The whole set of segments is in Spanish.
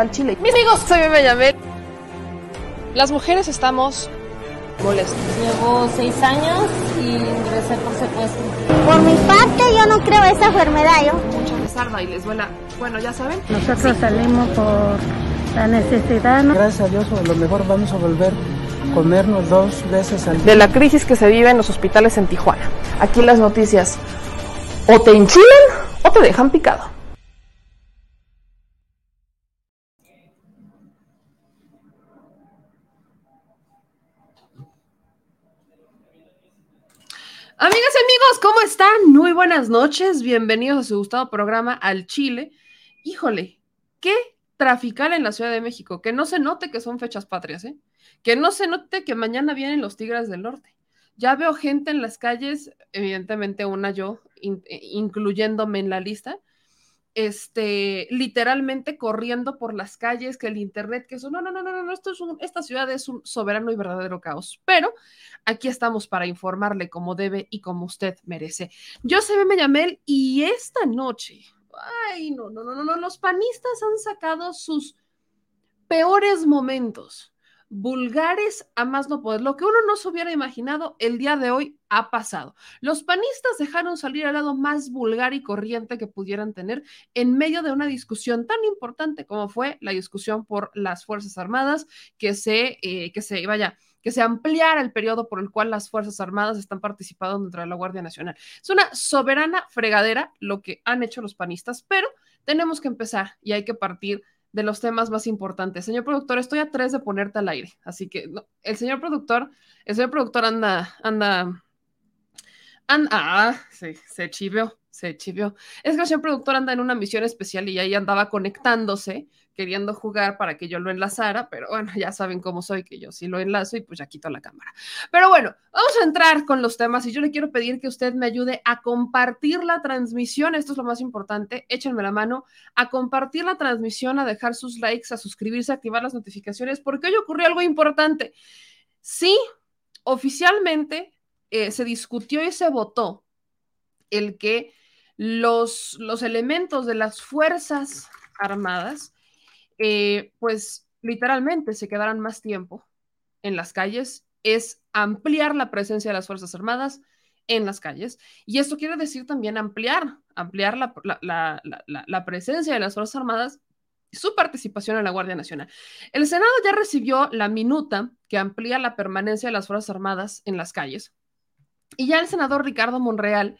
al Chile. Mis amigos, soy Yamel. Las mujeres estamos molestas. Llevo seis años y ingresé por secuestro. Por mi parte, yo no creo esa enfermedad, yo. Mucha les y les duela, bueno, ya saben. Nosotros salimos por la necesidad. ¿no? Gracias a Dios, a lo mejor vamos a volver a comernos dos veces al día. De la crisis que se vive en los hospitales en Tijuana. Aquí las noticias o te enchilan o te dejan picado. Amigas y amigos, ¿cómo están? Muy buenas noches, bienvenidos a su gustado programa Al Chile. Híjole, qué traficar en la Ciudad de México, que no se note que son fechas patrias, ¿eh? Que no se note que mañana vienen los Tigres del Norte. Ya veo gente en las calles, evidentemente una yo, eh, incluyéndome en la lista, este, literalmente corriendo por las calles, que el internet, que eso, no, no, no, no, no, esto es esta ciudad es un soberano y verdadero caos, pero aquí estamos para informarle como debe y como usted merece. Yo soy Mellamel y esta noche, ay, no, no, no, no, no, los panistas han sacado sus peores momentos vulgares a más no poder. Lo que uno no se hubiera imaginado el día de hoy ha pasado. Los panistas dejaron salir al lado más vulgar y corriente que pudieran tener en medio de una discusión tan importante como fue la discusión por las Fuerzas Armadas, que se, eh, que se vaya que se ampliara el periodo por el cual las Fuerzas Armadas están participando dentro de la Guardia Nacional. Es una soberana fregadera lo que han hecho los panistas, pero tenemos que empezar y hay que partir de los temas más importantes. Señor productor, estoy a tres de ponerte al aire, así que el señor productor, el señor productor anda, anda, anda, ah, se chivió, se chivió. Es que el productor anda en una misión especial y ahí andaba conectándose queriendo jugar para que yo lo enlazara, pero bueno, ya saben cómo soy, que yo sí lo enlazo y pues ya quito la cámara. Pero bueno, vamos a entrar con los temas y yo le quiero pedir que usted me ayude a compartir la transmisión, esto es lo más importante, échenme la mano, a compartir la transmisión, a dejar sus likes, a suscribirse, a activar las notificaciones, porque hoy ocurrió algo importante. Sí, oficialmente eh, se discutió y se votó el que los, los elementos de las Fuerzas Armadas eh, pues literalmente se quedarán más tiempo en las calles, es ampliar la presencia de las Fuerzas Armadas en las calles. Y esto quiere decir también ampliar, ampliar la, presencia de las Fuerzas Armadas su participación en la Guardia Nacional. El Senado ya recibió la minuta que amplía la permanencia de las Fuerzas Armadas en las calles. Y ya el senador Ricardo Monreal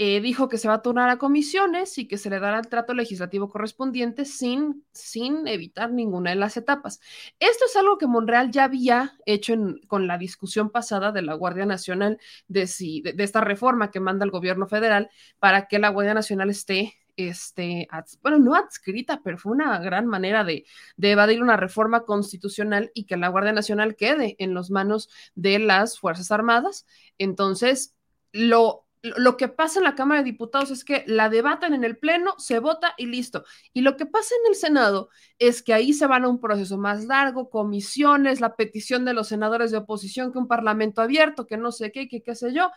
eh, dijo que se va a turnar a comisiones y que se le dará el trato legislativo correspondiente sin, sin evitar ninguna de las etapas. Esto es algo que Monreal ya había hecho con la discusión pasada de la Guardia Nacional, de, de, esta reforma que manda el gobierno federal para que la Guardia Nacional esté este, bueno, no adscrita, pero fue una gran manera de, de, evadir una reforma constitucional y que la Guardia Nacional quede en las manos de las Fuerzas Armadas. Entonces, lo lo que pasa en la Cámara de Diputados es que la debatan en el Pleno, se vota y listo. Y lo que pasa en el Senado es que ahí se van a un proceso más largo, comisiones, la petición de los senadores de oposición, que un parlamento abierto, que no sé qué, que qué sé yo.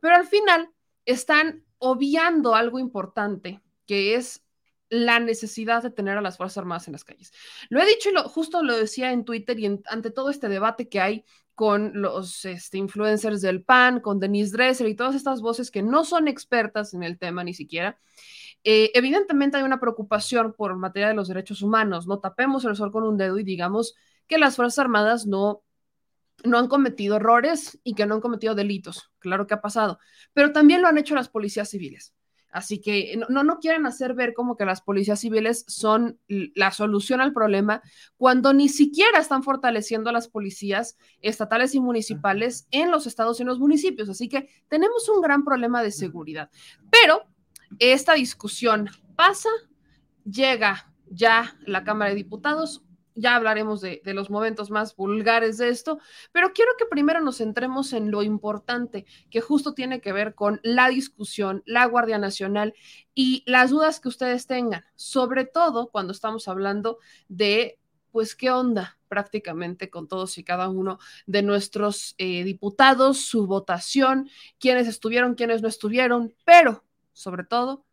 Pero al final están obviando algo importante, que es la necesidad de tener a las Fuerzas Armadas en las calles. Lo he dicho y lo, justo lo decía en Twitter y ante todo este debate que hay con los este, influencers del PAN, con Denise Dresser y todas estas voces que no son expertas en el tema ni siquiera. Eh, evidentemente hay una preocupación por materia de los derechos humanos. No tapemos el sol con un dedo y digamos que las Fuerzas Armadas no, no han cometido errores y que no han cometido delitos. Claro que ha pasado, pero también lo han hecho las policías civiles. Así que no, no quieren hacer ver como que las policías civiles son la solución al problema cuando ni siquiera están fortaleciendo a las policías estatales y municipales en los estados y en los municipios. Así que tenemos un gran problema de seguridad. Pero esta discusión pasa, llega ya la Cámara de Diputados, ya hablaremos de, los momentos más vulgares de esto, pero quiero que primero nos centremos en lo importante que justo tiene que ver con la discusión, la Guardia Nacional y las dudas que ustedes tengan, sobre todo cuando estamos hablando de, pues, qué onda prácticamente con todos y cada uno de nuestros eh, diputados, su votación, quiénes estuvieron, quiénes no estuvieron, pero sobre todo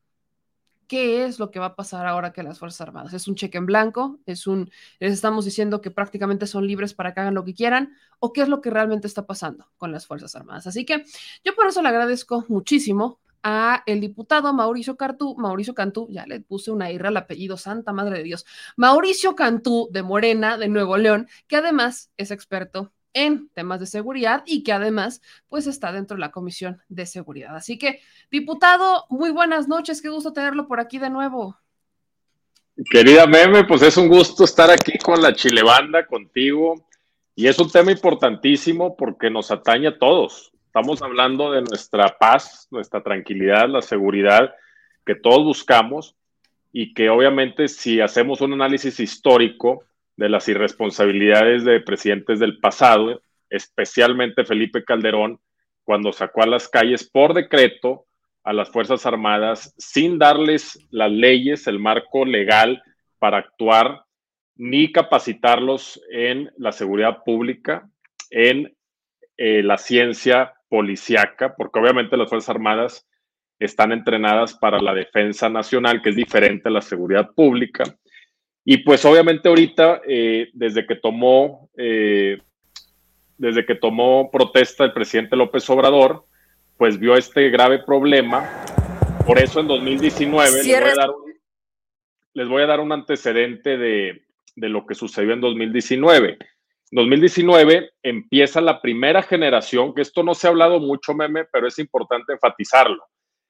qué es lo que va a pasar ahora que las Fuerzas Armadas. ¿Es un cheque en blanco? ¿Es un, les estamos diciendo que prácticamente son libres para que hagan lo que quieran? ¿O qué es lo que realmente está pasando con las Fuerzas Armadas? Así que yo por eso le agradezco muchísimo a el diputado Mauricio Cantú, Mauricio Cantú, ya le puse una irra al apellido, Santa Madre de Dios, Mauricio Cantú de Morena, de Nuevo León, que además es experto en temas de seguridad y que además pues está dentro de la Comisión de Seguridad. Así que, diputado, muy buenas noches, qué gusto tenerlo por aquí de nuevo. Querida Meme, pues es un gusto estar aquí con la Chilebanda, contigo, y es un tema importantísimo porque nos atañe a todos. Estamos hablando de nuestra paz, nuestra tranquilidad, la seguridad que todos buscamos y que obviamente si hacemos un análisis histórico de las irresponsabilidades de presidentes del pasado, especialmente Felipe Calderón, cuando sacó a las calles por decreto a las Fuerzas Armadas sin darles las leyes, el marco legal para actuar, ni capacitarlos en la seguridad pública, en eh, la ciencia policiaca, porque obviamente las Fuerzas Armadas están entrenadas para la defensa nacional, que es diferente a la seguridad pública. Y pues obviamente ahorita, eh, desde que tomó, eh, desde que tomó protesta el presidente López Obrador, pues vio este grave problema. Por eso en 2019 les voy, a dar un, les voy a dar un antecedente de, de lo que sucedió en 2019. 2019 empieza la primera generación, que esto no se ha hablado mucho, meme, pero es importante enfatizarlo.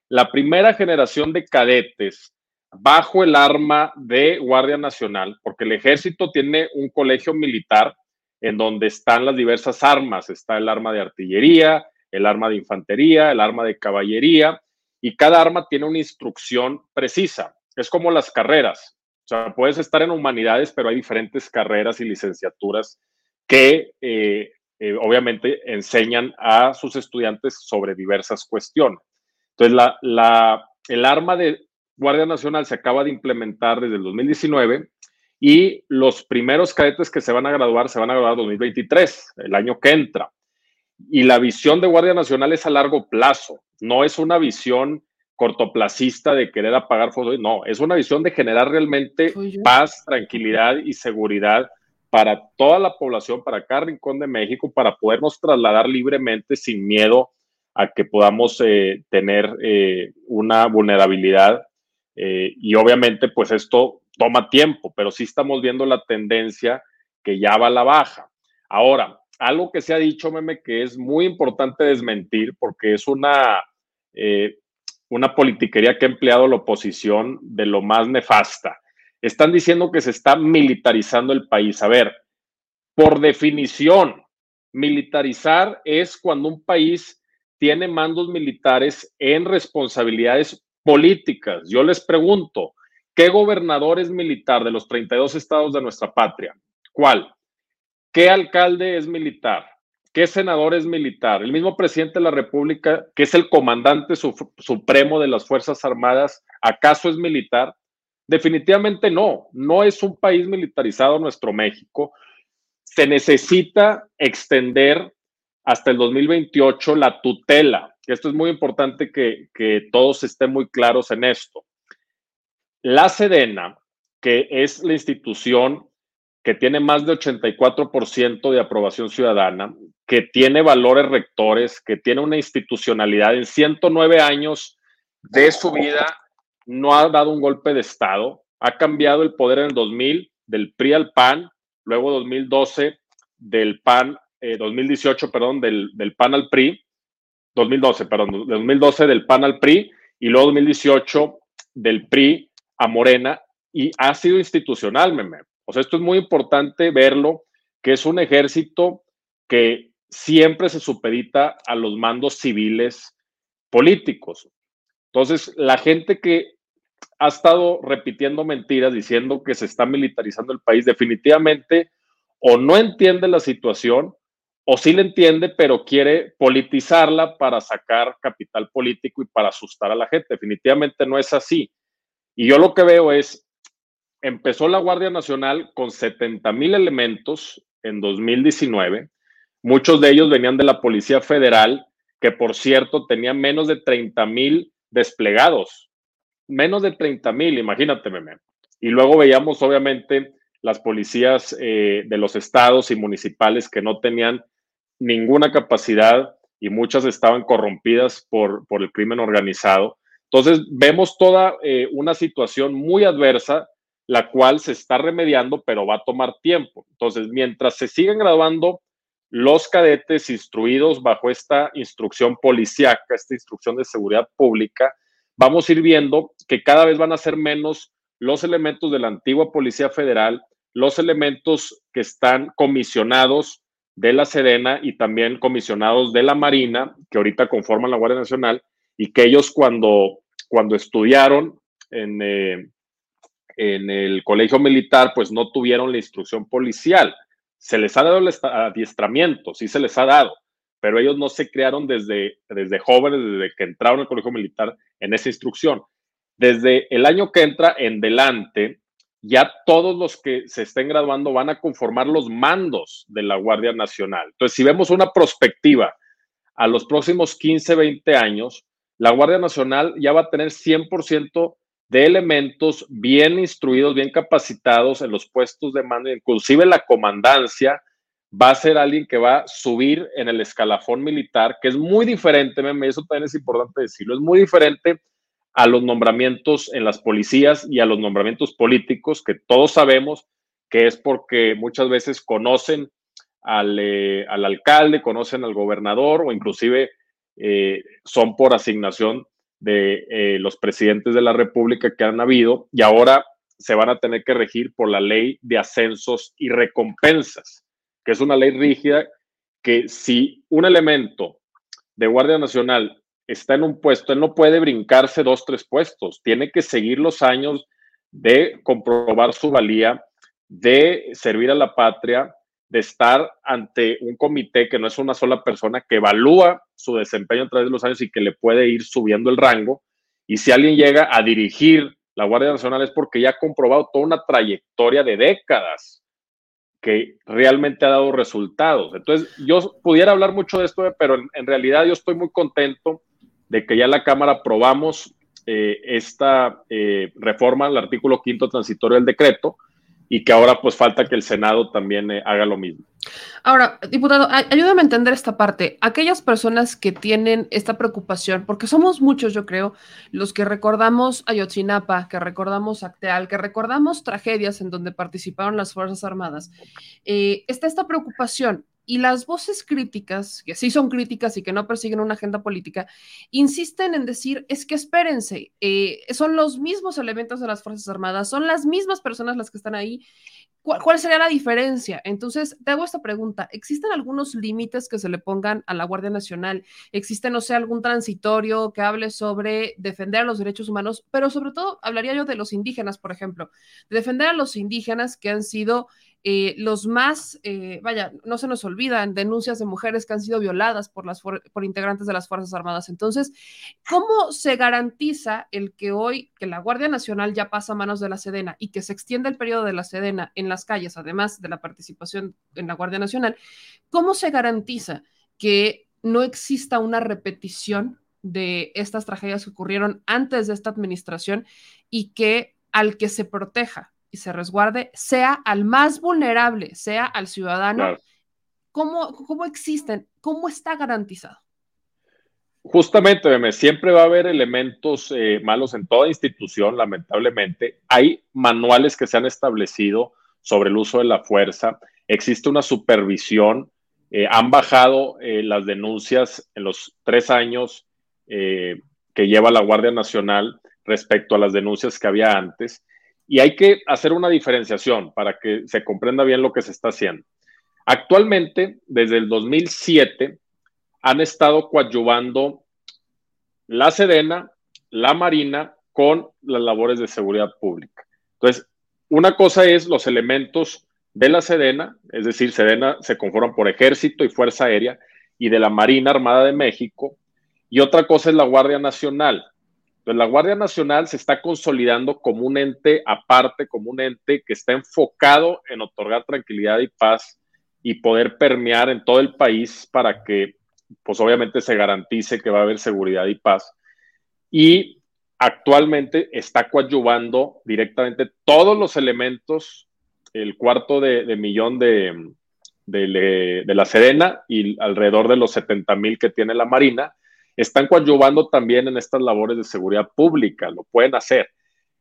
La primera generación de cadetes bajo el arma de Guardia Nacional, porque el ejército tiene un colegio militar en donde están las diversas armas. Está el arma de artillería, el arma de infantería, el arma de caballería, y cada arma tiene una instrucción precisa. Es como las carreras. O sea, puedes estar en humanidades, pero hay diferentes carreras y licenciaturas que eh, eh, obviamente enseñan a sus estudiantes sobre diversas cuestiones. Entonces, la, la, el arma de Guardia Nacional se acaba de implementar desde el 2019 y los primeros cadetes que se van a graduar se van a graduar en 2023, el año que entra. Y la visión de Guardia Nacional es a largo plazo, no es una visión cortoplacista de querer apagar fuego, no, es una visión de generar realmente paz, tranquilidad y seguridad para toda la población, para cada rincón de México, para podernos trasladar libremente sin miedo a que podamos eh, tener eh, una vulnerabilidad. Eh, y obviamente, pues esto toma tiempo, pero sí estamos viendo la tendencia que ya va a la baja. Ahora, algo que se ha dicho, meme, que es muy importante desmentir, porque es una, una politiquería que ha empleado la oposición de lo más nefasta están diciendo que se está militarizando el país. A ver, por definición, militarizar es cuando un país tiene mandos militares en responsabilidades políticas. Yo les pregunto, ¿qué gobernador es militar de los 32 estados de nuestra patria? ¿Cuál? ¿Qué alcalde es militar? ¿Qué senador es militar? El mismo presidente de la República, que es el comandante supremo de las Fuerzas Armadas, ¿acaso es militar? Definitivamente no, no es un país militarizado nuestro México. Se necesita extender hasta el 2028 la tutela. Esto es muy importante que, que todos estén muy claros en esto. La Sedena, que es la institución que tiene más de 84% de aprobación ciudadana, que tiene valores rectores, que tiene una institucionalidad en 109 años de su vida no ha dado un golpe de Estado, ha cambiado el poder en el 2000 del PRI al PAN, luego 2012 del PAN, 2018, eh, perdón, del, del, PAN al PRI, 2012, perdón, 2012 del PAN al PRI y luego 2018 del PRI a Morena y ha sido institucional, meme. O sea, esto es muy importante verlo, que es un ejército que siempre se supedita a los mandos civiles políticos. Entonces, la gente que ha estado repitiendo mentiras diciendo que se está militarizando el país, definitivamente o no entiende la situación o sí la entiende, pero quiere politizarla para sacar capital político y para asustar a la gente. Definitivamente no es así. Y yo lo que veo es, empezó la Guardia Nacional con 70 mil elementos en 2019. Muchos de ellos venían de la Policía Federal, que por cierto tenía menos de 30 mil desplegados. menos de 30 mil, imagínate, meme. Y luego veíamos, obviamente, las policías eh, de los estados y municipales que no tenían ninguna capacidad y muchas estaban corrompidas por, por el crimen organizado. Entonces, vemos toda eh, una situación muy adversa, la cual se está remediando, pero va a tomar tiempo. Entonces, mientras se siguen graduando los cadetes instruidos bajo esta instrucción policíaca, esta instrucción de seguridad pública, vamos a ir viendo que cada vez van a ser menos los elementos de la antigua Policía Federal, los elementos que están comisionados de la Sedena y también comisionados de la Marina, que ahorita conforman la Guardia Nacional, y que ellos cuando, cuando estudiaron en, eh, en el colegio militar, pues no tuvieron la instrucción policial. Se les ha dado el adiestramiento, sí se les ha dado, pero ellos no se crearon desde, desde jóvenes, desde que entraron al colegio militar en esa instrucción. Desde el año que entra en delante, ya todos los que se estén graduando van a conformar los mandos de la Guardia Nacional. Entonces, si vemos una perspectiva a los próximos 15, 20 años, la Guardia Nacional ya va a tener 100% de elementos bien instruidos, bien capacitados en los puestos de mando, inclusive la comandancia va a ser alguien que va a subir en el escalafón militar, que es muy diferente, eso también es importante decirlo, es muy diferente a los nombramientos en las policías y a los nombramientos políticos, que todos sabemos que es porque muchas veces conocen al, eh, alcalde, conocen al gobernador o inclusive eh, son por asignación de eh, los presidentes de la República que han habido y ahora se van a tener que regir por la ley de ascensos y recompensas, que es una ley rígida que si un elemento de Guardia Nacional está en un puesto, él no puede brincarse dos, tres puestos, tiene que seguir los años de comprobar su valía, de servir a la patria, de estar ante un comité que no es una sola persona, que evalúa su desempeño a través de los años y que le puede ir subiendo el rango. Y si alguien llega a dirigir la Guardia Nacional es porque ya ha comprobado toda una trayectoria de décadas que realmente ha dado resultados. Entonces, yo pudiera hablar mucho de esto, pero en, realidad yo estoy muy contento de que ya la Cámara aprobamos eh, esta eh, reforma al artículo quinto transitorio del decreto y que ahora pues falta que el Senado también eh, haga lo mismo. Ahora, diputado, ayúdame a entender esta parte. Aquellas personas que tienen esta preocupación, porque somos muchos, yo creo, los que recordamos Ayotzinapa, que recordamos Acteal, que recordamos tragedias en donde participaron las Fuerzas Armadas, está esta preocupación y las voces críticas, que sí son críticas y que no persiguen una agenda política, insisten en decir, es que espérense, eh, son los mismos elementos de las Fuerzas Armadas, son las mismas personas las que están ahí. ¿Cuál, sería la diferencia? Entonces, te hago esta pregunta. ¿Existen algunos límites que se le pongan a la Guardia Nacional? ¿Existe, no sé, algún transitorio que hable sobre defender los derechos humanos? Pero sobre todo, hablaría yo de los indígenas, por ejemplo, de defender a los indígenas que han sido eh, los más, eh, vaya, no se nos olvidan, denuncias de mujeres que han sido violadas por, las por integrantes de las Fuerzas Armadas. Entonces, ¿cómo se garantiza el que hoy, que la Guardia Nacional ya pasa a manos de la Sedena y que se extienda el periodo de la Sedena en las calles, además de la participación en la Guardia Nacional, ¿cómo se garantiza que no exista una repetición de estas tragedias que ocurrieron antes de esta administración y que al que se proteja y se resguarde sea al más vulnerable, sea al ciudadano. ¿Cómo, ¿Cómo existen? ¿Cómo está garantizado? Justamente, siempre va a haber elementos eh, malos en toda institución, lamentablemente. Hay manuales que se han establecido sobre el uso de la fuerza. Existe una supervisión. Eh, han bajado eh, las denuncias en los tres años que lleva la Guardia Nacional respecto a las denuncias que había antes. Y hay que hacer una diferenciación para que se comprenda bien lo que se está haciendo. Actualmente, desde el 2007, han estado coadyuvando la Sedena, la Marina, con las labores de seguridad pública. Entonces, una cosa es los elementos de la Sedena, es decir, Sedena se conforman por Ejército y Fuerza Aérea, y de la Marina Armada de México, y otra cosa es la Guardia Nacional. Entonces, la Guardia Nacional se está consolidando como un ente aparte, como un ente que está enfocado en otorgar tranquilidad y paz y poder permear en todo el país para que, pues obviamente, se garantice que va a haber seguridad y paz. Y actualmente está coadyuvando directamente todos los elementos, el cuarto de, millón de, de, la Serena y alrededor de los 70 mil que tiene la Marina, están coadyuvando también en estas labores de seguridad pública, lo pueden hacer.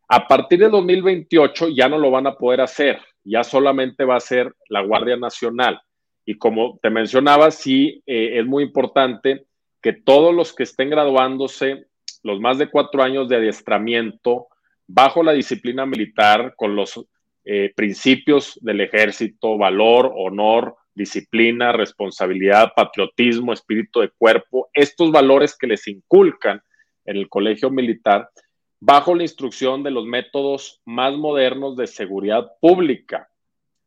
A partir de 2028 ya no lo van a poder hacer, ya solamente va a ser la Guardia Nacional. Y como te mencionaba, sí eh, es muy importante que todos los que estén graduándose, los más de cuatro años de adiestramiento, bajo la disciplina militar, con los eh, principios del ejército, valor, honor, disciplina, responsabilidad, patriotismo, espíritu de cuerpo, estos valores que les inculcan en el colegio militar, bajo la instrucción de los métodos más modernos de seguridad pública.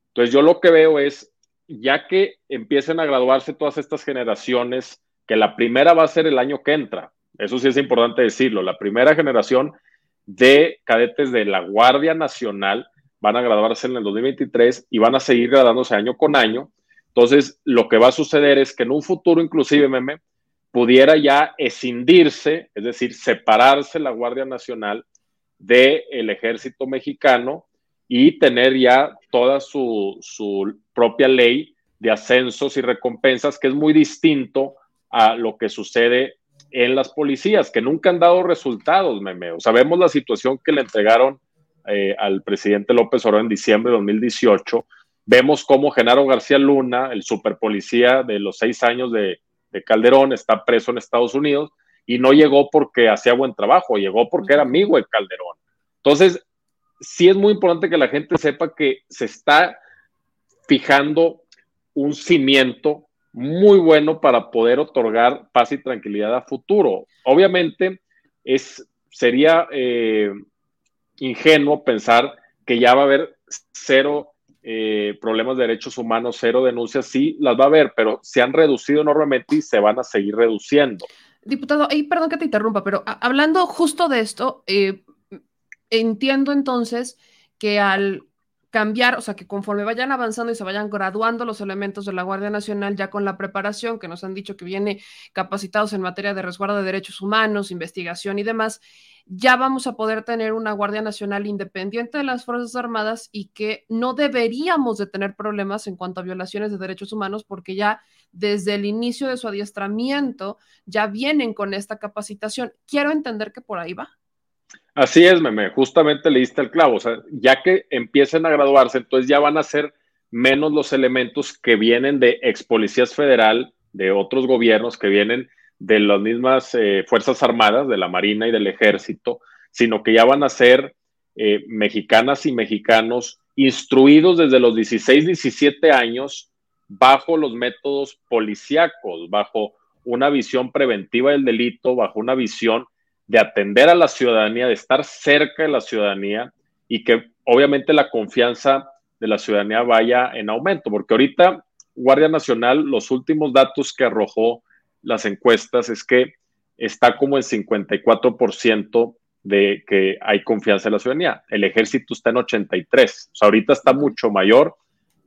Entonces yo lo que veo es, ya que empiecen a graduarse todas estas generaciones, que la primera va a ser el año que entra, eso sí es importante decirlo, la primera generación de cadetes de la Guardia Nacional van a graduarse en el 2023 y van a seguir graduándose año con año. Entonces, lo que va a suceder es que en un futuro, inclusive, meme, pudiera ya escindirse, es decir, separarse la Guardia Nacional del ejército mexicano y tener ya toda su, su propia ley de ascensos y recompensas, que es muy distinto a lo que sucede en las policías, que nunca han dado resultados, meme. Sabemos la situación que le entregaron eh, al presidente López Obrador en diciembre de 2018. Vemos cómo Genaro García Luna, el superpolicía de los seis años de, de Calderón, está preso en Estados Unidos y no llegó porque hacía buen trabajo, llegó porque era amigo de Calderón. Entonces, sí es muy importante que la gente sepa que se está fijando un cimiento muy bueno para poder otorgar paz y tranquilidad a futuro. Obviamente, es, sería eh, ingenuo pensar que ya va a haber cero eh, problemas de derechos humanos, cero denuncias, sí las va a haber, pero se han reducido enormemente y se van a seguir reduciendo. Diputado, y perdón que te interrumpa, pero hablando justo de esto, eh, entiendo entonces que al cambiar, o sea, que conforme vayan avanzando y se vayan graduando los elementos de la Guardia Nacional, ya con la preparación que nos han dicho que viene capacitados en materia de resguardo de derechos humanos, investigación y demás, ya vamos a poder tener una Guardia Nacional independiente de las Fuerzas Armadas y que no deberíamos de tener problemas en cuanto a violaciones de derechos humanos porque ya desde el inicio de su adiestramiento ya vienen con esta capacitación. Quiero entender que por ahí va. Así es, meme, justamente le diste el clavo. O sea, ya que empiecen a graduarse, entonces ya van a ser menos los elementos que vienen de ex policías federal, de otros gobiernos, que vienen de las mismas eh, Fuerzas Armadas, de la Marina y del Ejército, sino que ya van a ser eh, mexicanas y mexicanos instruidos desde los 16, 17 años bajo los métodos policíacos, bajo una visión preventiva del delito, bajo una visión de atender a la ciudadanía, de estar cerca de la ciudadanía y que obviamente la confianza de la ciudadanía vaya en aumento, porque ahorita Guardia Nacional, los últimos datos que arrojó las encuestas es que está como en 54% de que hay confianza en la ciudadanía. El ejército está en 83. O sea, ahorita está mucho mayor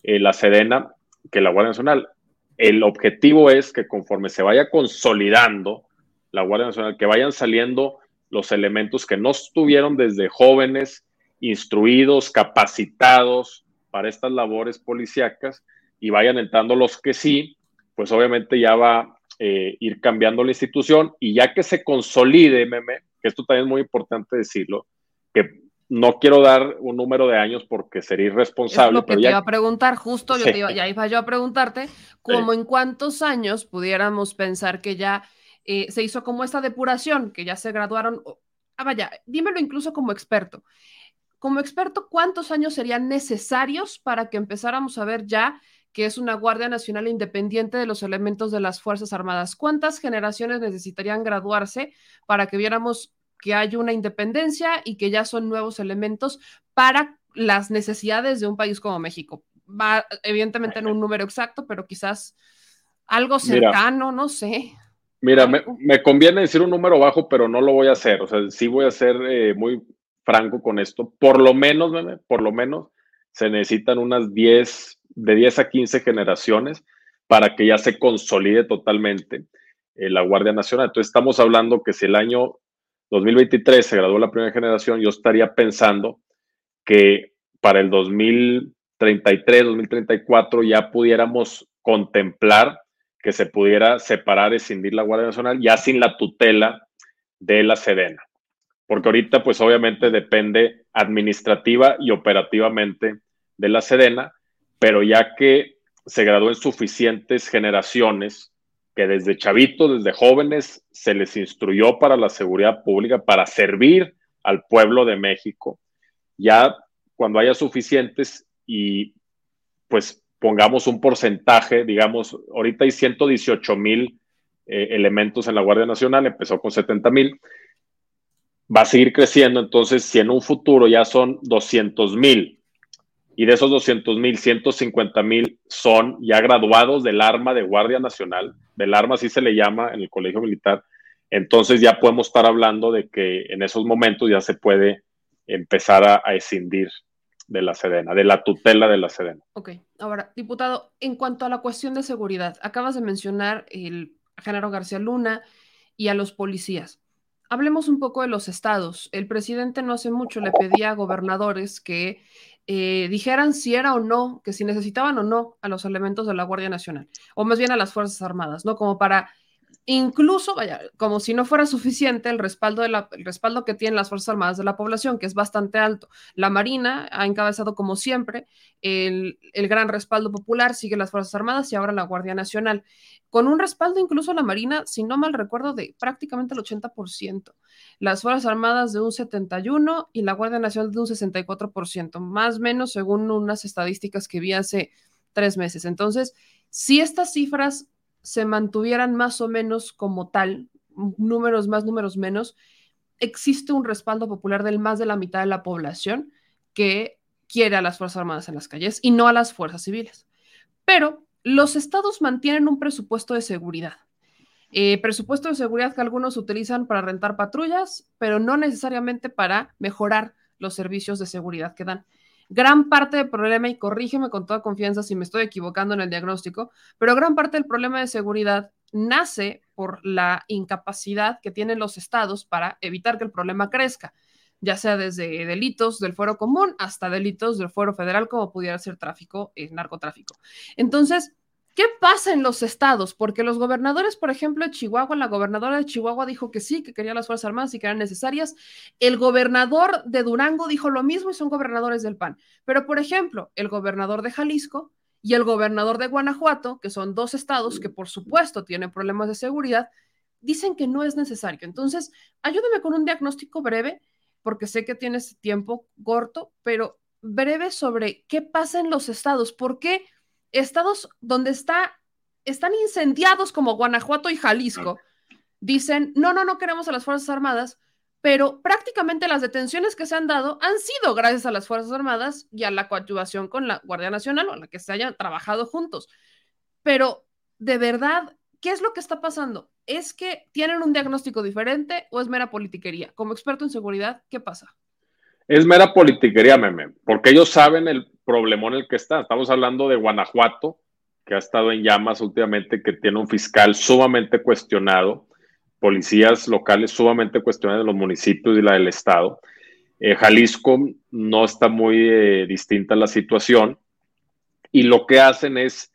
eh, la Sedena que la Guardia Nacional. El objetivo es que conforme se vaya consolidando la Guardia Nacional, que vayan saliendo los elementos que no estuvieron desde jóvenes, instruidos, capacitados para estas labores policíacas y vayan entrando los que sí, pues obviamente ya va a eh, ir cambiando la institución y ya que se consolide, meme, que esto también es muy importante decirlo, que no quiero dar un número de años porque sería irresponsable. Es lo que te iba a preguntar, justo yo te iba, ya iba yo a preguntarte, como en cuántos años pudiéramos pensar que ya eh, se hizo como esta depuración, que ya se graduaron. Ah, vaya, dímelo incluso como experto. Como experto, ¿cuántos años serían necesarios para que empezáramos a ver ya que es una Guardia Nacional independiente de los elementos de las Fuerzas Armadas? ¿Cuántas generaciones necesitarían graduarse para que viéramos que hay una independencia y que ya son nuevos elementos para las necesidades de un país como México? Va evidentemente en un número exacto, pero quizás algo cercano, no sé. Mira, me, conviene decir un número bajo, pero no lo voy a hacer. O sea, sí voy a ser eh, muy franco con esto. Por lo menos, por lo menos, se necesitan unas 10, de 10 a 15 generaciones para que ya se consolide totalmente eh, la Guardia Nacional. Entonces, estamos hablando que si el año 2023 se graduó la primera generación, yo estaría pensando que para el 2033, 2034 ya pudiéramos contemplar que se pudiera separar, escindir la Guardia Nacional ya sin la tutela de la Sedena. Porque ahorita pues obviamente depende administrativa y operativamente de la Sedena, pero ya que se graduó en suficientes generaciones, que desde chavitos, desde jóvenes, se les instruyó para la seguridad pública, para servir al pueblo de México. Ya cuando haya suficientes y pues pongamos un porcentaje, digamos, ahorita hay 118 mil eh, elementos en la Guardia Nacional, empezó con 70 mil, va a seguir creciendo, entonces si en un futuro ya son 200 mil y de esos 200 mil, 150 mil son ya graduados del arma de Guardia Nacional, del arma así se le llama en el Colegio Militar, entonces ya podemos estar hablando de que en esos momentos ya se puede empezar a, a escindir de la Sedena, de la tutela de la Sedena. Ok, ahora, diputado, en cuanto a la cuestión de seguridad, acabas de mencionar el Genaro García Luna y a los policías. Hablemos un poco de los estados. El presidente no hace mucho le pedía a gobernadores que eh, dijeran si era o no, que si necesitaban o no a los elementos de la Guardia Nacional, o más bien a las Fuerzas Armadas, ¿no? Como para incluso, vaya, como si no fuera suficiente el respaldo, de la, respaldo que tienen las Fuerzas Armadas de la población, que es bastante alto. La Marina ha encabezado, como siempre, el, el, gran respaldo popular, sigue las Fuerzas Armadas y ahora la Guardia Nacional, con un respaldo incluso la Marina, si no mal recuerdo, de prácticamente el 80%. Las Fuerzas Armadas de un 71% y la Guardia Nacional de un 64%, más o menos según unas estadísticas que vi hace tres meses. Entonces, si estas cifras se mantuvieran más o menos como tal, números más, números menos, existe un respaldo popular del más de la mitad de la población que quiere a las Fuerzas Armadas en las calles y no a las fuerzas civiles. Pero los estados mantienen un presupuesto de seguridad. Eh, presupuesto de seguridad que algunos utilizan para rentar patrullas, pero no necesariamente para mejorar los servicios de seguridad que dan gran parte del problema, y corrígeme con toda confianza si me estoy equivocando en el diagnóstico, pero gran parte del problema de seguridad nace por la incapacidad que tienen los estados para evitar que el problema crezca, ya sea desde delitos del fuero común hasta delitos del fuero federal, como pudiera ser tráfico, y narcotráfico. Entonces, ¿Qué pasa en los estados? Porque los gobernadores, por ejemplo, de Chihuahua, la gobernadora de Chihuahua dijo que sí, que quería las Fuerzas Armadas y que eran necesarias. El gobernador de Durango dijo lo mismo y son gobernadores del PAN. Pero, por ejemplo, el gobernador de Jalisco y el gobernador de Guanajuato, que son dos estados que por supuesto tienen problemas de seguridad, dicen que no es necesario. Entonces, ayúdame con un diagnóstico breve, porque sé que tienes tiempo corto, pero breve sobre qué pasa en los estados. ¿Por qué? Estados donde está, están incendiados como Guanajuato y Jalisco, dicen, no, no, no queremos a las Fuerzas Armadas, pero prácticamente las detenciones que se han dado han sido gracias a las Fuerzas Armadas y a la coadyuvación con la Guardia Nacional o a la que se hayan trabajado juntos. Pero, de verdad, ¿qué es lo que está pasando? ¿Es que tienen un diagnóstico diferente o es mera politiquería? Como experto en seguridad, ¿qué pasa? Es mera politiquería, meme, porque ellos saben el problemón en el que está. Estamos hablando de Guanajuato, que ha estado en llamas últimamente, que tiene un fiscal sumamente cuestionado, policías locales sumamente cuestionados de los municipios y la del estado. Eh, Jalisco no está muy eh, distinta la situación y lo que hacen es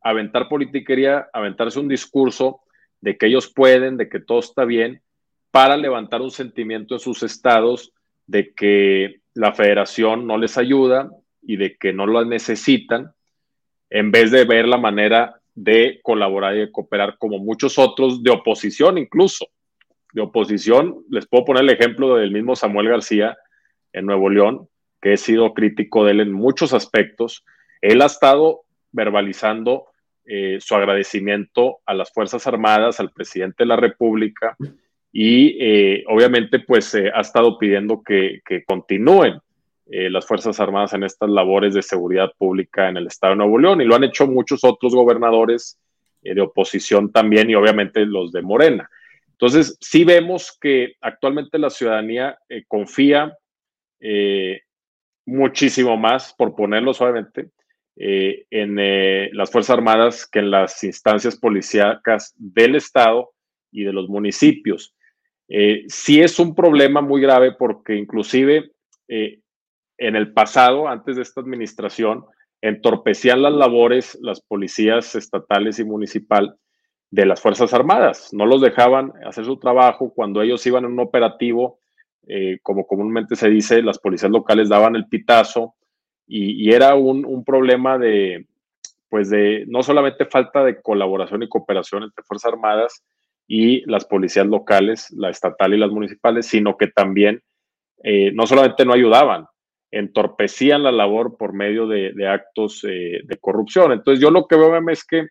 aventar politiquería, aventarse un discurso de que ellos pueden, de que todo está bien, para levantar un sentimiento en sus estados de que la federación no les ayuda y de que no lo necesitan, en vez de ver la manera de colaborar y de cooperar como muchos otros de oposición incluso. De oposición, les puedo poner el ejemplo del mismo Samuel García en Nuevo León, que he sido crítico de él en muchos aspectos. Él ha estado verbalizando eh, su agradecimiento a las Fuerzas Armadas, al presidente de la República, y eh, obviamente pues eh, ha estado pidiendo que, continúen eh, las Fuerzas Armadas en estas labores de seguridad pública en el Estado de Nuevo León y lo han hecho muchos otros gobernadores de oposición también y obviamente los de Morena. Entonces, sí vemos que actualmente la ciudadanía confía muchísimo más, por ponerlo suavemente, en las Fuerzas Armadas que en las instancias policíacas del Estado y de los municipios. Eh, sí es un problema muy grave porque inclusive eh, en el pasado, antes de esta administración, entorpecían las labores las policías estatales y municipal de las Fuerzas Armadas. No los dejaban hacer su trabajo cuando ellos iban en un operativo, eh, como comúnmente se dice, las policías locales daban el pitazo y, era un, un, problema de, pues de no solamente falta de colaboración y cooperación entre Fuerzas Armadas y las policías locales, la estatal y las municipales, sino que también eh, no solamente no ayudaban, entorpecían la labor por medio de, actos eh, de corrupción. Entonces yo lo que veo es que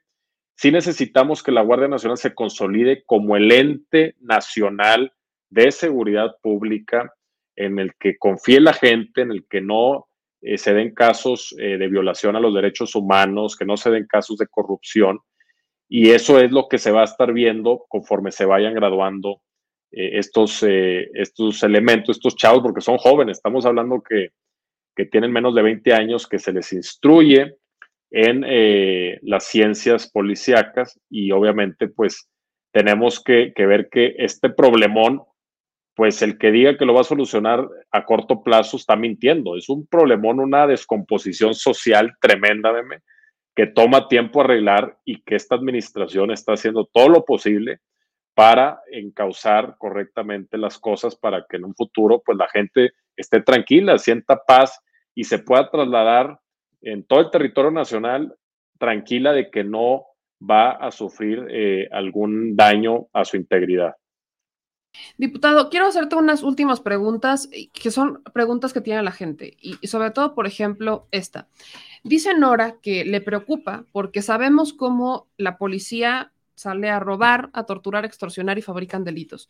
sí necesitamos que la Guardia Nacional se consolide como el ente nacional de seguridad pública en el que confíe la gente, en el que no eh, se den casos de violación a los derechos humanos, que no se den casos de corrupción. Y eso es lo que se va a estar viendo conforme se vayan graduando estos, estos elementos, estos chavos, porque son jóvenes. Estamos hablando que que tienen menos de 20 años que se les instruye en eh, las ciencias policíacas y obviamente pues tenemos que, ver que este problemón, pues el que diga que lo va a solucionar a corto plazo está mintiendo. Es un problemón, una descomposición social tremenda, que toma tiempo arreglar y que esta administración está haciendo todo lo posible para encauzar correctamente las cosas para que en un futuro pues la gente esté tranquila, sienta paz y se pueda trasladar en todo el territorio nacional tranquila de que no va a sufrir eh, algún daño a su integridad. Diputado, quiero hacerte unas últimas preguntas que son preguntas que tiene la gente y, sobre todo, por ejemplo, esta. Dice Nora que le preocupa porque sabemos cómo la policía sale a robar, a torturar, extorsionar y fabrican delitos.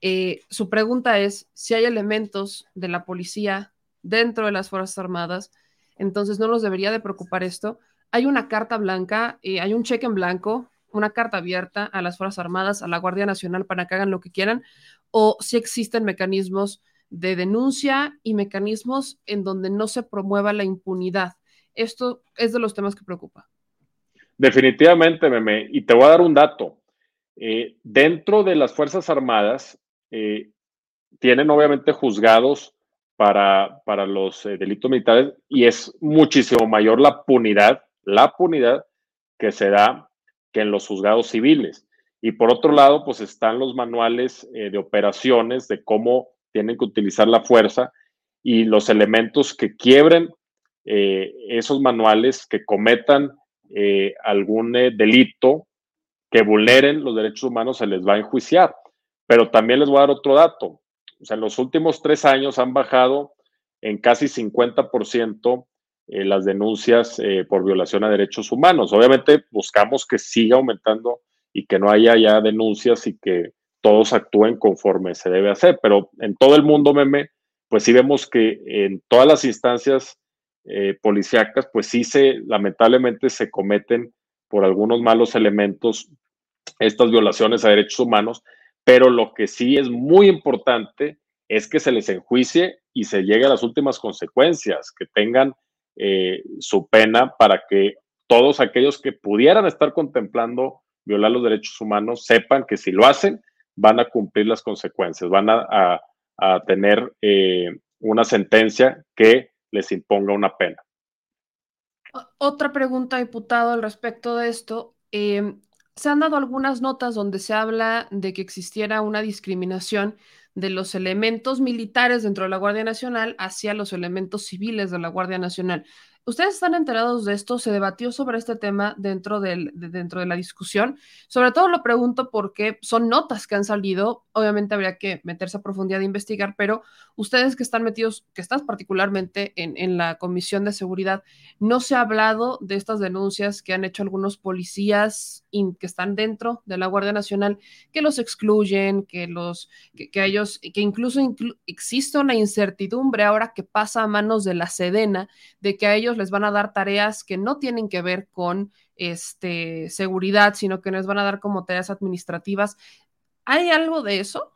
Eh, su pregunta es si hay elementos de la policía dentro de las Fuerzas Armadas, entonces no nos debería de preocupar esto. Hay una carta blanca, eh, hay un cheque en blanco, una carta abierta a las Fuerzas Armadas, a la Guardia Nacional para que hagan lo que quieran, o si existen mecanismos de denuncia y mecanismos en donde no se promueva la impunidad. Esto es de los temas que preocupa. Definitivamente, Meme. Y te voy a dar un dato. Eh, dentro de las Fuerzas Armadas eh, tienen obviamente juzgados para, para los eh, delitos militares y es muchísimo mayor la punidad, la punidad que se da que en los juzgados civiles. Y por otro lado, pues están los manuales eh, de operaciones de cómo tienen que utilizar la fuerza y los elementos que quiebren eh, esos manuales, que cometan algún delito, que vulneren los derechos humanos, se les va a enjuiciar. Pero también les voy a dar otro dato o sea, en los últimos tres años han bajado en casi 50% eh, las denuncias eh, por violación a derechos humanos. Obviamente buscamos que siga aumentando y que no haya ya denuncias y que todos actúen conforme se debe hacer, pero en todo el mundo, meme, pues sí vemos que en todas las instancias eh, policíacas, pues sí se, lamentablemente se cometen por algunos malos elementos estas violaciones a derechos humanos pero lo que sí es muy importante es que se les enjuicie y se llegue a las últimas consecuencias, que tengan eh, su pena para que todos aquellos que pudieran estar contemplando violar los derechos humanos sepan que si lo hacen van a cumplir las consecuencias, van a, tener eh, una sentencia que les imponga una pena. Otra pregunta, diputado, al respecto de esto. Eh, se han dado algunas notas donde se habla de que existiera una discriminación de los elementos militares dentro de la Guardia Nacional hacia los elementos civiles de la Guardia Nacional. ¿Ustedes están enterados de esto? ¿Se debatió sobre este tema dentro, del, de, dentro de la discusión? Sobre todo lo pregunto porque son notas que han salido, obviamente habría que meterse a profundidad de investigar, pero ustedes que están metidos, que estás particularmente en, en la Comisión de Seguridad, ¿no se ha hablado de estas denuncias que han hecho algunos policías que están dentro de la Guardia Nacional, que los excluyen, que los, que, ellos, que incluso existe una incertidumbre ahora que pasa a manos de la Sedena, de que a ellos les van a dar tareas que no tienen que ver con este, seguridad, sino que les van a dar como tareas administrativas. ¿Hay algo de eso?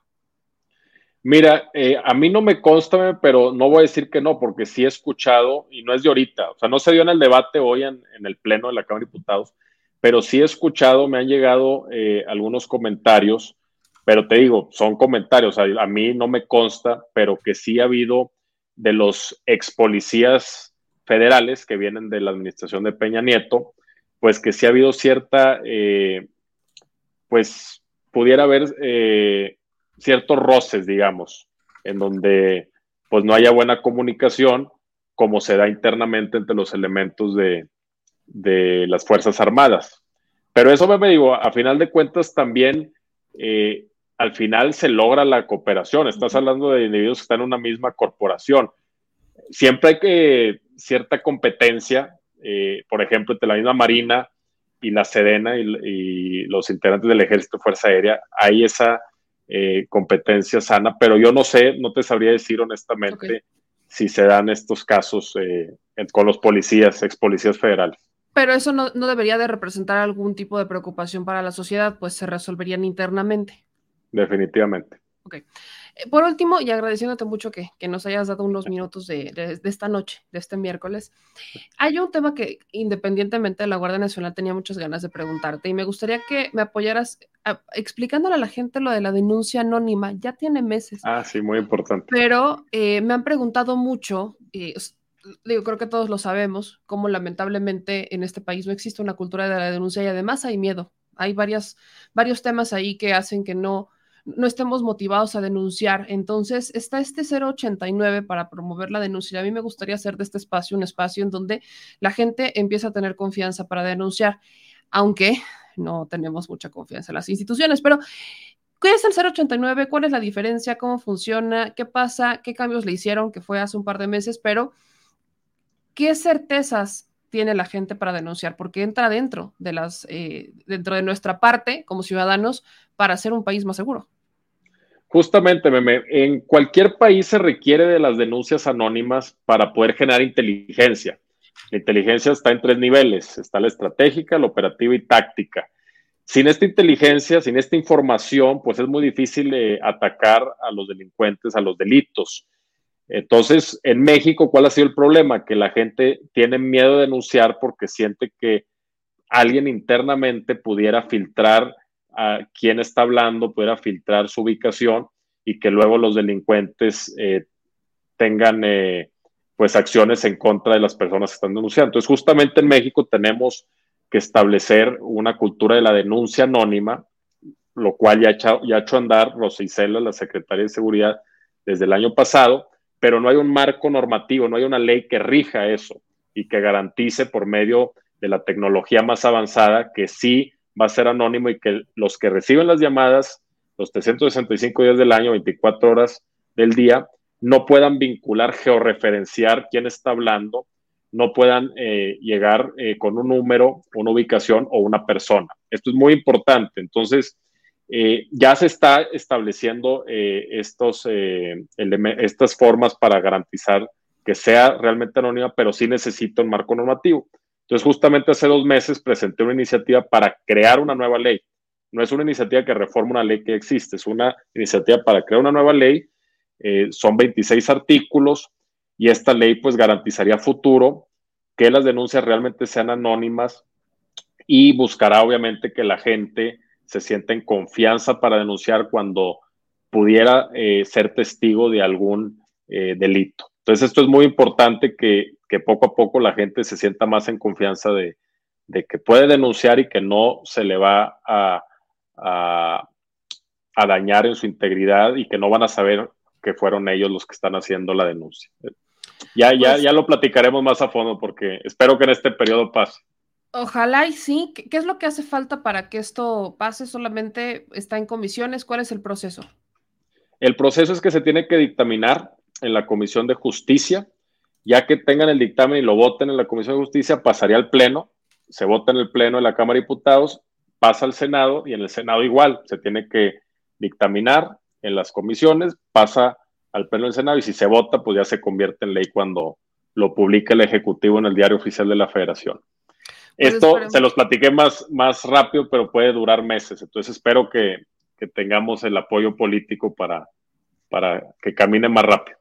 Mira, eh, a mí no me consta, pero no voy a decir que no, porque sí he escuchado, y no es de ahorita, o sea, no se dio en el debate hoy en, el Pleno de la Cámara de Diputados, pero sí he escuchado, me han llegado eh, algunos comentarios pero te digo, son comentarios, a, a mí no me consta, pero que sí ha habido de los ex policías federales que vienen de la administración de Peña Nieto, pues que sí ha habido cierta, eh, pues pudiera haber eh, ciertos roces, digamos, en donde pues no haya buena comunicación como se da internamente entre los elementos de, de las Fuerzas Armadas. Pero eso me digo, a final de cuentas también eh, al final se logra la cooperación. Estás hablando de individuos que están en una misma corporación. Siempre hay que cierta competencia, eh, por ejemplo, entre la misma Marina y la Sedena y, los integrantes del Ejército Fuerza Aérea, hay esa eh, competencia sana, pero yo no sé, no te sabría decir honestamente si se dan estos casos eh, con los policías, ex policías federales. Pero eso no, no debería de representar algún tipo de preocupación para la sociedad, pues se resolverían internamente. Definitivamente. Ok. Eh, por último, y agradeciéndote mucho que, nos hayas dado unos minutos de, esta noche, de este miércoles, hay un tema que independientemente de la Guardia Nacional tenía muchas ganas de preguntarte y me gustaría que me apoyaras explicándole a la gente lo de la denuncia anónima. Ya tiene meses. Ah, sí, muy importante. Pero eh, me han preguntado mucho, y digo, creo que todos lo sabemos, cómo lamentablemente en este país no existe una cultura de la denuncia y además hay miedo. Hay varias, varios temas ahí que hacen que no no estemos motivados a denunciar. Entonces, está este 089 para promover la denuncia. A mí me gustaría hacer de este espacio un espacio en donde la gente empieza a tener confianza para denunciar, aunque no tenemos mucha confianza en las instituciones, pero ¿Qué es el 089? ¿Cuál es la diferencia? ¿Cómo funciona? ¿Qué pasa? ¿Qué cambios le hicieron? Que fue hace un par de meses, pero ¿qué certezas tiene la gente para denunciar? Porque entra dentro de las, eh, dentro de nuestra parte como ciudadanos para hacer un país más seguro. Justamente, Meme, en cualquier país se requiere de las denuncias anónimas para poder generar inteligencia. La inteligencia está en tres niveles, está la estratégica, la operativa y táctica. Sin esta inteligencia, sin esta información, pues es muy difícil eh, atacar a los delincuentes, a los delitos. Entonces, en México, ¿cuál ha sido el problema? Que la gente tiene miedo de denunciar porque siente que alguien internamente pudiera filtrar a quién está hablando, pudiera filtrar su ubicación y que luego los delincuentes eh, tengan eh, pues acciones en contra de las personas que están denunciando. Entonces, justamente en México tenemos que establecer una cultura de la denuncia anónima, lo cual ya ha hecho, ya ha hecho andar Rosicela, la secretaria de Seguridad, desde el año pasado, pero no hay un marco normativo, no hay una ley que rija eso y que garantice por medio de la tecnología más avanzada que sí va a ser anónimo y que los que reciben las llamadas los 365 días del año, 24 horas del día, no puedan vincular, georreferenciar quién está hablando, no puedan eh, llegar eh, con un número, una ubicación o una persona. Esto es muy importante. Entonces, eh, ya se está estableciendo estos, estas formas para garantizar que sea realmente anónima, pero sí necesita un marco normativo. Entonces, justamente hace dos meses presenté una iniciativa para crear una nueva ley. No es una iniciativa que reforma una ley que existe, es una iniciativa para crear una nueva ley. Eh, son 26 artículos y esta ley pues garantizaría futuro que las denuncias realmente sean anónimas y buscará obviamente que la gente se sienta en confianza para denunciar cuando pudiera eh, ser testigo de algún eh, delito. Entonces esto es muy importante que, que poco a poco la gente se sienta más en confianza de, que puede denunciar y que no se le va a, a, dañar en su integridad y que no van a saber que fueron ellos los que están haciendo la denuncia. Ya, ya, pues ya lo platicaremos más a fondo porque espero que en este periodo pase. Ojalá y sí. ¿Qué, es lo que hace falta para que esto pase? ¿Solamente está en comisiones? ¿Cuál es el proceso? El proceso es que se tiene que dictaminar en la Comisión de Justicia ya que tengan el dictamen y lo voten en la Comisión de Justicia, pasaría al Pleno, se vota en el Pleno de la Cámara de Diputados, pasa al Senado y en el Senado igual, se tiene que dictaminar en las comisiones, pasa al Pleno del Senado y si se vota, pues ya se convierte en ley cuando lo publique el Ejecutivo en el Diario Oficial de la Federación. Pues Esto se los platiqué más, más rápido, pero puede durar meses, entonces espero que, que tengamos el apoyo político para, para que camine más rápido.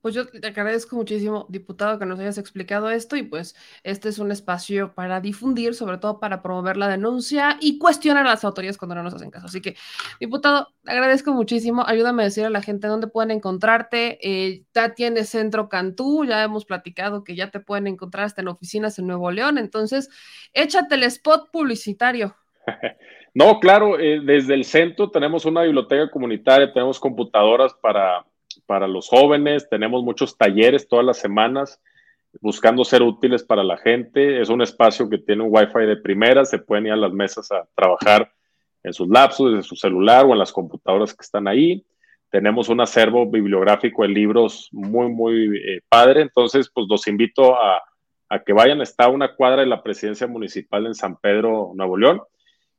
Pues yo te agradezco muchísimo, diputado, que nos hayas explicado esto y pues este es un espacio para difundir, sobre todo para promover la denuncia y cuestionar a las autoridades cuando no nos hacen caso. Así que, diputado, agradezco muchísimo. Ayúdame a decir a la gente dónde pueden encontrarte. Eh, ya tienes Centro Cantú, ya hemos platicado que ya te pueden encontrar hasta en oficinas en Nuevo León. Entonces, échate el spot publicitario. No, claro, eh, desde el centro tenemos una biblioteca comunitaria, tenemos computadoras para para los jóvenes, tenemos muchos talleres todas las semanas buscando ser útiles para la gente. Es un espacio que tiene un wifi de primera, se pueden ir a las mesas a trabajar en sus lapsos, en su celular o en las computadoras que están ahí. Tenemos un acervo bibliográfico de libros muy, muy eh, padre. Entonces, pues los invito a, que vayan. Está a una cuadra de la presidencia municipal en San Pedro, Nuevo León.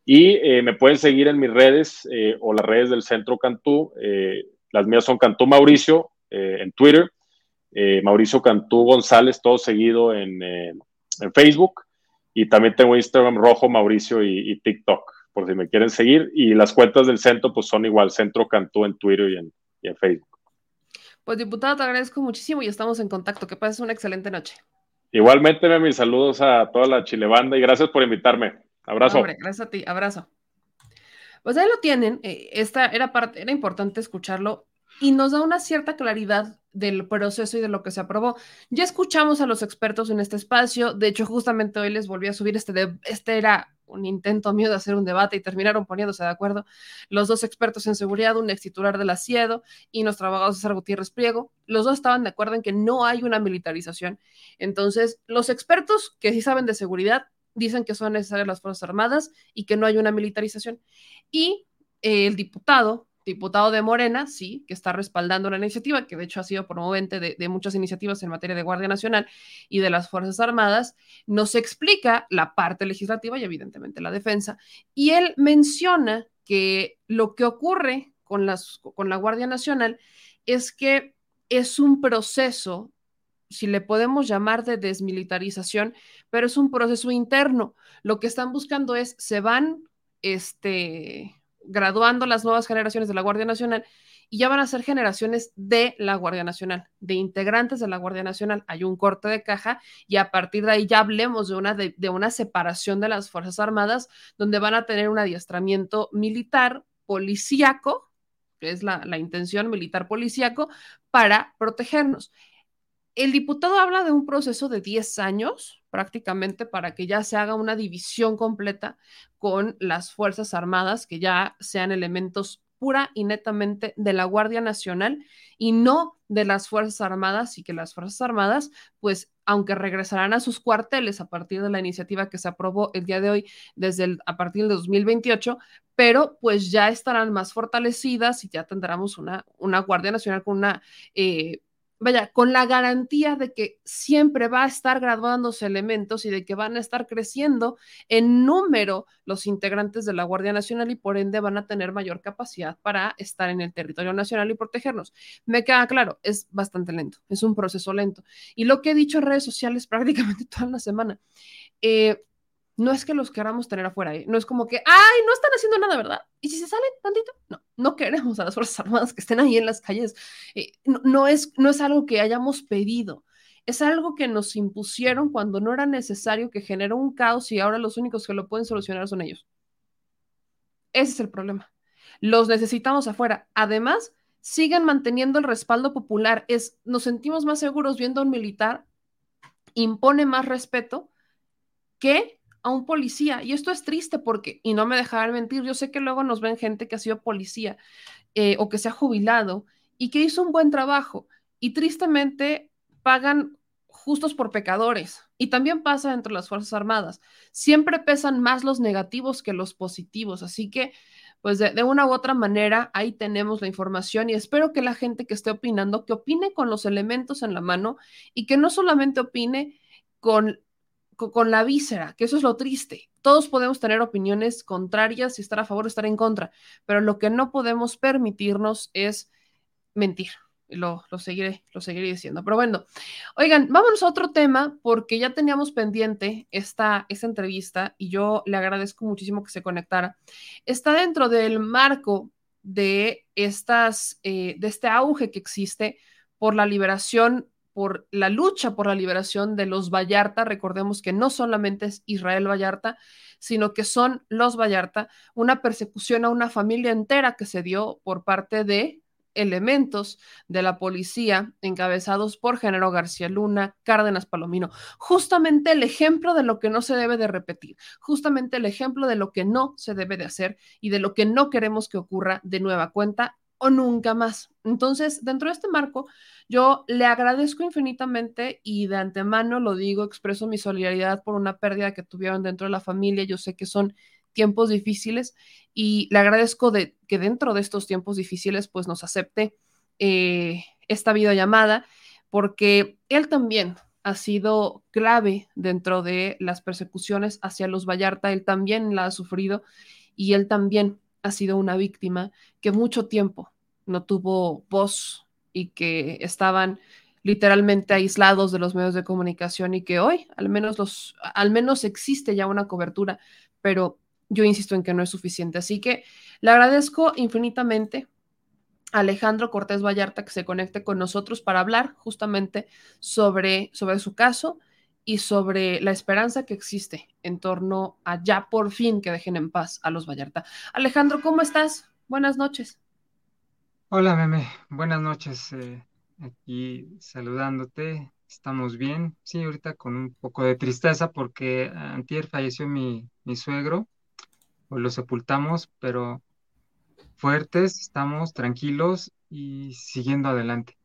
Y eh, me pueden seguir en mis redes eh, o las redes del Centro Cantú. Las mías son Cantú Mauricio eh, en Twitter, eh, Mauricio Cantú González, todo seguido en, eh, en, Facebook. Y también tengo Instagram rojo Mauricio y, TikTok, por si me quieren seguir. Y las cuentas del centro, pues son igual, Centro Cantú en Twitter y en, y en Facebook. Pues diputado, te agradezco muchísimo y estamos en contacto. Que pases una excelente noche. Igualmente, mis saludos a toda la Chilebanda y gracias por invitarme. Abrazo. gracias a ti, abrazo. Pues ahí lo tienen, eh, esta era parte, era importante escucharlo y nos da una cierta claridad del proceso y de lo que se aprobó. Ya escuchamos a los expertos en este espacio, de hecho justamente hoy les volví a subir este, de, este era un intento mío de hacer un debate y terminaron poniéndose de acuerdo los dos expertos en seguridad, un ex titular del ASIEDO y nuestro abogado César Gutiérrez Priego. Los dos estaban de acuerdo en que no hay una militarización. Entonces, los expertos que sí saben de seguridad dicen que son necesarias las Fuerzas Armadas y que no hay una militarización. Y eh, el diputado, diputado de Morena, sí, que está respaldando la iniciativa, que de hecho ha sido promovente de, muchas iniciativas en materia de Guardia Nacional y de las Fuerzas Armadas, nos explica la parte legislativa y evidentemente la defensa. Y él menciona que lo que ocurre con, las, con la Guardia Nacional es que es un proceso si le podemos llamar de desmilitarización, pero es un proceso interno. Lo que están buscando es, se van este, graduando las nuevas generaciones de la Guardia Nacional y ya van a ser generaciones de la Guardia Nacional, de integrantes de la Guardia Nacional. Hay un corte de caja y a partir de ahí ya hablemos de una, de, una separación de las Fuerzas Armadas, donde van a tener un adiestramiento militar, policíaco, que es la, la intención militar policíaco, para protegernos. El diputado habla de un proceso de 10 años prácticamente para que ya se haga una división completa con las Fuerzas Armadas, que ya sean elementos pura y netamente de la Guardia Nacional y no de las Fuerzas Armadas y que las Fuerzas Armadas, pues, aunque regresarán a sus cuarteles a partir de la iniciativa que se aprobó el día de hoy, desde el, a partir de 2028, pero pues ya estarán más fortalecidas y ya tendremos una, una Guardia Nacional con una eh, vaya, con la garantía de que siempre va a estar graduándose elementos y de que van a estar creciendo en número los integrantes de la Guardia Nacional y por ende van a tener mayor capacidad para estar en el territorio nacional y protegernos. Me queda claro, es bastante lento, es un proceso lento. Y lo que he dicho en redes sociales prácticamente toda la semana, eh, no es que los queramos tener afuera, ¿eh? no es como que, ay, no están haciendo nada, ¿verdad? Y si se salen tantito, no, no queremos a las Fuerzas Armadas que estén ahí en las calles. Eh, no, es, no es algo que hayamos pedido, es algo que nos impusieron cuando no era necesario, que generó un caos y ahora los únicos que lo pueden solucionar son ellos. Ese es el problema. Los necesitamos afuera. Además, sigan manteniendo el respaldo popular. Es, nos sentimos más seguros viendo a un militar, impone más respeto que a un policía. Y esto es triste porque, y no me dejarán mentir, yo sé que luego nos ven gente que ha sido policía eh, o que se ha jubilado y que hizo un buen trabajo y tristemente pagan justos por pecadores. Y también pasa entre las Fuerzas Armadas. Siempre pesan más los negativos que los positivos. Así que, pues de, de, una u otra manera, ahí tenemos la información y espero que la gente que esté opinando, que opine con los elementos en la mano y que no solamente opine con con la víscera, que eso es lo triste. Todos podemos tener opiniones contrarias y estar a favor o estar en contra, pero lo que no podemos permitirnos es mentir. Lo, lo, seguiré, lo seguiré diciendo. Pero bueno, oigan, vámonos a otro tema porque ya teníamos pendiente esta, esta entrevista y yo le agradezco muchísimo que se conectara. Está dentro del marco de, estas, eh, de este auge que existe por la liberación, por la lucha por la liberación de los Vallarta. Recordemos que no solamente es Israel Vallarta, sino que son los Vallarta, una persecución a una familia entera que se dio por parte de elementos de la policía encabezados por Genaro García Luna, Cárdenas Palomino, justamente el ejemplo de lo que no se debe de repetir, justamente el ejemplo de lo que no se debe de hacer y de lo que no queremos que ocurra de nueva cuenta o nunca más. Entonces, dentro de este marco, yo le agradezco infinitamente y de antemano lo digo, expreso mi solidaridad por una pérdida que tuvieron dentro de la familia. Yo sé que son tiempos difíciles y le agradezco de que dentro de estos tiempos difíciles pues nos acepte eh, esta videollamada porque él también ha sido clave dentro de las persecuciones hacia los Vallarta, él también la ha sufrido y él también ha sido una víctima que mucho tiempo no tuvo voz y que estaban literalmente aislados de los medios de comunicación y que hoy al menos los al menos existe ya una cobertura, pero yo insisto en que no es suficiente. Así que le agradezco infinitamente a Alejandro Cortés Vallarta que se conecte con nosotros para hablar justamente sobre, sobre su caso y sobre la esperanza que existe en torno a ya por fin que dejen en paz a los Vallarta. Alejandro, ¿cómo estás? Buenas noches. Hola, meme. Buenas noches. Eh, aquí saludándote. Estamos bien. Sí, ahorita con un poco de tristeza porque antier falleció mi, mi suegro. Hoy lo sepultamos, pero fuertes, estamos tranquilos y siguiendo adelante.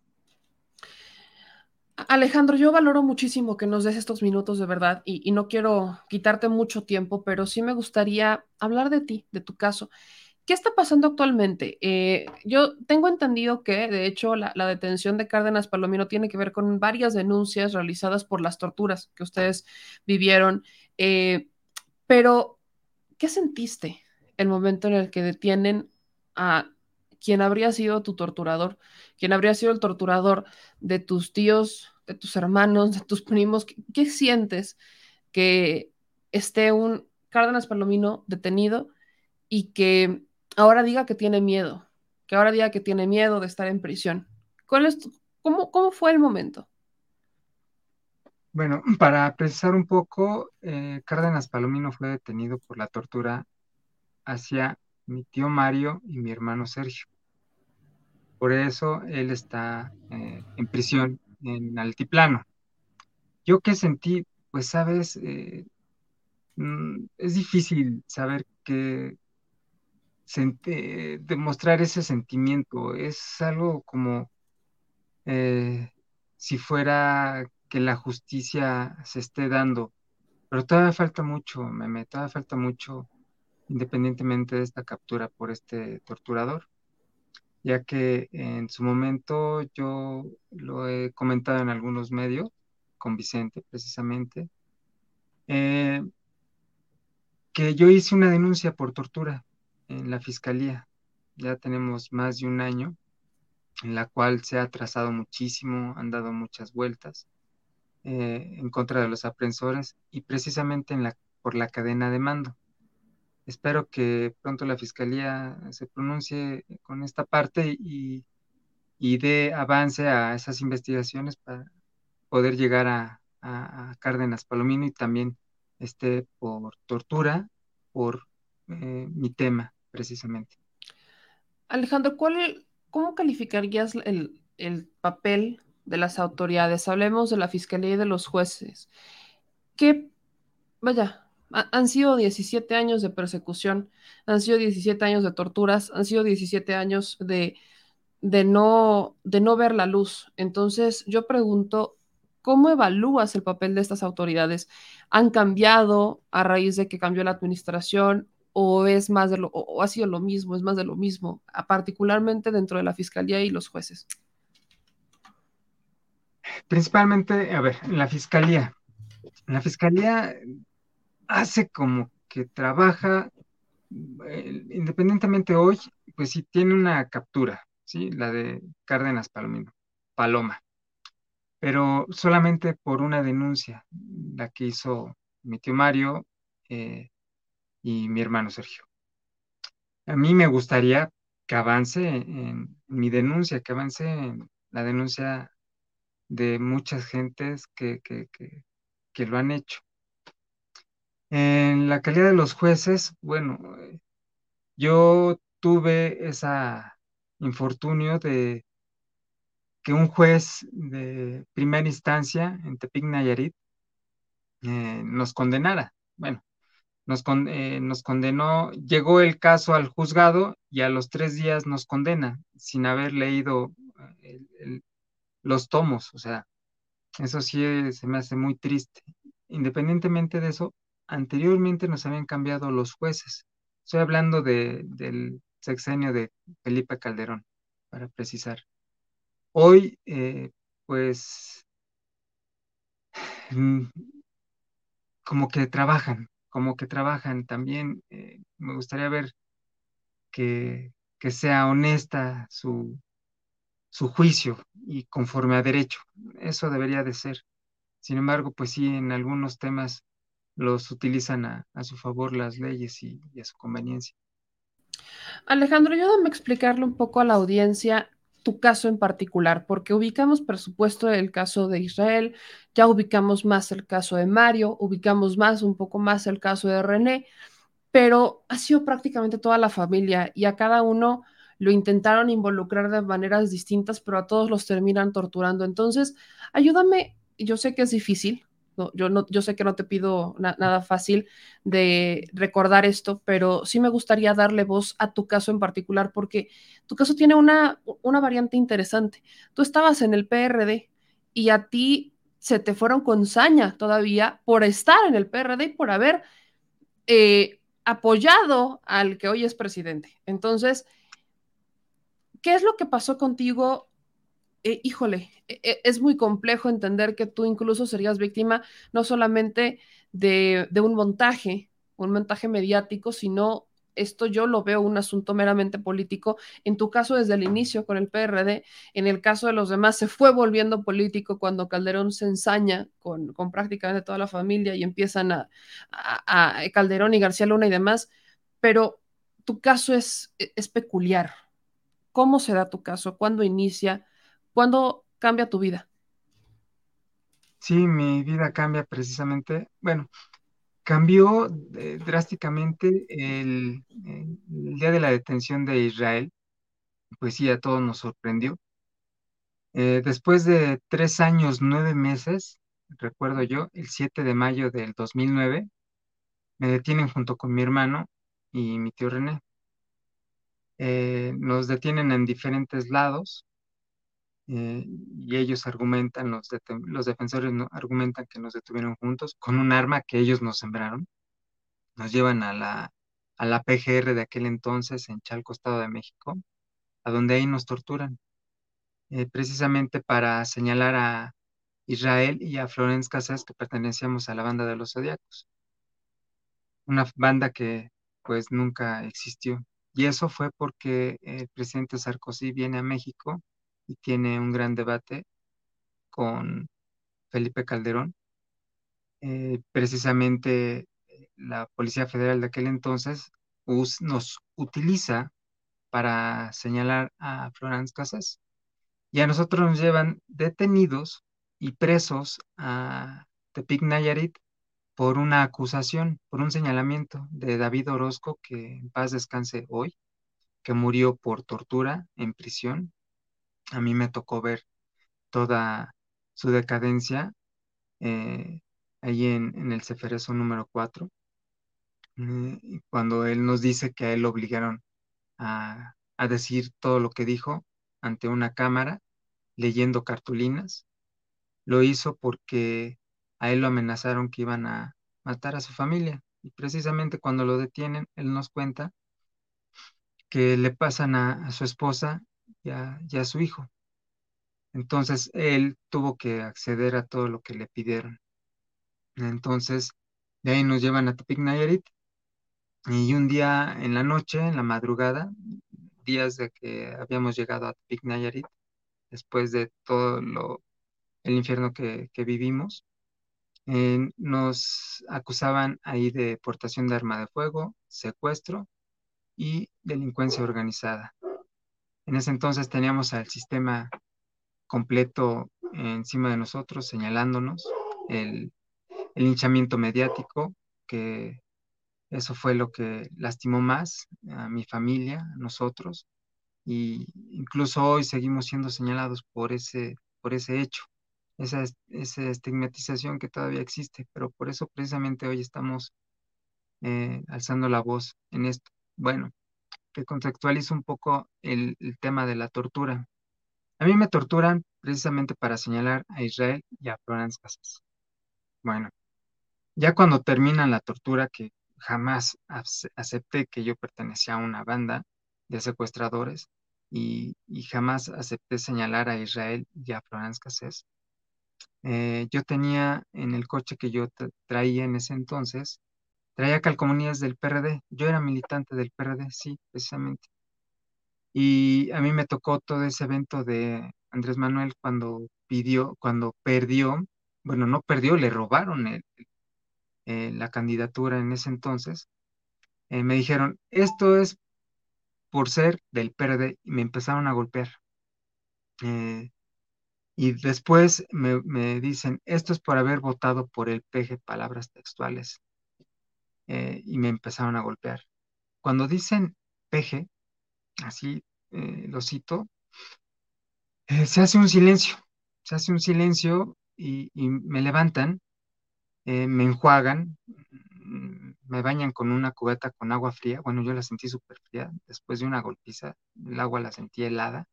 Alejandro, yo valoro muchísimo que nos des estos minutos de verdad y, no quiero quitarte mucho tiempo, pero sí me gustaría hablar de ti, de tu caso. ¿Qué está pasando actualmente? Eh, yo tengo entendido que, de hecho, la, la, detención de Cárdenas Palomino tiene que ver con varias denuncias realizadas por las torturas que ustedes vivieron, eh, pero ¿qué sentiste el momento en el que detienen a quien habría sido tu torturador, quien habría sido el torturador de tus tíos, de tus hermanos, de tus primos? ¿Qué, sientes que esté un Cárdenas Palomino detenido y que ahora diga que tiene miedo, que ahora diga que tiene miedo de estar en prisión. ¿Cuál es cómo, ¿Cómo fue el momento? Bueno, para precisar un poco, eh, Cárdenas Palomino fue detenido por la tortura hacia mi tío Mario y mi hermano Sergio. Por eso él está eh, en prisión en altiplano. ¿Yo qué sentí? Pues sabes, eh, mm, es difícil saber qué, demostrar ese sentimiento. Es algo como eh, si fuera que la justicia se esté dando. Pero todavía falta mucho, meme, todavía falta mucho, independientemente de esta captura por este torturador, ya que en su momento yo lo he comentado en algunos medios, con Vicente precisamente, eh, que yo hice una denuncia por tortura en la fiscalía. Ya tenemos más de un año en la cual se ha trazado muchísimo, han dado muchas vueltas eh, en contra de los aprensores y precisamente por la cadena de mando. Espero que pronto la fiscalía se pronuncie con esta parte y, y dé avance a esas investigaciones para poder llegar a, a, Cárdenas Palomino y también este, por tortura, por eh, mi tema precisamente. Alejandro, ¿cuál, ¿cómo calificarías el, el, papel de las autoridades? Hablemos de la fiscalía y de los jueces. ¿Qué, vaya, han sido 17 años de persecución, han sido 17 años de torturas, han sido 17 años de, de, no, de no ver la luz. Entonces, yo pregunto, ¿cómo evalúas el papel de estas autoridades? ¿Han cambiado a raíz de que cambió la administración? o es más de lo, o ha sido lo mismo, es más de lo mismo, particularmente dentro de la fiscalía y los jueces? Principalmente, a ver, en la fiscalía. La fiscalía hace como que trabaja, independientemente hoy, pues sí tiene una captura, ¿sí? La de Cárdenas Palomino, Paloma, pero solamente por una denuncia, la que hizo mi tío Mario, eh, y mi hermano Sergio. A mí me gustaría que avance en, mi denuncia, que avance en, la denuncia de muchas gentes que, que, que, lo han hecho. En la calidad de los jueces, bueno, yo tuve esa infortunio de que un juez de primera instancia en Tepic Nayarit eh, nos condenara. Bueno, nos, eh, nos, condenó, llegó el caso al juzgado y a los tres días nos condena sin haber leído eh, los tomos. O sea, eso sí se me hace muy triste. Independientemente de eso, anteriormente nos habían cambiado los jueces. Estoy hablando de, del sexenio de Felipe Calderón, para precisar. Hoy, eh, pues, mm, como que trabajan, como que trabajan. También eh, me gustaría ver que, que sea honesta su, su juicio y conforme a derecho. Eso debería de ser. Sin embargo, pues sí, en algunos temas los utilizan a, su favor las leyes y, y, a su conveniencia. Alejandro, ayúdame a explicarle un poco a la audiencia tu caso en particular, porque ubicamos, por supuesto, el caso de Israel, ya ubicamos más el caso de Mario, ubicamos más, un poco más el caso de René, pero ha sido prácticamente toda la familia y a cada uno lo intentaron involucrar de maneras distintas, pero a todos los terminan torturando. Entonces, ayúdame, yo sé que es difícil, yo, no, yo sé que no te pido nada fácil de recordar esto, pero sí me gustaría darle voz a tu caso en particular porque tu caso tiene una, una variante interesante. Tú estabas en el PRD y a ti se te fueron con saña todavía por estar en el PRD y por haber eh, apoyado al que hoy es presidente. Entonces, ¿qué es lo que pasó contigo eh, híjole, e, e, es muy complejo entender que tú incluso serías víctima no solamente de, un montaje, un montaje mediático, sino esto yo lo veo un asunto meramente político. En tu caso, desde el inicio con el PRD, en el caso de los demás, se fue volviendo político cuando Calderón se ensaña con, prácticamente toda la familia y empiezan a, Calderón y García Luna y demás. Pero tu caso es, es peculiar. ¿Cómo se da tu caso? ¿Cuándo inicia? ¿Cuándo cambia tu vida? Sí, mi vida cambia precisamente, bueno, cambió eh, drásticamente el, día de la detención de Israel, pues sí, a todos nos sorprendió. Eh, después de tres años, nueve meses, recuerdo yo, el 7 de mayo del 2009, me detienen junto con mi hermano y mi tío René. Eh, nos detienen en diferentes lados, eh, y ellos argumentan, los, los defensores no, argumentan que nos detuvieron juntos con un arma que ellos nos sembraron. Nos llevan a la, a la PGR de aquel entonces en Chalco, Estado de México, a donde ahí nos torturan, eh, precisamente para señalar a Israel y a Florence Casas que pertenecíamos a la banda de los Zodíacos. Una banda que pues nunca existió. Y eso fue porque el presidente Sarkozy viene a México y tiene un gran debate con Felipe Calderón. Eh, precisamente eh, la Policía Federal de aquel entonces nos utiliza para señalar a Florence Casas y a nosotros nos llevan detenidos y presos a Tepic Nayarit por una acusación, por un señalamiento de David Orozco, que en paz descanse hoy, que murió por tortura en prisión a mí me tocó ver toda su decadencia eh, ahí en, el Ceferezo número 4, eh, cuando él nos dice que a él lo obligaron a, a decir todo lo que dijo ante una cámara, leyendo cartulinas. Lo hizo porque a él lo amenazaron que iban a matar a su familia. Y precisamente cuando lo detienen, él nos cuenta que le pasan a, a su esposa ya, ya su hijo. Entonces él tuvo que acceder a todo lo que le pidieron. Entonces, de ahí nos llevan a Tepic Nayarit. Y un día en la noche, en la madrugada, días de que habíamos llegado a Tepic Nayarit, después de todo lo, el infierno que, vivimos, eh, nos acusaban ahí de portación de arma de fuego, secuestro y delincuencia organizada. En ese entonces teníamos al sistema completo encima de nosotros, señalándonos, el, el hinchamiento mediático, que eso fue lo que lastimó más a mi familia, a nosotros, y incluso hoy seguimos siendo señalados por ese, por ese hecho, esa, esa estigmatización que todavía existe, pero por eso precisamente hoy estamos eh, alzando la voz en esto. Bueno, que contextualizo un poco el, el tema de la tortura. A mí me torturan precisamente para señalar a Israel y a Florence Casas. Bueno, ya cuando terminan la tortura, que jamás acepté que yo pertenecía a una banda de secuestradores y, jamás acepté señalar a Israel y a Florence Cassés. Eh, yo tenía en el coche que yo traía en ese entonces, traía calcomanías del PRD. Yo era militante del PRD, sí, precisamente. Y a mí me tocó todo ese evento de Andrés Manuel cuando pidió, cuando perdió, bueno, no perdió, le robaron eh, la candidatura en ese entonces, eh, me dijeron, esto es por ser del PRD y me empezaron a golpear. Eh, y después me, dicen, esto es por haber votado por el PG, palabras textuales. Y me empezaron a golpear. Cuando dicen PG, así lo cito, se hace un silencio, se hace un silencio y me levantan eh, me enjuagan, mm, me bañan con una cubeta con agua fría. Bueno, yo la sentí súper fría. Después de una golpiza, el agua la sentí helada.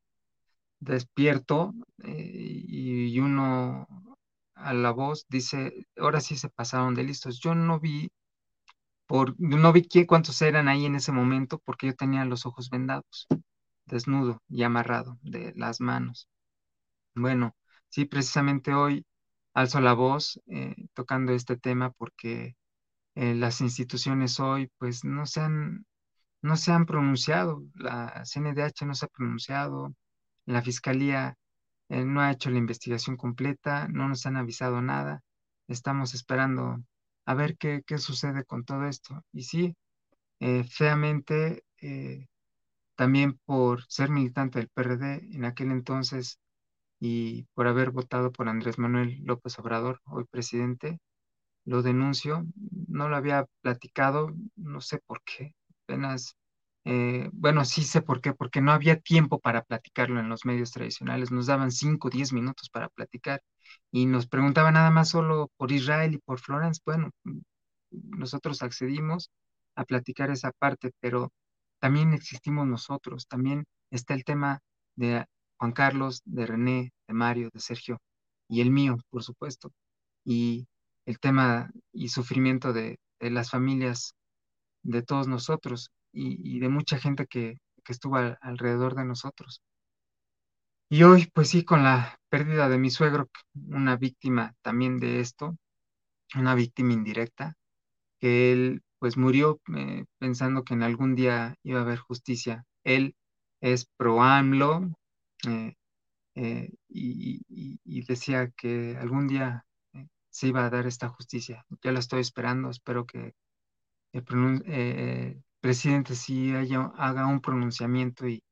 Despierto eh, y, uno a la voz dice, ahora sí se pasaron de listos. Yo no vi, no vi qué, cuántos eran ahí en ese momento porque yo tenía los ojos vendados, desnudo y amarrado de las manos. Bueno, sí, precisamente hoy alzo la voz eh, tocando este tema porque eh, las instituciones hoy pues no se han, no se han pronunciado, la CNDH no se ha pronunciado, la Fiscalía eh, no ha hecho la investigación completa, no nos han avisado nada, estamos esperando a ver qué, qué sucede con todo esto. Y sí, feamente, también por ser militante del PRD, en aquel entonces y por haber votado por Andrés Manuel López Obrador, hoy presidente. Lo denuncio, no lo había platicado, no sé por qué, apenas, eh, bueno, sí sé por qué, porque no había tiempo para platicarlo en los medios tradicionales, nos daban 5 o 10 minutos para platicar y nos preguntaban nada más solo por Israel y por Florence. Bueno, nosotros accedimos a platicar esa parte, pero también existimos nosotros, también está el tema de Juan Carlos, de René, de Mario, de Sergio y el mío, por supuesto. Y el tema y sufrimiento de, las familias de todos nosotros y, de mucha gente que, estuvo alrededor de nosotros. Y hoy, pues sí, con la pérdida de mi suegro, una víctima también de esto, una víctima indirecta, que él pues murió eh, pensando que en algún día iba a haber justicia. Él es pro AMLO, eh, eh, y, decía que algún día se iba a dar esta justicia. Ya la estoy esperando, espero que presidente sí haga un pronunciamiento y,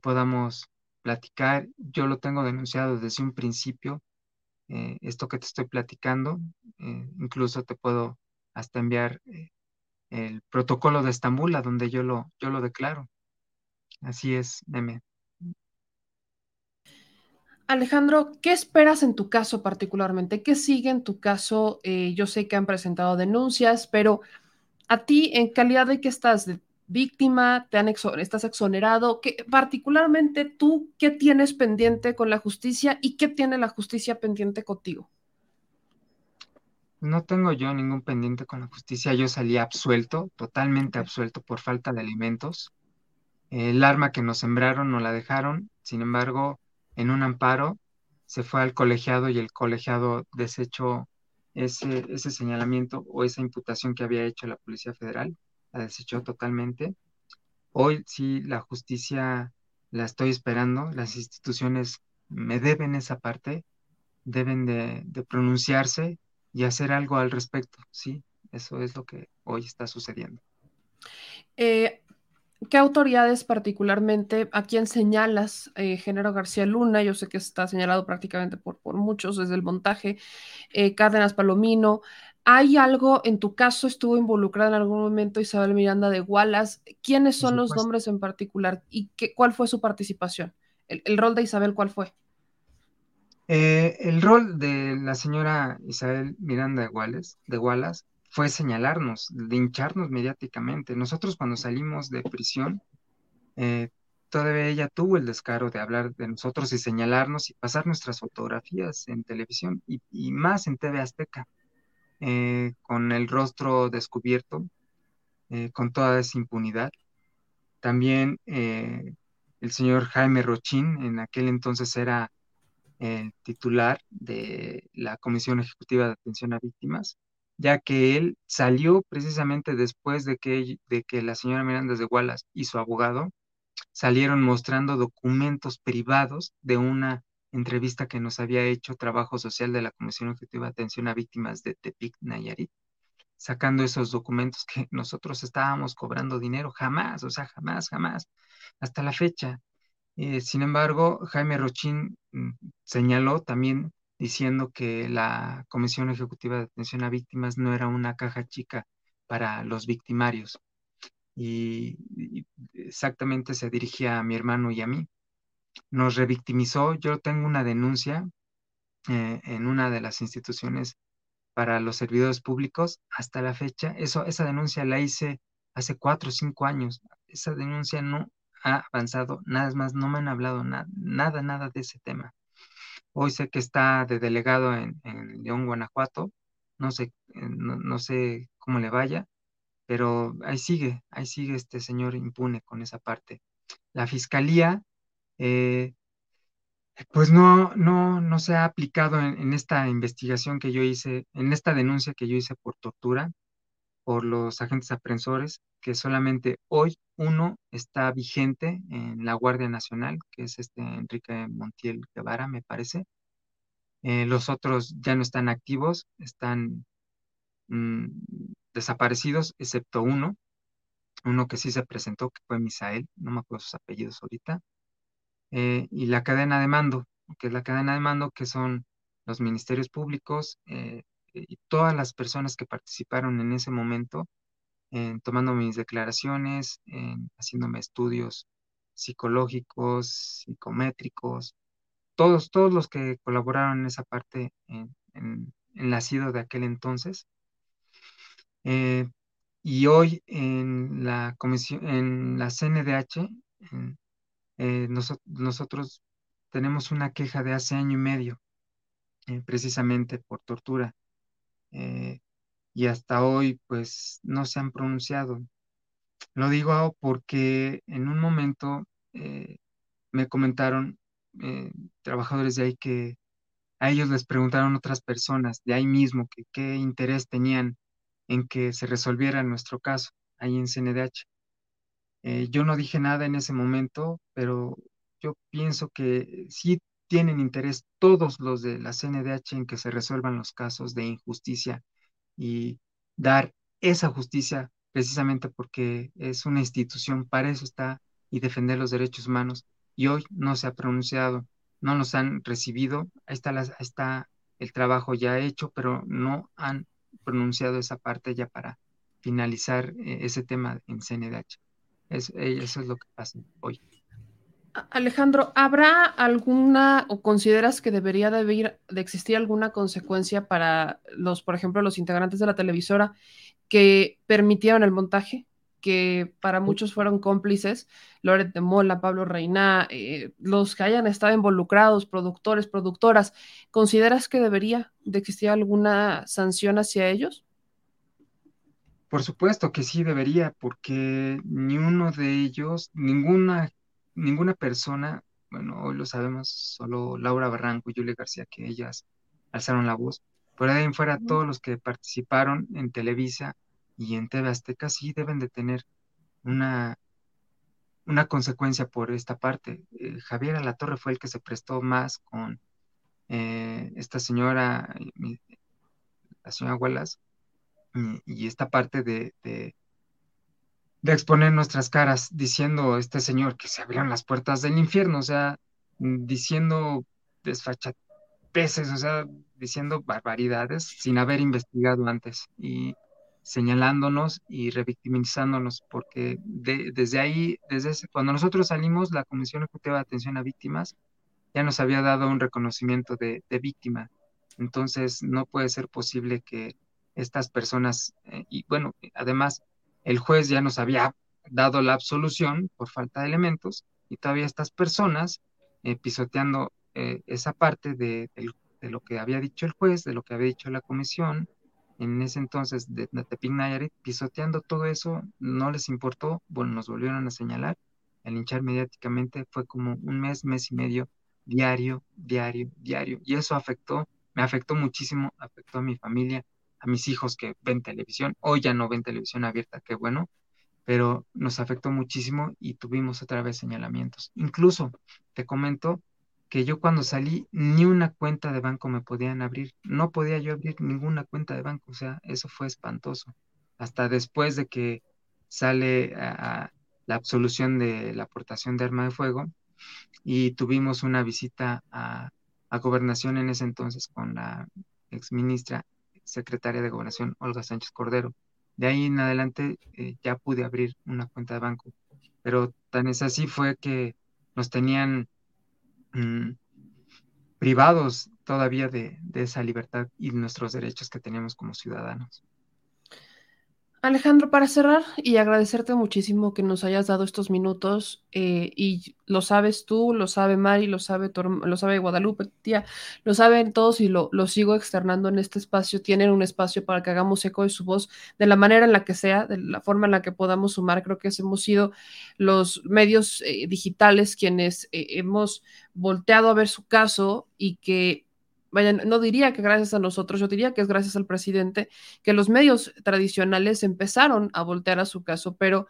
podamos platicar. Yo lo tengo denunciado desde un principio, esto que te estoy platicando, incluso te puedo hasta enviar el protocolo de Estambul, a donde yo lo, yo lo declaro. Así es, Meme. Alejandro, ¿qué esperas en tu caso particularmente? ¿Qué sigue en tu caso? Eh, yo sé que han presentado denuncias, pero a ti, en calidad de que estás de víctima, te han estás exonerado, ¿qué, particularmente tú, ¿qué tienes pendiente con la justicia y qué tiene la justicia pendiente contigo? No tengo yo ningún pendiente con la justicia. Yo salí absuelto, totalmente absuelto por falta de alimentos. El arma que nos sembraron no la dejaron. Sin embargo, en un amparo, se fue al colegiado y el colegiado desechó ese, ese señalamiento o esa imputación que había hecho la Policía Federal, la desechó totalmente. Hoy sí la justicia la estoy esperando, las instituciones me deben esa parte, deben de, pronunciarse y hacer algo al respecto, ¿sí? Eso es lo que hoy está sucediendo. Eh, ¿qué autoridades particularmente, a quién señalas, eh, Género García Luna? Yo sé que está señalado prácticamente por, por muchos desde el montaje, eh, Cárdenas Palomino. ¿Hay algo, en tu caso, estuvo involucrada en algún momento Isabel Miranda de Wallace? ¿Quiénes son los nombres en particular y qué, cuál fue su participación? El, el, rol de Isabel cuál fue? Eh, el rol de la señora Isabel Miranda de Wallace, de Wallace fue señalarnos, lincharnos mediáticamente. Nosotros cuando salimos de prisión, eh, todavía ella tuvo el descaro de hablar de nosotros y señalarnos y pasar nuestras fotografías en televisión y, y más en TV Azteca, eh, con el rostro descubierto, eh, con toda esa impunidad. También eh, el señor Jaime Rochín, en aquel entonces era el titular de la Comisión Ejecutiva de Atención a Víctimas, ya que él salió precisamente después de que, de que la señora Miranda de Wallace y su abogado salieron mostrando documentos privados de una entrevista que nos había hecho Trabajo Social de la Comisión Ejecutiva de Atención a Víctimas de Tepic, Nayarit, sacando esos documentos que nosotros estábamos cobrando dinero, jamás, o sea, jamás, jamás, hasta la fecha. Eh, sin embargo, Jaime Rochín mm, señaló también diciendo que la Comisión Ejecutiva de Atención a Víctimas no era una caja chica para los victimarios. Y, exactamente se dirigía a mi hermano y a mí. Nos revictimizó. Yo tengo una denuncia eh, en una de las instituciones para los servidores públicos hasta la fecha. Eso, esa denuncia la hice hace cuatro o cinco años. Esa denuncia no ha avanzado, nada más, no me han hablado nada, nada, nada de ese tema. Hoy sé que está de delegado en, León, Guanajuato. No sé, no, no, sé cómo le vaya, pero ahí sigue, ahí sigue este señor impune con esa parte. La fiscalía, eh, pues no, no, no se ha aplicado en esta investigación que yo hice, en esta denuncia que yo hice por tortura por los agentes aprensores, que solamente hoy uno está vigente en la Guardia Nacional, que es este Enrique Montiel Guevara, me parece. Eh, los otros ya no están activos, están mmm, desaparecidos, excepto uno, uno que sí se presentó, que fue Misael, no me acuerdo sus apellidos ahorita, eh, y la cadena de mando, que es la cadena de mando, que son los ministerios públicos, eh, y todas las personas que participaron en ese momento, en tomando mis declaraciones, en haciéndome estudios psicológicos, psicométricos, todos, todos los que colaboraron en esa parte en, en, en nacido de aquel entonces. Eh, y hoy en la comisión, en la CNDH, eh, nosotros tenemos una queja de hace año y medio, eh, precisamente por tortura eh, y hasta hoy pues no se han pronunciado. Lo digo porque en un momento eh, me comentaron eh, trabajadores de ahí que a ellos les preguntaron otras personas de ahí mismo que qué interés tenían en que se resolviera nuestro caso ahí en CNDH. Yo no dije nada en ese momento, pero yo pienso que sí tienen interés todos los de la CNDH en que se resuelvan los casos de injusticia y dar esa justicia precisamente porque es una institución, para eso está, y defender los derechos humanos. Y hoy no se ha pronunciado, no nos han recibido, está, el trabajo ya hecho, pero no han pronunciado esa parte ya para finalizar eh, ese tema en CNDH. Eh, eso es lo que pasa hoy. Alejandro, ¿habrá alguna o consideras que debería de, haber, de, existir alguna consecuencia para los, por ejemplo, los integrantes de la televisora que permitieron el montaje? que para muchos fueron cómplices, Loret de Mola, Pablo Reina, eh, los que hayan estado involucrados, productores, productoras, ¿consideras que debería de existir alguna sanción hacia ellos? Por supuesto que sí debería, porque ni uno de ellos, ninguna ninguna persona, bueno, hoy lo sabemos, solo Laura Barranco y Julia García, que ellas alzaron la voz, pero de ahí en fuera todos los que participaron en Televisa y en TV Azteca sí deben de tener una, una consecuencia por esta parte. Eh, Javier Alatorre fue el que se prestó más con eh, esta señora, la señora Wallace, y, y esta parte de, de de exponer nuestras caras diciendo este señor que se abrieron las puertas del infierno, o sea, diciendo desfachateces, o sea, diciendo barbaridades sin haber investigado antes y señalándonos y revictimizándonos, porque desde ahí, desde cuando nosotros salimos, la Comisión Ejecutiva de Atención a Víctimas ya nos había dado un reconocimiento de, víctima. Entonces, no puede ser posible que estas personas, eh, y bueno, además, el juez ya nos había dado la absolución por falta de elementos, y todavía estas personas eh, pisoteando eh, esa parte de, lo que había dicho el juez, de lo que había dicho la comisión, en ese entonces de, Tepic Nayarit, pisoteando todo eso, no les importó, bueno, nos volvieron a señalar, el hinchar mediáticamente fue como un mes, mes y medio, diario, diario, diario, y eso afectó, me afectó muchísimo, afectó a mi familia, a mis hijos que ven televisión, hoy ya no ven televisión abierta, qué bueno, pero nos afectó muchísimo y tuvimos otra vez señalamientos. Incluso te comento que yo cuando salí ni una cuenta de banco me podían abrir, no podía yo abrir ninguna cuenta de banco, o sea, eso fue espantoso. Hasta después de que sale la absolución de la aportación de arma de fuego y tuvimos una visita a, a gobernación en ese entonces con la ex ministra secretaria de gobernación Olga Sánchez Cordero de ahí en adelante eh, ya pude abrir una cuenta de banco, pero tan es así fue que nos tenían mm, privados todavía de, de esa libertad y nuestros derechos que teníamos como ciudadanos. Alejandro, para cerrar y agradecerte muchísimo que nos hayas dado estos minutos eh, y lo sabes tú, lo sabe Mari, lo sabe, lo sabe Guadalupe, tía, lo saben todos y lo, lo, sigo externando en este espacio. Tienen un espacio para que hagamos eco de su voz de la manera en la que sea, de la forma en la que podamos sumar. Creo que hemos sido los medios eh, digitales quienes eh, hemos volteado a ver su caso y que vaya, no diría que gracias a nosotros, yo diría que es gracias al presidente que los medios tradicionales empezaron a voltear a su caso, pero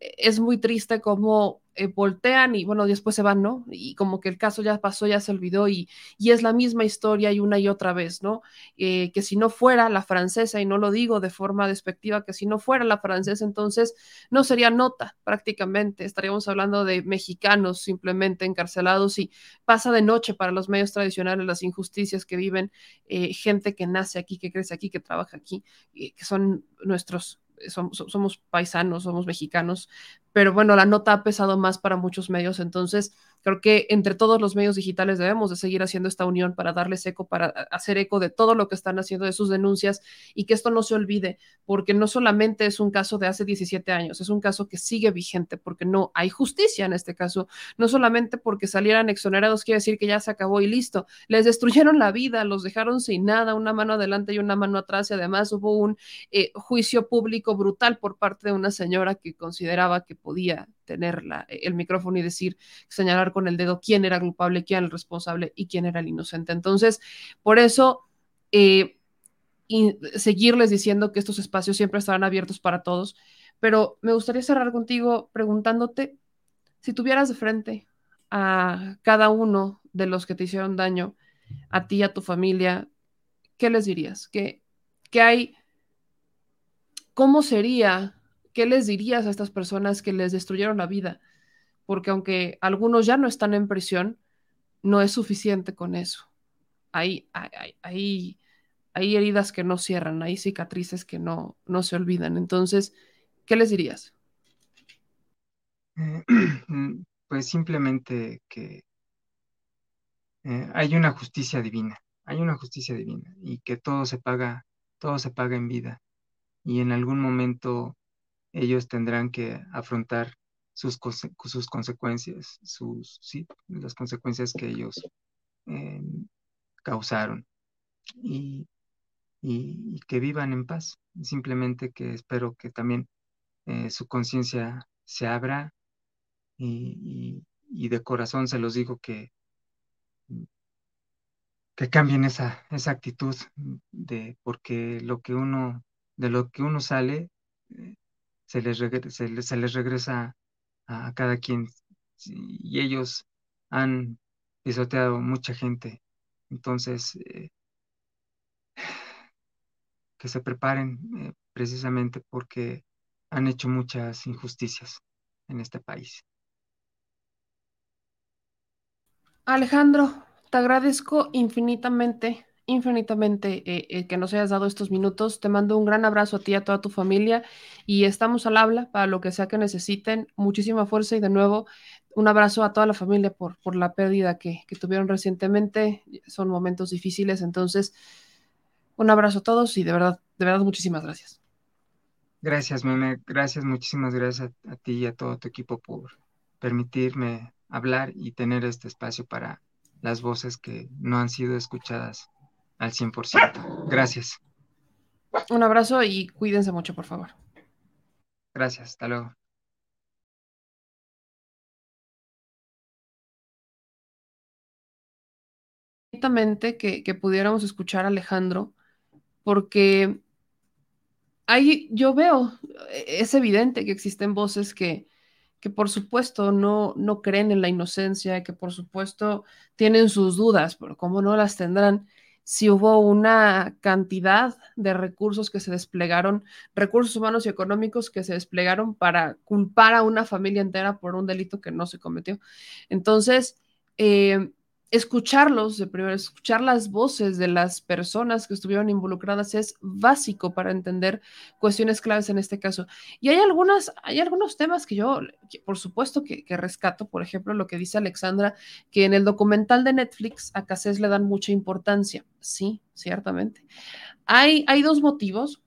es muy triste cómo eh, voltean y bueno, después se van, ¿no? Y como que el caso ya pasó, ya se olvidó y, y es la misma historia y una y otra vez, ¿no? Eh, que si no fuera la francesa, y no lo digo de forma despectiva, que si no fuera la francesa, entonces no sería nota prácticamente, estaríamos hablando de mexicanos simplemente encarcelados y pasa de noche para los medios tradicionales las injusticias que viven eh, gente que nace aquí, que crece aquí, que trabaja aquí, que son nuestros somos, paisanos, somos mexicanos, pero bueno, la nota ha pesado más para muchos medios, entonces creo que entre todos los medios digitales debemos de seguir haciendo esta unión para darles eco, para hacer eco de todo lo que están haciendo, de sus denuncias y que esto no se olvide, porque no solamente es un caso de hace 17 años, es un caso que sigue vigente, porque no hay justicia en este caso, no solamente porque salieran exonerados quiere decir que ya se acabó y listo, les destruyeron la vida, los dejaron sin nada, una mano adelante y una mano atrás y además hubo un eh, juicio público brutal por parte de una señora que consideraba que podía tener el micrófono y decir, señalar con el dedo quién era culpable, quién era el responsable y quién era el inocente. Entonces, por eso, eh, seguirles diciendo que estos espacios siempre estarán abiertos para todos, pero me gustaría cerrar contigo preguntándote si tuvieras de frente a cada uno de los que te hicieron daño, a ti, a tu familia, ¿qué les dirías? ¿Qué, qué hay? ¿Cómo sería ¿qué les dirías a estas personas que les destruyeron la vida? Porque aunque algunos ya no están en prisión, no es suficiente con eso. Hay, hay, hay, hay heridas que no cierran, hay cicatrices que no, no se olvidan. Entonces, ¿qué les dirías? pues simplemente que eh, hay una justicia divina, hay una justicia divina y que todo se paga, todo se paga en vida y en algún momento ellos tendrán que afrontar sus, sus consecuencias, sus, sí, las consecuencias que ellos eh, causaron y, y, que vivan en paz. Simplemente que espero que también eh, su conciencia se abra y, y, de corazón se los digo que, que cambien esa, esa actitud de porque lo que uno, de lo que uno sale, eh, se les, se les, regresa a cada quien y ellos han pisoteado mucha gente. Entonces, eh, que se preparen eh, precisamente porque han hecho muchas injusticias en este país. Alejandro, te agradezco infinitamente, infinitamente eh, que nos hayas dado estos minutos. Te mando un gran abrazo a ti y a toda tu familia y estamos al habla para lo que sea que necesiten. Muchísima fuerza y de nuevo un abrazo a toda la familia por, por la pérdida que, que tuvieron recientemente. Son momentos difíciles, entonces un abrazo a todos y de verdad, de verdad, muchísimas gracias. Gracias, Meme. Gracias, muchísimas gracias a ti y a todo tu equipo por permitirme hablar y tener este espacio para las voces que no han sido escuchadas al 100%. Gracias. Un abrazo y cuídense mucho, por favor. Gracias, hasta luego. Que, que pudiéramos escuchar a Alejandro, porque ahí yo veo, es evidente que existen voces que, que por supuesto no, no creen en la inocencia, que por supuesto tienen sus dudas, pero cómo no las tendrán si hubo una cantidad de recursos que se desplegaron, recursos humanos y económicos que se desplegaron para culpar a una familia entera por un delito que no se cometió. Entonces, eh, escucharlos, de primero, escuchar las voces de las personas que estuvieron involucradas es básico para entender cuestiones claves en este caso. Y hay algunas, hay algunos temas que yo, por supuesto, que, que, rescato, por ejemplo, lo que dice Alexandra, que en el documental de Netflix a Cassés le dan mucha importancia. Sí, ciertamente. Hay, hay dos motivos.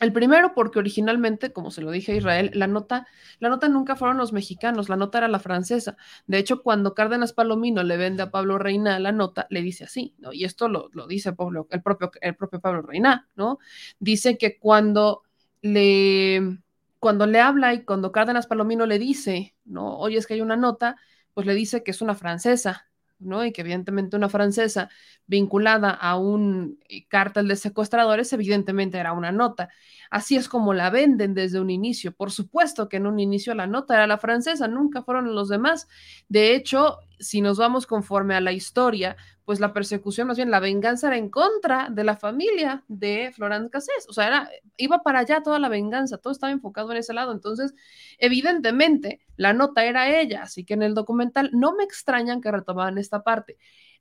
El primero, porque originalmente, como se lo dije a Israel, la nota, la nota nunca fueron los mexicanos, la nota era la francesa. De hecho, cuando Cárdenas Palomino le vende a Pablo Reina la nota, le dice así, ¿no? Y esto lo, dice Pablo, el, propio, el propio Pablo Reina, ¿no? Dice que cuando le, cuando le habla y cuando Cárdenas Palomino le dice, ¿no? Oye, es que hay una nota, pues le dice que es una francesa, ¿no? Y que evidentemente una francesa vinculada a un eh, cártel de secuestradores, evidentemente era una nota. Así es como la venden desde un inicio. Por supuesto que en un inicio la nota era la francesa, nunca fueron los demás. De hecho, si nos vamos conforme a la historia, pues la persecución, más bien la venganza era en contra de la familia de Florence Cassés. O sea, era, iba para allá toda la venganza, todo estaba enfocado en ese lado. Entonces, evidentemente, la nota era ella. Así que en el documental no me extrañan que retomaban esta parte.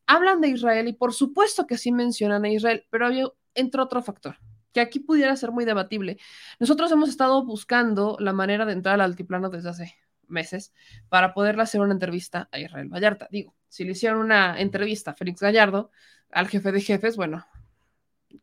Hablan de Israel y por supuesto que sí mencionan a Israel, pero entra otro factor que aquí pudiera ser muy debatible. Nosotros hemos estado buscando la manera de entrar al altiplano desde hace meses para poderle hacer una entrevista a Israel Vallarta. Digo, si le hicieron una entrevista a Félix Gallardo, al jefe de jefes, bueno,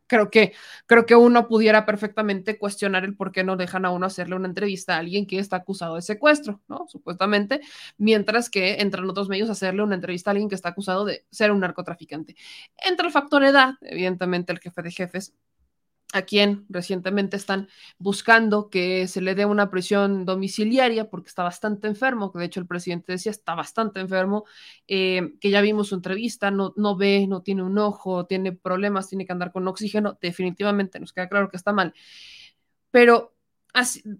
creo que, creo que uno pudiera perfectamente cuestionar el por qué no dejan a uno hacerle una entrevista a alguien que está acusado de secuestro, ¿no? Supuestamente, mientras que entran otros medios a hacerle una entrevista a alguien que está acusado de ser un narcotraficante. Entre el factor edad, evidentemente el jefe de jefes a quien recientemente están buscando que se le dé una prisión domiciliaria porque está bastante enfermo, que de hecho el presidente decía está bastante enfermo, eh, que ya vimos su entrevista, no, no ve, no tiene un ojo, tiene problemas, tiene que andar con oxígeno, definitivamente nos queda claro que está mal. Pero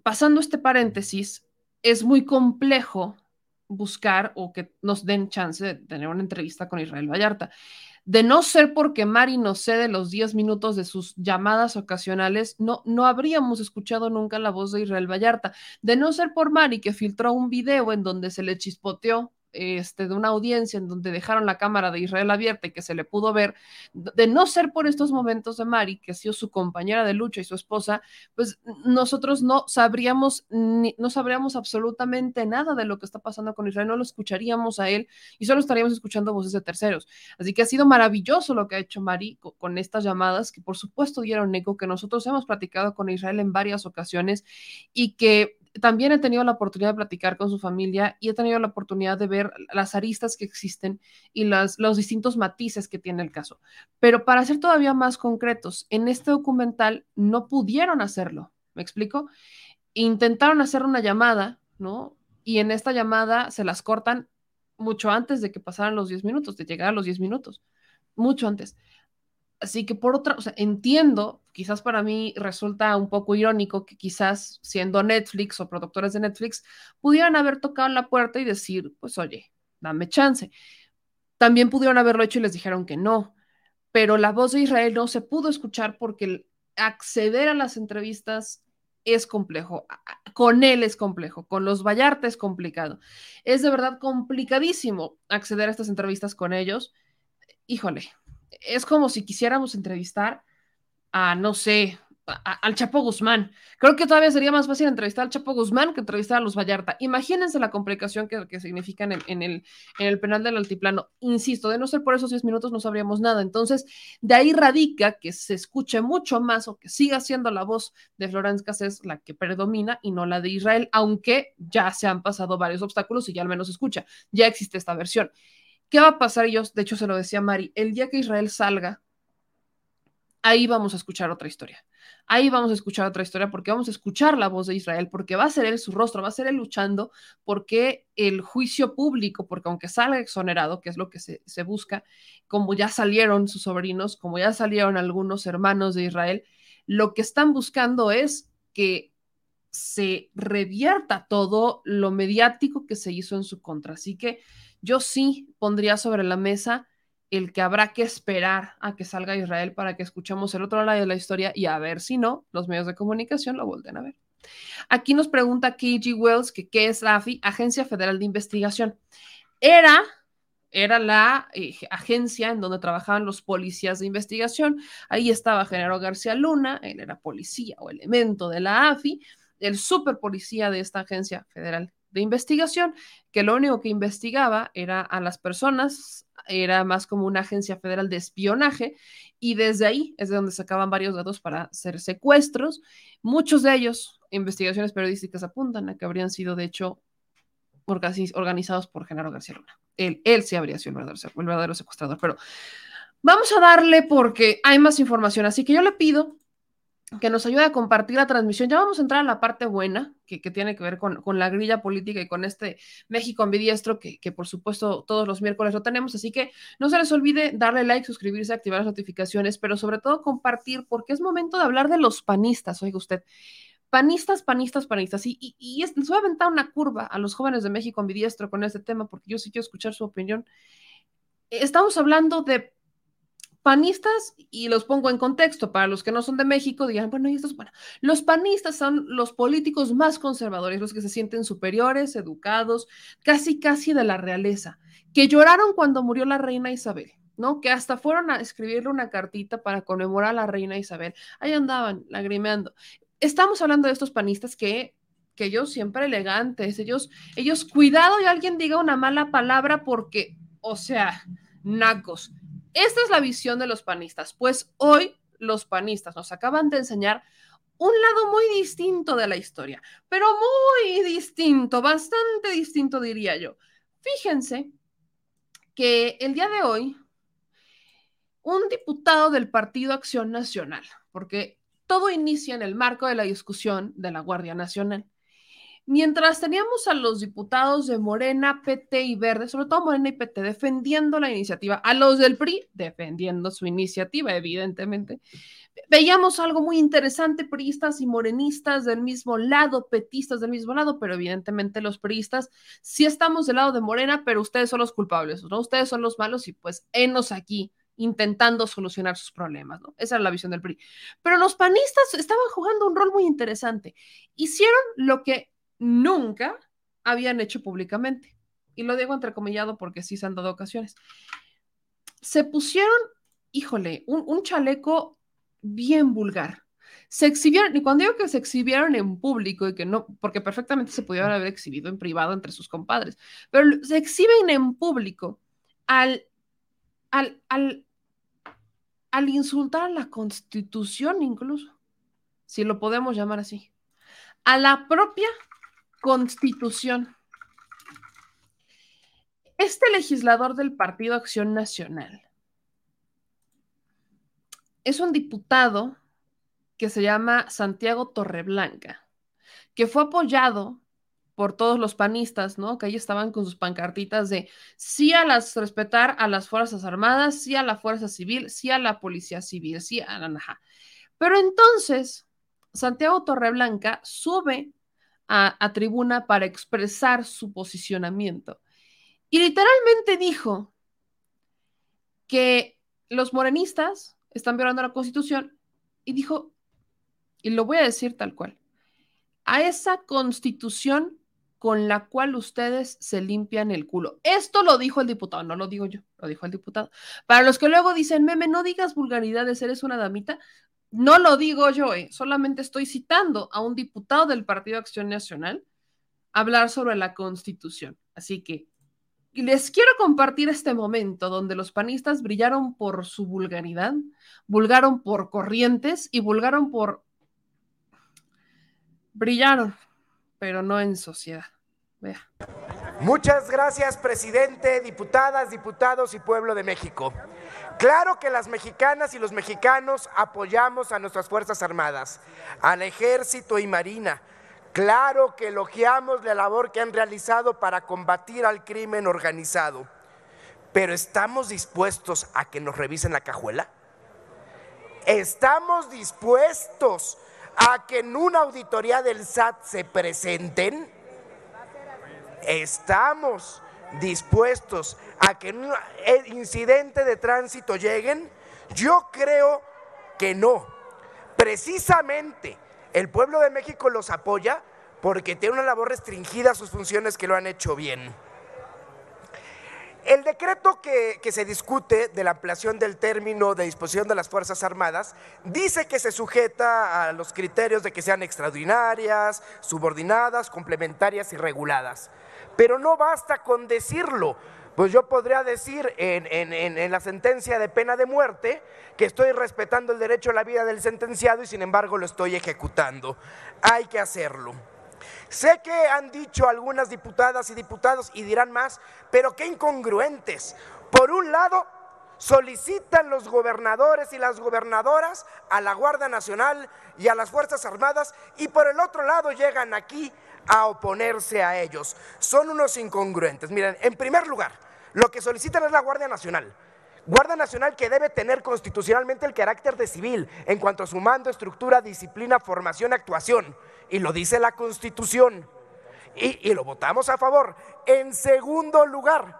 pasando este paréntesis, es muy complejo buscar o que nos den chance de tener una entrevista con Israel Vallarta. De no ser porque Mari nos cede los 10 minutos de sus llamadas ocasionales, no, no habríamos escuchado nunca la voz de Israel Vallarta. De no ser por Mari que filtró un video en donde se le chispoteó este, de una audiencia en donde dejaron la cámara de Israel abierta y que se le pudo ver, de no ser por estos momentos de Mari, que ha sido su compañera de lucha y su esposa, pues nosotros no sabríamos, no sabríamos absolutamente nada de lo que está pasando con Israel, no lo escucharíamos a él y solo estaríamos escuchando voces de terceros. Así que ha sido maravilloso lo que ha hecho Mari con, con estas llamadas, que por supuesto dieron eco, que nosotros hemos platicado con Israel en varias ocasiones y que también he tenido la oportunidad de platicar con su familia y he tenido la oportunidad de ver las aristas que existen y los distintos matices que tiene el caso. Pero para ser todavía más concretos, en este documental no pudieron hacerlo, ¿me explico? Intentaron hacer una llamada, ¿no? Y en esta llamada se las cortan mucho antes de que pasaran los 10 minutos, de llegar a los 10 minutos, mucho antes. Así que por otra, o sea, entiendo, quizás para mí resulta un poco irónico que quizás siendo Netflix o productores de Netflix pudieran haber tocado la puerta y decir, pues oye, dame chance. También pudieron haberlo hecho y les dijeron que no, pero la voz de Israel no se pudo escuchar porque acceder a las entrevistas es complejo, con él es complejo, con los Vallarta es complicado. Es de verdad complicadísimo acceder a estas entrevistas con ellos. Híjole, es como si quisiéramos entrevistar a, no sé, al Chapo Guzmán. Creo que todavía sería más fácil entrevistar al Chapo Guzmán que entrevistar a los Vallarta. Imagínense la complicación que, que significan en, el, en el penal del altiplano. Insisto, de no ser por esos 10 minutos no sabríamos nada. Entonces, de ahí radica que se escuche mucho más o que siga siendo la voz de Florence Cassés la que predomina y no la de Israel, aunque ya se han pasado varios obstáculos y ya al menos se escucha. Ya existe esta versión. ¿Qué va a pasar? Yo, de hecho, se lo decía Mari, el día que Israel salga, ahí vamos a escuchar otra historia ahí vamos a escuchar otra historia porque vamos a escuchar la voz de Israel, porque va a ser él su rostro, va a ser él luchando porque el juicio público, porque aunque salga exonerado, que es lo que se busca, como ya salieron sus sobrinos, como ya salieron algunos hermanos de Israel, lo que están buscando es que se revierta todo lo mediático que se hizo en su contra. Así que yo sí pondría sobre la mesa el que habrá que esperar a que salga Israel para que escuchemos el otro lado de la historia y a ver si no, los medios de comunicación lo vuelven a ver. Aquí nos pregunta KG Wells que qué es la AFI, Agencia Federal de Investigación. Era, era la eh, agencia en donde trabajaban los policías de investigación. Ahí estaba General García Luna, él era policía o elemento de la AFI, el super policía de esta agencia federal de investigación, que lo único que investigaba era a las personas era más como una agencia federal de espionaje y desde ahí es de donde sacaban varios datos para hacer secuestros. Muchos de ellos, investigaciones periodísticas apuntan a que habrían sido de hecho organizados por Genaro García Luna. Él, él sí habría sido el verdadero, el verdadero secuestrador, pero vamos a darle porque hay más información, así que yo le pido que nos ayude a compartir la transmisión. Ya vamos a entrar a la parte buena, que, tiene que ver con, la grilla política y con este México ambidiestro, que, que por supuesto todos los miércoles lo tenemos. Así que no se les olvide darle like, suscribirse, activar las notificaciones, pero sobre todo compartir, porque es momento de hablar de los panistas, oiga usted. Panistas, panistas, panistas. Y, y, y les voy a aventar una curva a los jóvenes de México ambidiestro con este tema, porque yo sí quiero escuchar su opinión. Estamos hablando de panistas, y los pongo en contexto, para los que no son de México, digan, bueno, y estos, bueno, los panistas son los políticos más conservadores, los que se sienten superiores, educados, casi, casi de la realeza, que lloraron cuando murió la reina Isabel. ¿no? Que hasta fueron a escribirle una cartita para conmemorar a la reina Isabel. Ahí andaban lagrimeando. Estamos hablando de estos panistas que que ellos siempre elegantes, ellos, ellos, cuidado y alguien diga una mala palabra porque, o sea, nacos, esta es la visión de los panistas, pues hoy los panistas nos acaban de enseñar un lado muy distinto de la historia, pero muy distinto, bastante distinto diría yo. Fíjense que el día de hoy, un diputado del Partido Acción Nacional, porque todo inicia en el marco de la discusión de la Guardia Nacional, Mientras teníamos a los diputados de Morena, PT y Verde, sobre todo Morena y PT, defendiendo la iniciativa, a los del PRI defendiendo su iniciativa, evidentemente, veíamos algo muy interesante, priistas y morenistas del mismo lado, petistas del mismo lado, pero evidentemente los priistas sí estamos del lado de Morena, pero ustedes son los culpables, ¿no? Ustedes son los malos y pues enos aquí intentando solucionar sus problemas, ¿no? Esa era la visión del PRI. Pero los panistas estaban jugando un rol muy interesante. Hicieron lo que nunca habían hecho públicamente. Y lo digo entrecomillado porque sí se han dado ocasiones. Se pusieron, híjole, un, chaleco bien vulgar. Se exhibieron, y cuando digo que se exhibieron en público y que no, porque perfectamente se pudieron haber exhibido en privado entre sus compadres, pero se exhiben en público al, al, al, al insultar a la constitución incluso, si lo podemos llamar así, a la propia Constitución. Este legislador del Partido Acción Nacional es un diputado que se llama Santiago Torreblanca, que fue apoyado por todos los panistas, ¿no? Que ahí estaban con sus pancartitas de sí a las respetar a las Fuerzas Armadas, sí a la Fuerza Civil, sí a la Policía Civil, sí a la naja. Pero entonces, Santiago Torreblanca sube a, tribuna para expresar su posicionamiento. Y literalmente dijo que los morenistas están violando la constitución y dijo, y lo voy a decir tal cual, a esa constitución con la cual ustedes se limpian el culo. Esto lo dijo el diputado, no lo digo yo, lo dijo el diputado. Para los que luego dicen, meme, no digas vulgaridades, eres una damita, no lo digo yo, eh, solamente estoy citando a un diputado del Partido Acción Nacional hablar sobre la constitución. Así que les quiero compartir este momento donde los panistas brillaron por su vulgaridad, vulgaron por corrientes y vulgaron por... Brillaron, pero no en sociedad. Vea. Muchas gracias, presidente, diputadas, diputados y pueblo de México. Claro que las mexicanas y los mexicanos apoyamos a nuestras Fuerzas Armadas, al Ejército y Marina, Claro que elogiamos la labor que han realizado para combatir al crimen organizado, pero ¿estamos dispuestos a que nos revisen la cajuela? ¿Estamos dispuestos a que en una auditoría del SAT se presenten? ¿Estamos dispuestos a que un incidente de tránsito lleguen? Yo creo que no. Precisamente el pueblo de México los apoya porque tiene una labor restringida a sus funciones que lo han hecho bien. El decreto que, que, se discute de la ampliación del término de disposición de las Fuerzas Armadas dice que se sujeta a los criterios de que sean extraordinarias, subordinadas, complementarias y reguladas. Pero no basta con decirlo, pues yo podría decir en, la sentencia de pena de muerte que estoy respetando el derecho a la vida del sentenciado y sin embargo lo estoy ejecutando. Hay que hacerlo. Sé que han dicho algunas diputadas y diputados y dirán más, pero qué incongruentes. Por un lado, solicitan los gobernadores y las gobernadoras a la Guardia Nacional y a las Fuerzas Armadas y por el otro lado llegan aquí a oponerse a ellos. Son unos incongruentes. Miren, en primer lugar, lo que solicitan es la Guardia Nacional. Guardia Nacional que debe tener constitucionalmente el carácter de civil en cuanto a su mando, estructura, disciplina, formación, actuación. Y lo dice la Constitución. Y, y lo votamos a favor. En segundo lugar,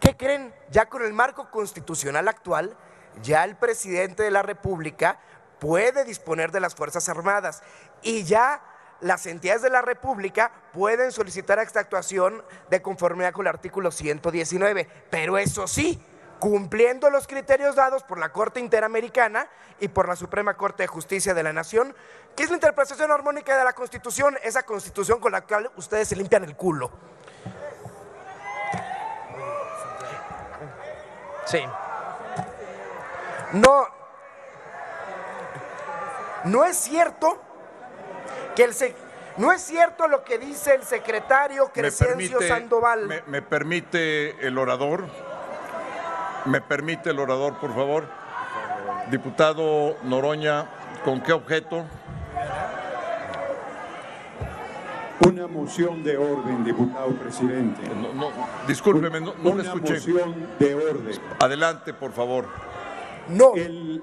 ¿qué creen? Ya con el marco constitucional actual, ya el presidente de la República puede disponer de las Fuerzas Armadas y ya las entidades de la República pueden solicitar esta actuación de conformidad con el artículo 119, pero eso sí, cumpliendo los criterios dados por la Corte Interamericana y por la Suprema Corte de Justicia de la Nación, que es la interpretación armónica de la Constitución, esa Constitución con la cual ustedes se limpian el culo. Sí. No, no es cierto no es cierto lo que dice el secretario Crescencio Sandoval. Me, permite el orador? ¿Me permite el orador, por favor? Diputado Noroña, ¿con qué objeto? Una moción de orden, diputado presidente. No, no, discúlpeme, no, no escuché. Una moción de orden. Adelante, por favor. No. El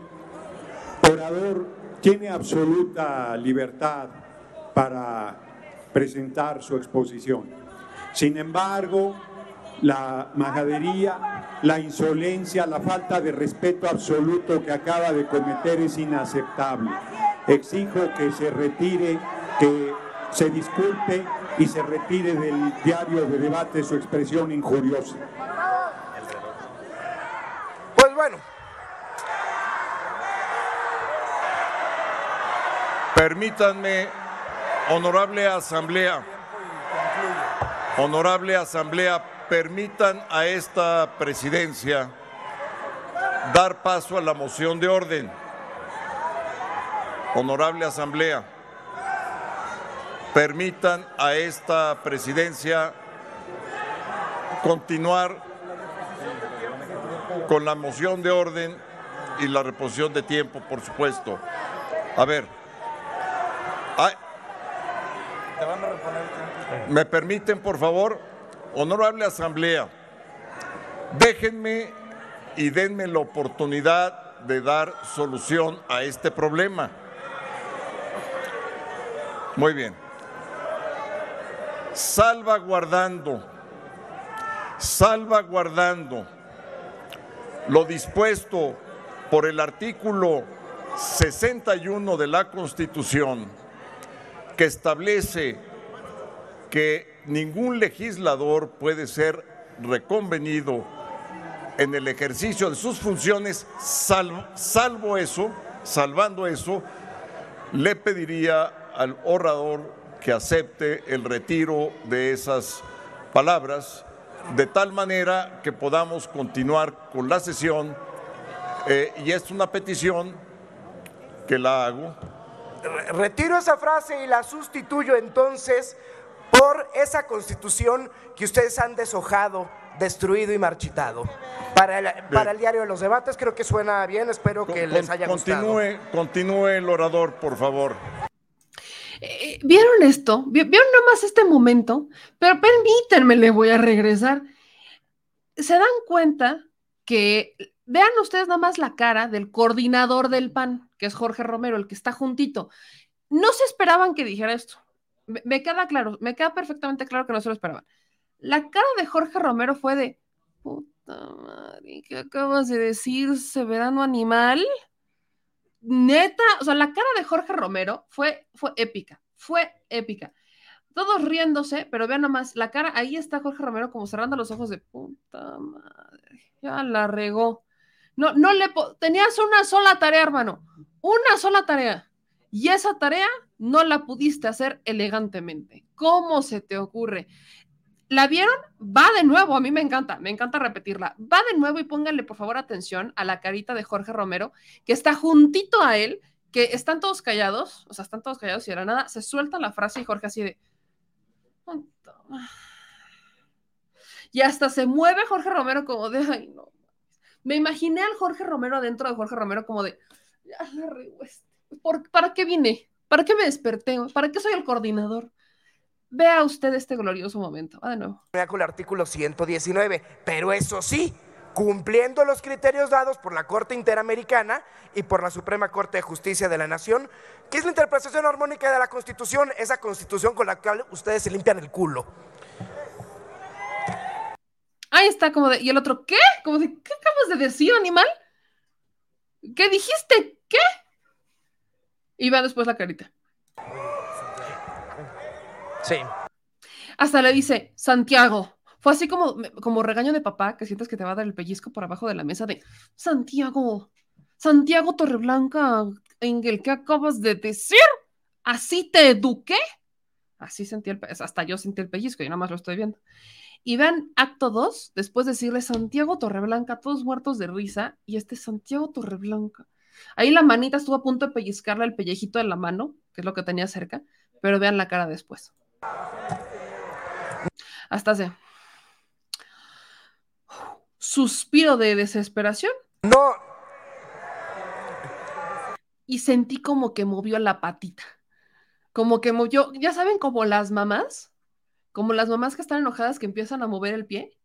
orador tiene absoluta libertad para presentar su exposición. Sin embargo, la majadería, la insolencia, la falta de respeto absoluto que acaba de cometer es inaceptable. Exijo que se retire, que se disculpe y se retire del diario de debate su expresión injuriosa. Pues bueno. Permítanme Honorable Asamblea, Honorable Asamblea, permitan a esta presidencia dar paso a la moción de orden. Honorable Asamblea, permitan a esta presidencia continuar con la moción de orden y la reposición de tiempo, por supuesto. A ver, ¿Me permiten, por favor? Honorable Asamblea, déjenme y denme la oportunidad de dar solución a este problema. Muy bien. Salvaguardando, salvaguardando lo dispuesto por el artículo 61 de la Constitución que establece que ningún legislador puede ser reconvenido en el ejercicio de sus funciones, salvo, eso, salvando eso, le pediría al orador que acepte el retiro de esas palabras, de tal manera que podamos continuar con la sesión. Eh, y es una petición que la hago. Retiro esa frase y la sustituyo entonces por esa constitución que ustedes han deshojado, destruido y marchitado. Para el, para el diario de los debates creo que suena bien, espero que Con- les haya continúe, gustado. Continúe el orador, por favor. Eh, ¿Vieron esto? Vi- ¿Vieron nomás este momento? Pero permítanme, le voy a regresar. Se dan cuenta que, vean ustedes nomás la cara del coordinador del PAN, que es Jorge Romero, el que está juntito. No se esperaban que dijera esto. Me, me queda claro, me queda perfectamente claro que no se lo esperaban. La cara de Jorge Romero fue de, puta madre, ¿qué acabas de decir, Severano Animal? neta, o sea, la cara de Jorge Romero fue, fue épica, fue épica. Todos riéndose, pero vean nomás, la cara, ahí está Jorge Romero como cerrando los ojos de puta madre, ya la regó. No, no le, tenías una sola tarea, hermano, una sola tarea. Y esa tarea no la pudiste hacer elegantemente. ¿Cómo se te ocurre? ¿La vieron? Va de nuevo, a mí me encanta, me encanta repetirla. Va de nuevo y pónganle por favor atención a la carita de Jorge Romero, que está juntito a él, que están todos callados, o sea, están todos callados y de la nada se suelta la frase y Jorge así de... Y hasta se mueve Jorge Romero como de... Ay, no. Me imaginé al Jorge Romero adentro de Jorge Romero como de... Ya la regó este. ¿Por- ¿Para qué vine? ¿Para qué me desperté? ¿Para qué soy el coordinador? Vea usted este glorioso momento. Va de nuevo. con el artículo 119, pero eso sí, cumpliendo los criterios dados por la Corte Interamericana y por la Suprema Corte de Justicia de la Nación, que es la interpretación armónica de la Constitución, esa Constitución con la cual ustedes se limpian el culo. Ahí está, como de. ¿Y el otro qué? Como de, ¿qué acabas de decir, animal? ¿Qué dijiste? ¿Qué? Y va después la carita. Sí. Hasta le dice, Santiago. Fue así como, como regaño de papá, que sientes que te va a dar el pellizco por abajo de la mesa de Santiago, Santiago Torreblanca, Engel, ¿qué acabas de decir? ¿Así te eduqué? Así sentí el, hasta yo sentí el pellizco, yo nada más lo estoy viendo. Y vean acto 2, después de decirle Santiago Torreblanca, todos muertos de risa, y este Santiago Torreblanca. Ahí la manita estuvo a punto de pellizcarle el pellejito de la mano, que es lo que tenía cerca, pero vean la cara después. Hasta hace suspiro de desesperación. No. Y sentí como que movió la patita. Como que movió, ya saben, como las mamás, como las mamás que están enojadas que empiezan a mover el pie,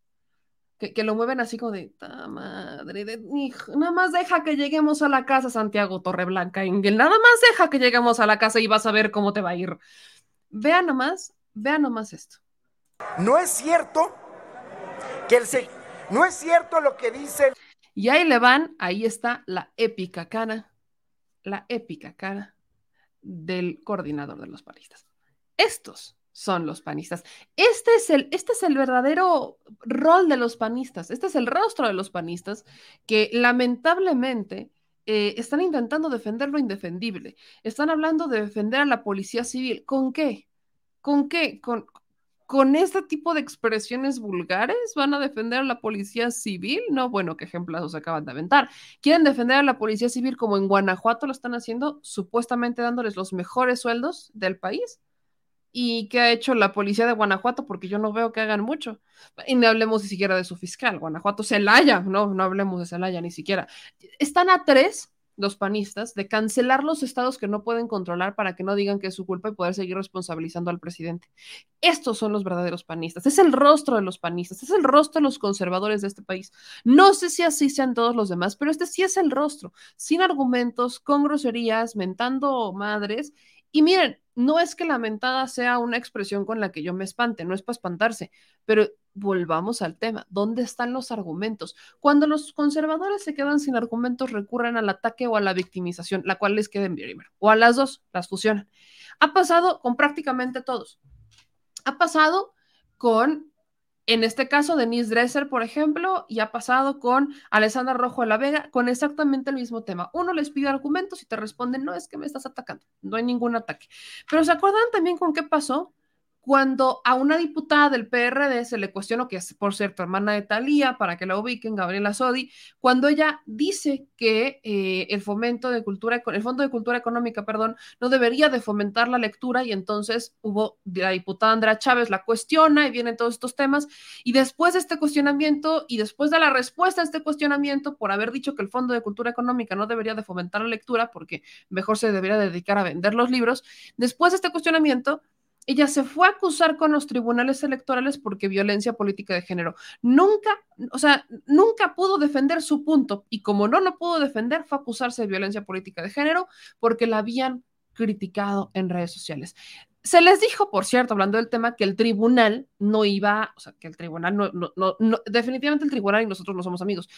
que, que lo mueven así como de, "Ta madre, de, hijo, nada más deja que lleguemos a la casa, Santiago Torreblanca, Engel, nada más deja que lleguemos a la casa y vas a ver cómo te va a ir. Vean nomás, vean nomás esto. No es cierto que el se- no es cierto lo que dice Y ahí le van, ahí está la épica cara, la épica cara del coordinador de los panistas. Estos son los panistas. Este es el, este es el verdadero rol de los panistas. Este es el rostro de los panistas que lamentablemente eh, están intentando defender lo indefendible. Están hablando de defender a la policía civil. ¿Con qué? ¿Con qué? Con, con este tipo de expresiones vulgares van a defender a la policía civil? No, bueno, qué ejemplazos acaban de aventar. Quieren defender a la policía civil como en Guanajuato lo están haciendo, supuestamente dándoles los mejores sueldos del país. ¿Y qué ha hecho la policía de Guanajuato? Porque yo no veo que hagan mucho. Y no hablemos ni siquiera de su fiscal, Guanajuato, Celaya, no, no hablemos de Celaya ni siquiera. Están a tres los panistas de cancelar los estados que no pueden controlar para que no digan que es su culpa y poder seguir responsabilizando al presidente. Estos son los verdaderos panistas. Es el rostro de los panistas, es el rostro de los conservadores de este país. No sé si así sean todos los demás, pero este sí es el rostro, sin argumentos, con groserías, mentando madres Y miren, no es que lamentada sea una expresión con la que yo me espante, no es para espantarse, pero volvamos al tema. ¿Dónde están los argumentos? Cuando los conservadores se quedan sin argumentos, recurren al ataque o a la victimización, la cual les queden bien, o a las dos, las fusionan. Ha pasado con prácticamente todos. Ha pasado con en este caso, Denise Dresser, por ejemplo, y ha pasado con Alessandra Rojo de la Vega con exactamente el mismo tema. Uno les pide argumentos y te responden, no es que me estás atacando, no hay ningún ataque. Pero ¿se acuerdan también con qué pasó? Cuando a una diputada del PRD se le cuestionó, que es por cierto hermana de Talía, para que la ubiquen, Gabriela Sodi, cuando ella dice que eh, el fomento de cultura, el Fondo de Cultura Económica, perdón, no debería de fomentar la lectura y entonces hubo la diputada Andrea Chávez la cuestiona y vienen todos estos temas y después de este cuestionamiento y después de la respuesta a este cuestionamiento por haber dicho que el Fondo de Cultura Económica no debería de fomentar la lectura porque mejor se debería dedicar a vender los libros, después de este cuestionamiento ella se fue a acusar con los tribunales electorales porque violencia política de género. Nunca, o sea, nunca pudo defender su punto y como no lo pudo defender, fue a acusarse de violencia política de género porque la habían criticado en redes sociales. Se les dijo, por cierto, hablando del tema, que el tribunal no iba, o sea, que el tribunal no, no, no, definitivamente el tribunal y nosotros no somos amigos,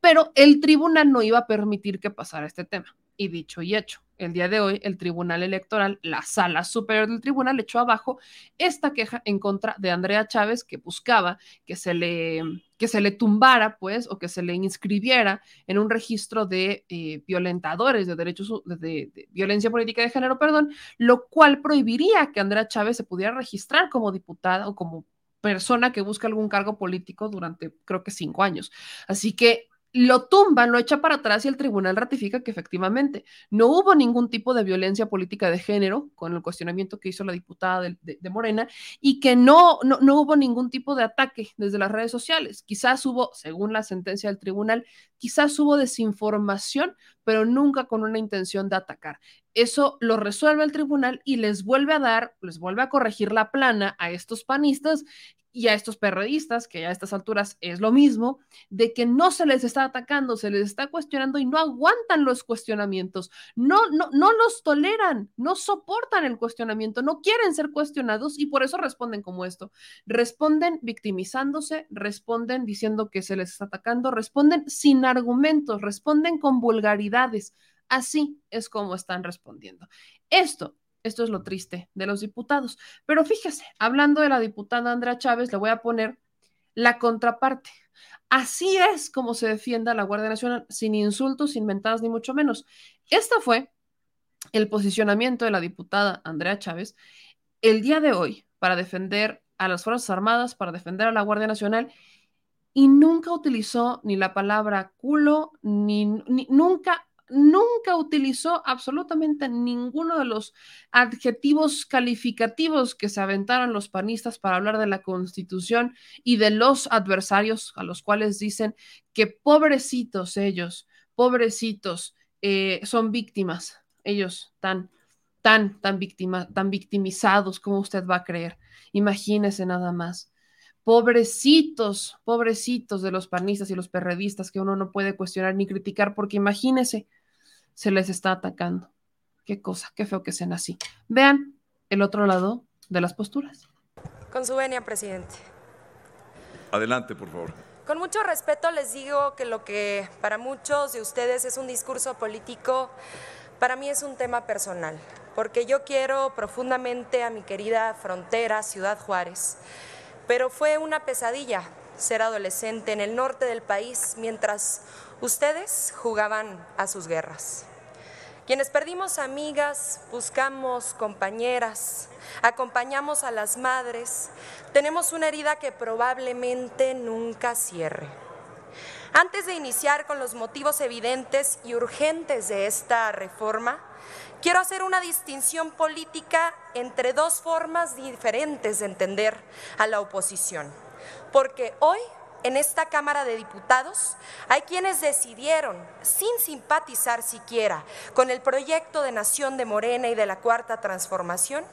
pero el tribunal no iba a permitir que pasara este tema. Y dicho y hecho, el día de hoy el Tribunal Electoral, la sala superior del tribunal, echó abajo esta queja en contra de Andrea Chávez que buscaba que se le, que se le tumbara, pues, o que se le inscribiera en un registro de eh, violentadores de derechos de, de, violencia política de género, perdón, lo cual prohibiría que Andrea Chávez se pudiera registrar como diputada o como persona que busca algún cargo político durante creo que cinco años. Así que lo tumban, lo echa para atrás y el tribunal ratifica que efectivamente no hubo ningún tipo de violencia política de género con el cuestionamiento que hizo la diputada de, Morena y que no, no, no, hubo ningún tipo de ataque desde las redes sociales. Quizás hubo, según la sentencia del tribunal, quizás hubo desinformación, pero nunca con una intención de atacar. Eso lo resuelve el tribunal y les vuelve a dar, les vuelve a corregir la plana a estos panistas y a estos perredistas, que a estas alturas es lo mismo, de que no se les está atacando, se les está cuestionando y no aguantan los cuestionamientos, no, no, no los toleran, no soportan el cuestionamiento, no quieren ser cuestionados y por eso responden como esto. Responden victimizándose, responden diciendo que se les está atacando, responden sin argumentos, responden con vulgaridades. Así es como están respondiendo. Esto esto es lo triste de los diputados. Pero fíjese, hablando de la diputada Andrea Chávez, le voy a poner la contraparte. Así es como se defienda la Guardia Nacional, sin insultos, sin mentadas, ni mucho menos. Este fue el posicionamiento de la diputada Andrea Chávez el día de hoy para defender a las Fuerzas Armadas, para defender a la Guardia Nacional, y nunca utilizó ni la palabra culo, ni, ni nunca nunca utilizó absolutamente ninguno de los adjetivos calificativos que se aventaron los panistas para hablar de la constitución y de los adversarios a los cuales dicen que pobrecitos ellos, pobrecitos, eh, son víctimas, ellos tan, tan, tan, tan victimizados como usted va a creer. Imagínese nada más pobrecitos, pobrecitos de los panistas y los perredistas que uno no puede cuestionar ni criticar, porque imagínese, se les está atacando. Qué cosa, qué feo que sean así. Vean el otro lado de las posturas. Con su venia, presidente. Adelante, por favor. Con mucho respeto les digo que lo que para muchos de ustedes es un discurso político, para mí es un tema personal, porque yo quiero profundamente a mi querida frontera, Ciudad Juárez, pero fue una pesadilla ser adolescente en el norte del país mientras Ustedes jugaban a sus guerras. Quienes perdimos amigas, buscamos compañeras, acompañamos a las madres, tenemos una herida que probablemente nunca cierre. Antes de iniciar con los motivos evidentes y urgentes de esta reforma, quiero hacer una distinción política entre dos formas diferentes de entender a la oposición, porque hoy en esta Cámara de Diputados hay quienes decidieron, sin simpatizar siquiera con el proyecto de Nación de Morena y de la Cuarta Transformación,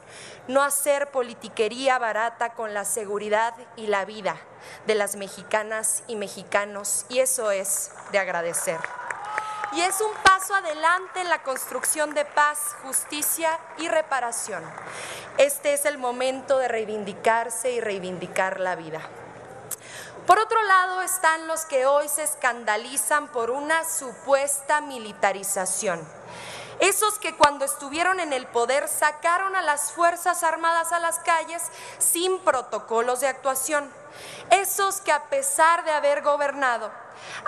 no hacer politiquería barata con la seguridad y la vida de las mexicanas y mexicanos, y eso es de agradecer. Y es un paso adelante en la construcción de paz, justicia y reparación. Este es el momento de reivindicarse y reivindicar la vida. Por otro lado están los que hoy se escandalizan por una supuesta militarización. Esos que cuando estuvieron en el poder sacaron a las Fuerzas Armadas a las calles sin protocolos de actuación. Esos que a pesar de haber gobernado,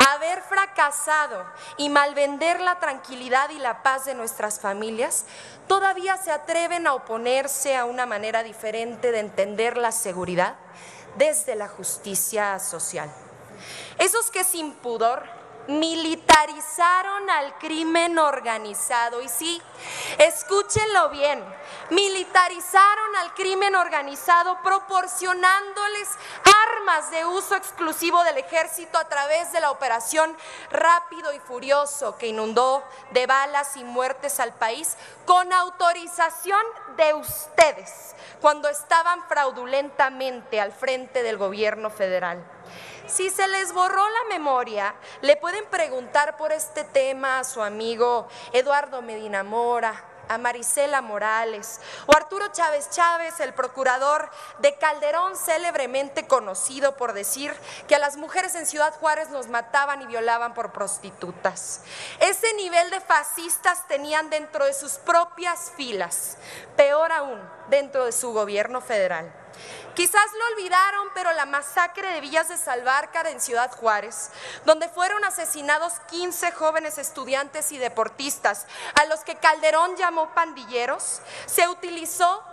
haber fracasado y malvender la tranquilidad y la paz de nuestras familias, todavía se atreven a oponerse a una manera diferente de entender la seguridad desde la justicia social. Esos que sin pudor militarizaron al crimen organizado. Y sí, escúchenlo bien, militarizaron al crimen organizado proporcionándoles armas de uso exclusivo del ejército a través de la operación Rápido y Furioso que inundó de balas y muertes al país con autorización de ustedes cuando estaban fraudulentamente al frente del gobierno federal. Si se les borró la memoria, le pueden preguntar por este tema a su amigo Eduardo Medina Mora, a Marisela Morales o Arturo Chávez Chávez, el procurador de Calderón, célebremente conocido por decir que a las mujeres en Ciudad Juárez nos mataban y violaban por prostitutas. Ese nivel de fascistas tenían dentro de sus propias filas, peor aún, dentro de su gobierno federal. Quizás lo olvidaron, pero la masacre de Villas de Salvarcar en Ciudad Juárez, donde fueron asesinados 15 jóvenes estudiantes y deportistas, a los que Calderón llamó pandilleros, se utilizó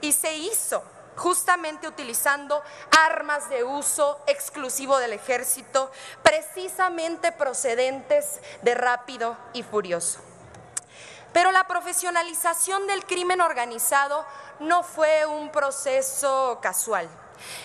y se hizo justamente utilizando armas de uso exclusivo del ejército, precisamente procedentes de rápido y furioso. Pero la profesionalización del crimen organizado no fue un proceso casual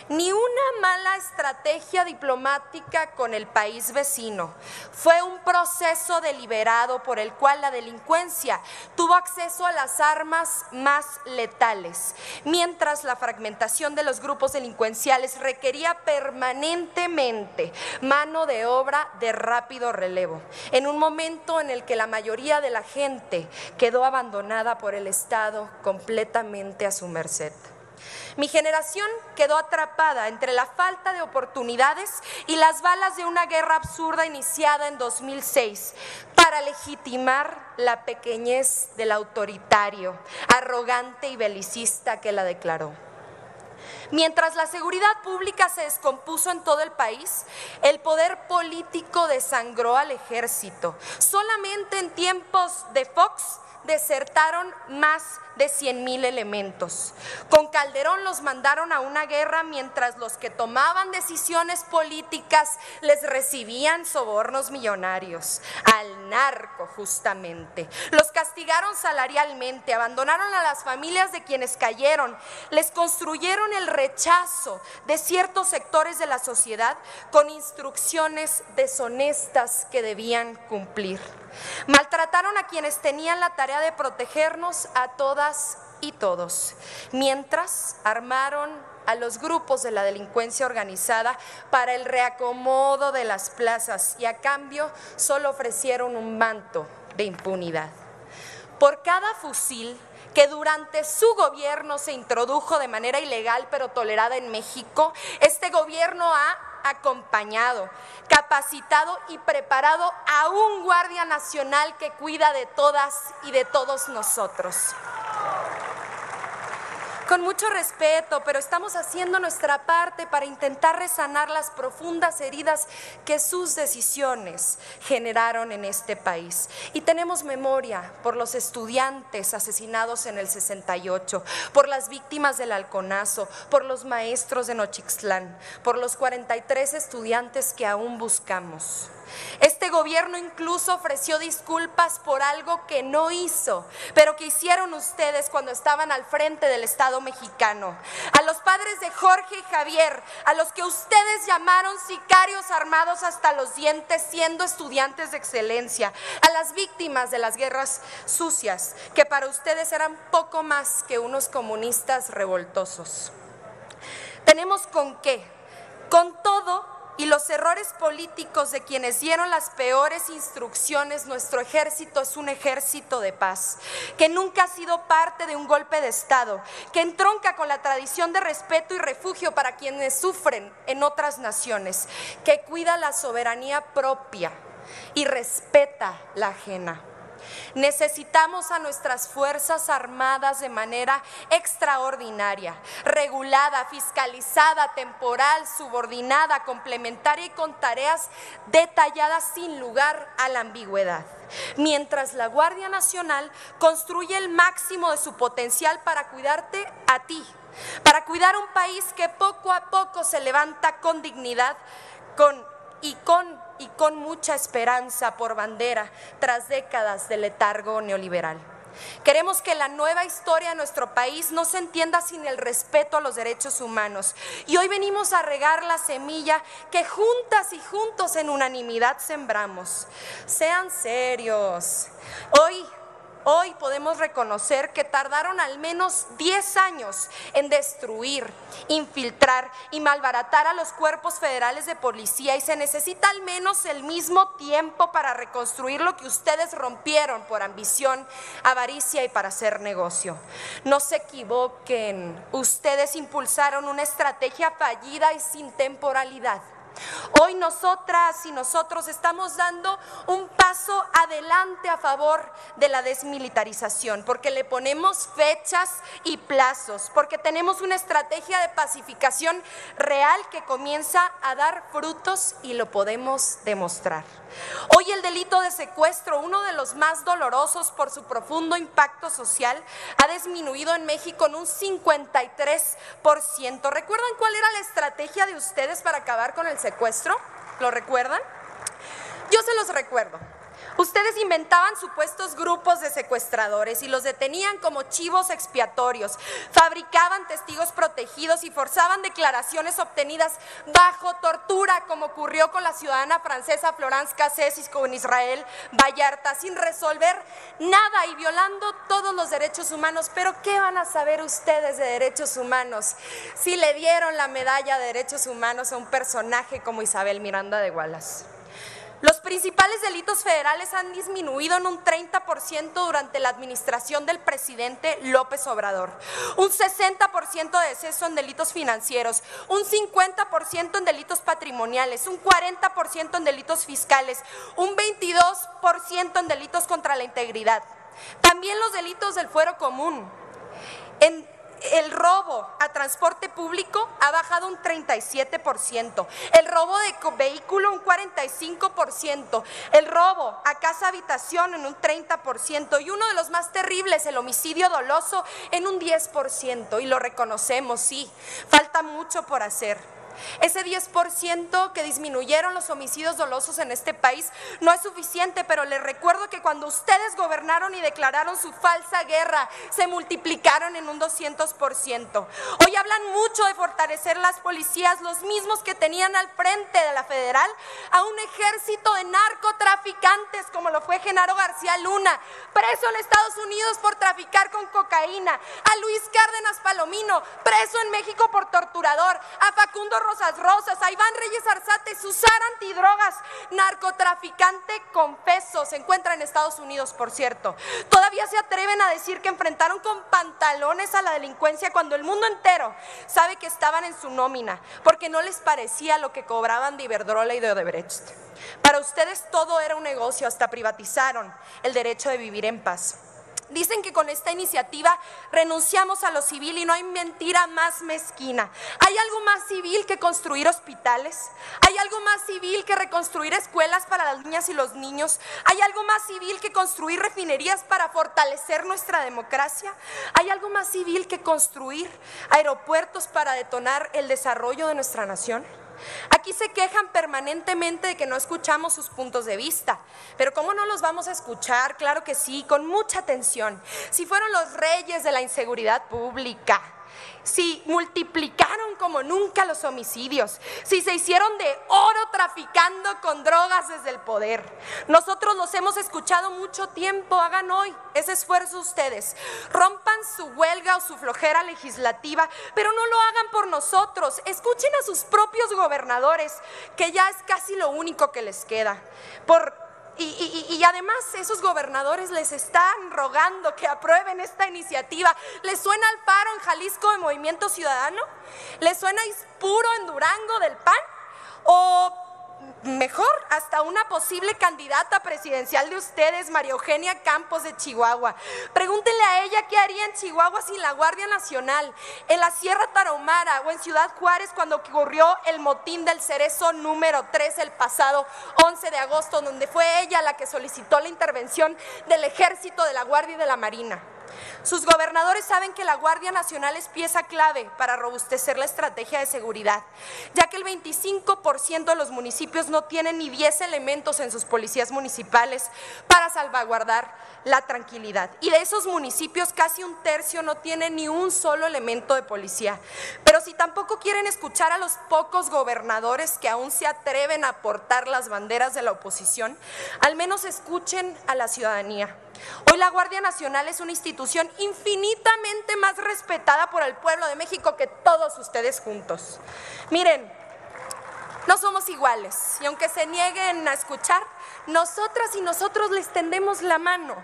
ni una mala estrategia diplomática con el país vecino. Fue un proceso deliberado por el cual la delincuencia tuvo acceso a las armas más letales, mientras la fragmentación de los grupos delincuenciales requería permanentemente mano de obra de rápido relevo, en un momento en el que la mayoría de la gente quedó abandonada por el Estado completamente a su merced. Mi generación quedó atrapada entre la falta de oportunidades y las balas de una guerra absurda iniciada en 2006 para legitimar la pequeñez del autoritario, arrogante y belicista que la declaró. Mientras la seguridad pública se descompuso en todo el país, el poder político desangró al ejército. Solamente en tiempos de Fox desertaron más de 100 mil elementos. Con Calderón los mandaron a una guerra mientras los que tomaban decisiones políticas les recibían sobornos millonarios, al narco justamente. Los castigaron salarialmente, abandonaron a las familias de quienes cayeron, les construyeron el rechazo de ciertos sectores de la sociedad con instrucciones deshonestas que debían cumplir. Maltrataron a quienes tenían la tarea de protegernos a todas y todos, mientras armaron a los grupos de la delincuencia organizada para el reacomodo de las plazas y a cambio solo ofrecieron un manto de impunidad. Por cada fusil que durante su gobierno se introdujo de manera ilegal pero tolerada en México, este gobierno ha acompañado, capacitado y preparado a un guardia nacional que cuida de todas y de todos nosotros con mucho respeto, pero estamos haciendo nuestra parte para intentar resanar las profundas heridas que sus decisiones generaron en este país. Y tenemos memoria por los estudiantes asesinados en el 68, por las víctimas del halconazo, por los maestros de Nochixtlán, por los 43 estudiantes que aún buscamos. Este gobierno incluso ofreció disculpas por algo que no hizo, pero que hicieron ustedes cuando estaban al frente del Estado mexicano. A los padres de Jorge y Javier, a los que ustedes llamaron sicarios armados hasta los dientes siendo estudiantes de excelencia, a las víctimas de las guerras sucias, que para ustedes eran poco más que unos comunistas revoltosos. Tenemos con qué, con todo y los errores políticos de quienes dieron las peores instrucciones, nuestro ejército es un ejército de paz, que nunca ha sido parte de un golpe de Estado, que entronca con la tradición de respeto y refugio para quienes sufren en otras naciones, que cuida la soberanía propia y respeta la ajena. Necesitamos a nuestras Fuerzas Armadas de manera extraordinaria, regulada, fiscalizada, temporal, subordinada, complementaria y con tareas detalladas sin lugar a la ambigüedad. Mientras la Guardia Nacional construye el máximo de su potencial para cuidarte a ti, para cuidar un país que poco a poco se levanta con dignidad, con y con, y con mucha esperanza por bandera tras décadas de letargo neoliberal. Queremos que la nueva historia de nuestro país no se entienda sin el respeto a los derechos humanos. Y hoy venimos a regar la semilla que juntas y juntos en unanimidad sembramos. Sean serios. Hoy Hoy podemos reconocer que tardaron al menos 10 años en destruir, infiltrar y malbaratar a los cuerpos federales de policía y se necesita al menos el mismo tiempo para reconstruir lo que ustedes rompieron por ambición, avaricia y para hacer negocio. No se equivoquen, ustedes impulsaron una estrategia fallida y sin temporalidad. Hoy nosotras y nosotros estamos dando un paso adelante a favor de la desmilitarización, porque le ponemos fechas y plazos, porque tenemos una estrategia de pacificación real que comienza a dar frutos y lo podemos demostrar. Hoy el delito de secuestro, uno de los más dolorosos por su profundo impacto social, ha disminuido en México en un 53%. ¿Recuerdan cuál era la estrategia de ustedes para acabar con el secuestro? ¿Lo recuerdan? Yo se los recuerdo. Ustedes inventaban supuestos grupos de secuestradores y los detenían como chivos expiatorios, fabricaban testigos protegidos y forzaban declaraciones obtenidas bajo tortura, como ocurrió con la ciudadana francesa Florence Cassés con Israel Vallarta, sin resolver nada y violando todos los derechos humanos. Pero ¿qué van a saber ustedes de derechos humanos si le dieron la medalla de derechos humanos a un personaje como Isabel Miranda de Wallace? Los principales delitos federales han disminuido en un 30% durante la administración del presidente López Obrador, un 60% de deceso en delitos financieros, un 50% en delitos patrimoniales, un 40% en delitos fiscales, un 22% en delitos contra la integridad. También los delitos del fuero común. En el robo a transporte público ha bajado un 37%, el robo de vehículo un 45%, el robo a casa habitación en un 30% y uno de los más terribles, el homicidio doloso en un 10%. Y lo reconocemos, sí, falta mucho por hacer. Ese 10% que disminuyeron los homicidios dolosos en este país no es suficiente, pero les recuerdo que cuando ustedes gobernaron y declararon su falsa guerra, se multiplicaron en un 200%. Hoy hablan mucho de fortalecer las policías, los mismos que tenían al frente de la federal a un ejército de narcotraficantes como lo fue Genaro García Luna, preso en Estados Unidos por traficar con cocaína, a Luis Cárdenas Palomino, preso en México por torturador, a Facundo Rosas Rosas, a Iván Reyes Arzate, Susana Antidrogas, narcotraficante confeso, se encuentra en Estados Unidos, por cierto. Todavía se atreven a decir que enfrentaron con pantalones a la delincuencia cuando el mundo entero sabe que estaban en su nómina, porque no les parecía lo que cobraban de Iberdrola y de Odebrecht. Para ustedes todo era un negocio, hasta privatizaron el derecho de vivir en paz. Dicen que con esta iniciativa renunciamos a lo civil y no hay mentira más mezquina. ¿Hay algo más civil que construir hospitales? ¿Hay algo más civil que reconstruir escuelas para las niñas y los niños? ¿Hay algo más civil que construir refinerías para fortalecer nuestra democracia? ¿Hay algo más civil que construir aeropuertos para detonar el desarrollo de nuestra nación? Aquí se quejan permanentemente de que no escuchamos sus puntos de vista, pero ¿cómo no los vamos a escuchar? Claro que sí, con mucha atención. Si fueron los reyes de la inseguridad pública, si multiplicaron como nunca los homicidios, si se hicieron de oro traficando con drogas desde el poder. Nosotros los hemos escuchado mucho tiempo, hagan hoy ese esfuerzo ustedes. Rompan su huelga o su flojera legislativa, pero no lo hagan por nosotros. Escuchen a sus propios gobernadores, que ya es casi lo único que les queda. Por y, además esos gobernadores les están rogando que aprueben esta iniciativa. ¿Les suena al paro en Jalisco de Movimiento Ciudadano? ¿Les suena Ispuro en Durango del PAN? ¿O mejor, hasta una posible candidata presidencial de ustedes, María Eugenia Campos de Chihuahua. Pregúntenle a ella qué haría en Chihuahua sin la Guardia Nacional, en la Sierra Tarahumara o en Ciudad Juárez cuando ocurrió el motín del cerezo número 3 el pasado 11 de agosto, donde fue ella la que solicitó la intervención del ejército, de la Guardia y de la Marina. Sus gobernadores saben que la Guardia Nacional es pieza clave para robustecer la estrategia de seguridad, ya que el 25% de los municipios no tienen ni 10 elementos en sus policías municipales para salvaguardar la tranquilidad. Y de esos municipios casi un tercio no tiene ni un solo elemento de policía. Pero si tampoco quieren escuchar a los pocos gobernadores que aún se atreven a portar las banderas de la oposición, al menos escuchen a la ciudadanía. Hoy la Guardia Nacional es una institución infinitamente más respetada por el pueblo de México que todos ustedes juntos. Miren, no somos iguales y aunque se nieguen a escuchar, nosotras y nosotros les tendemos la mano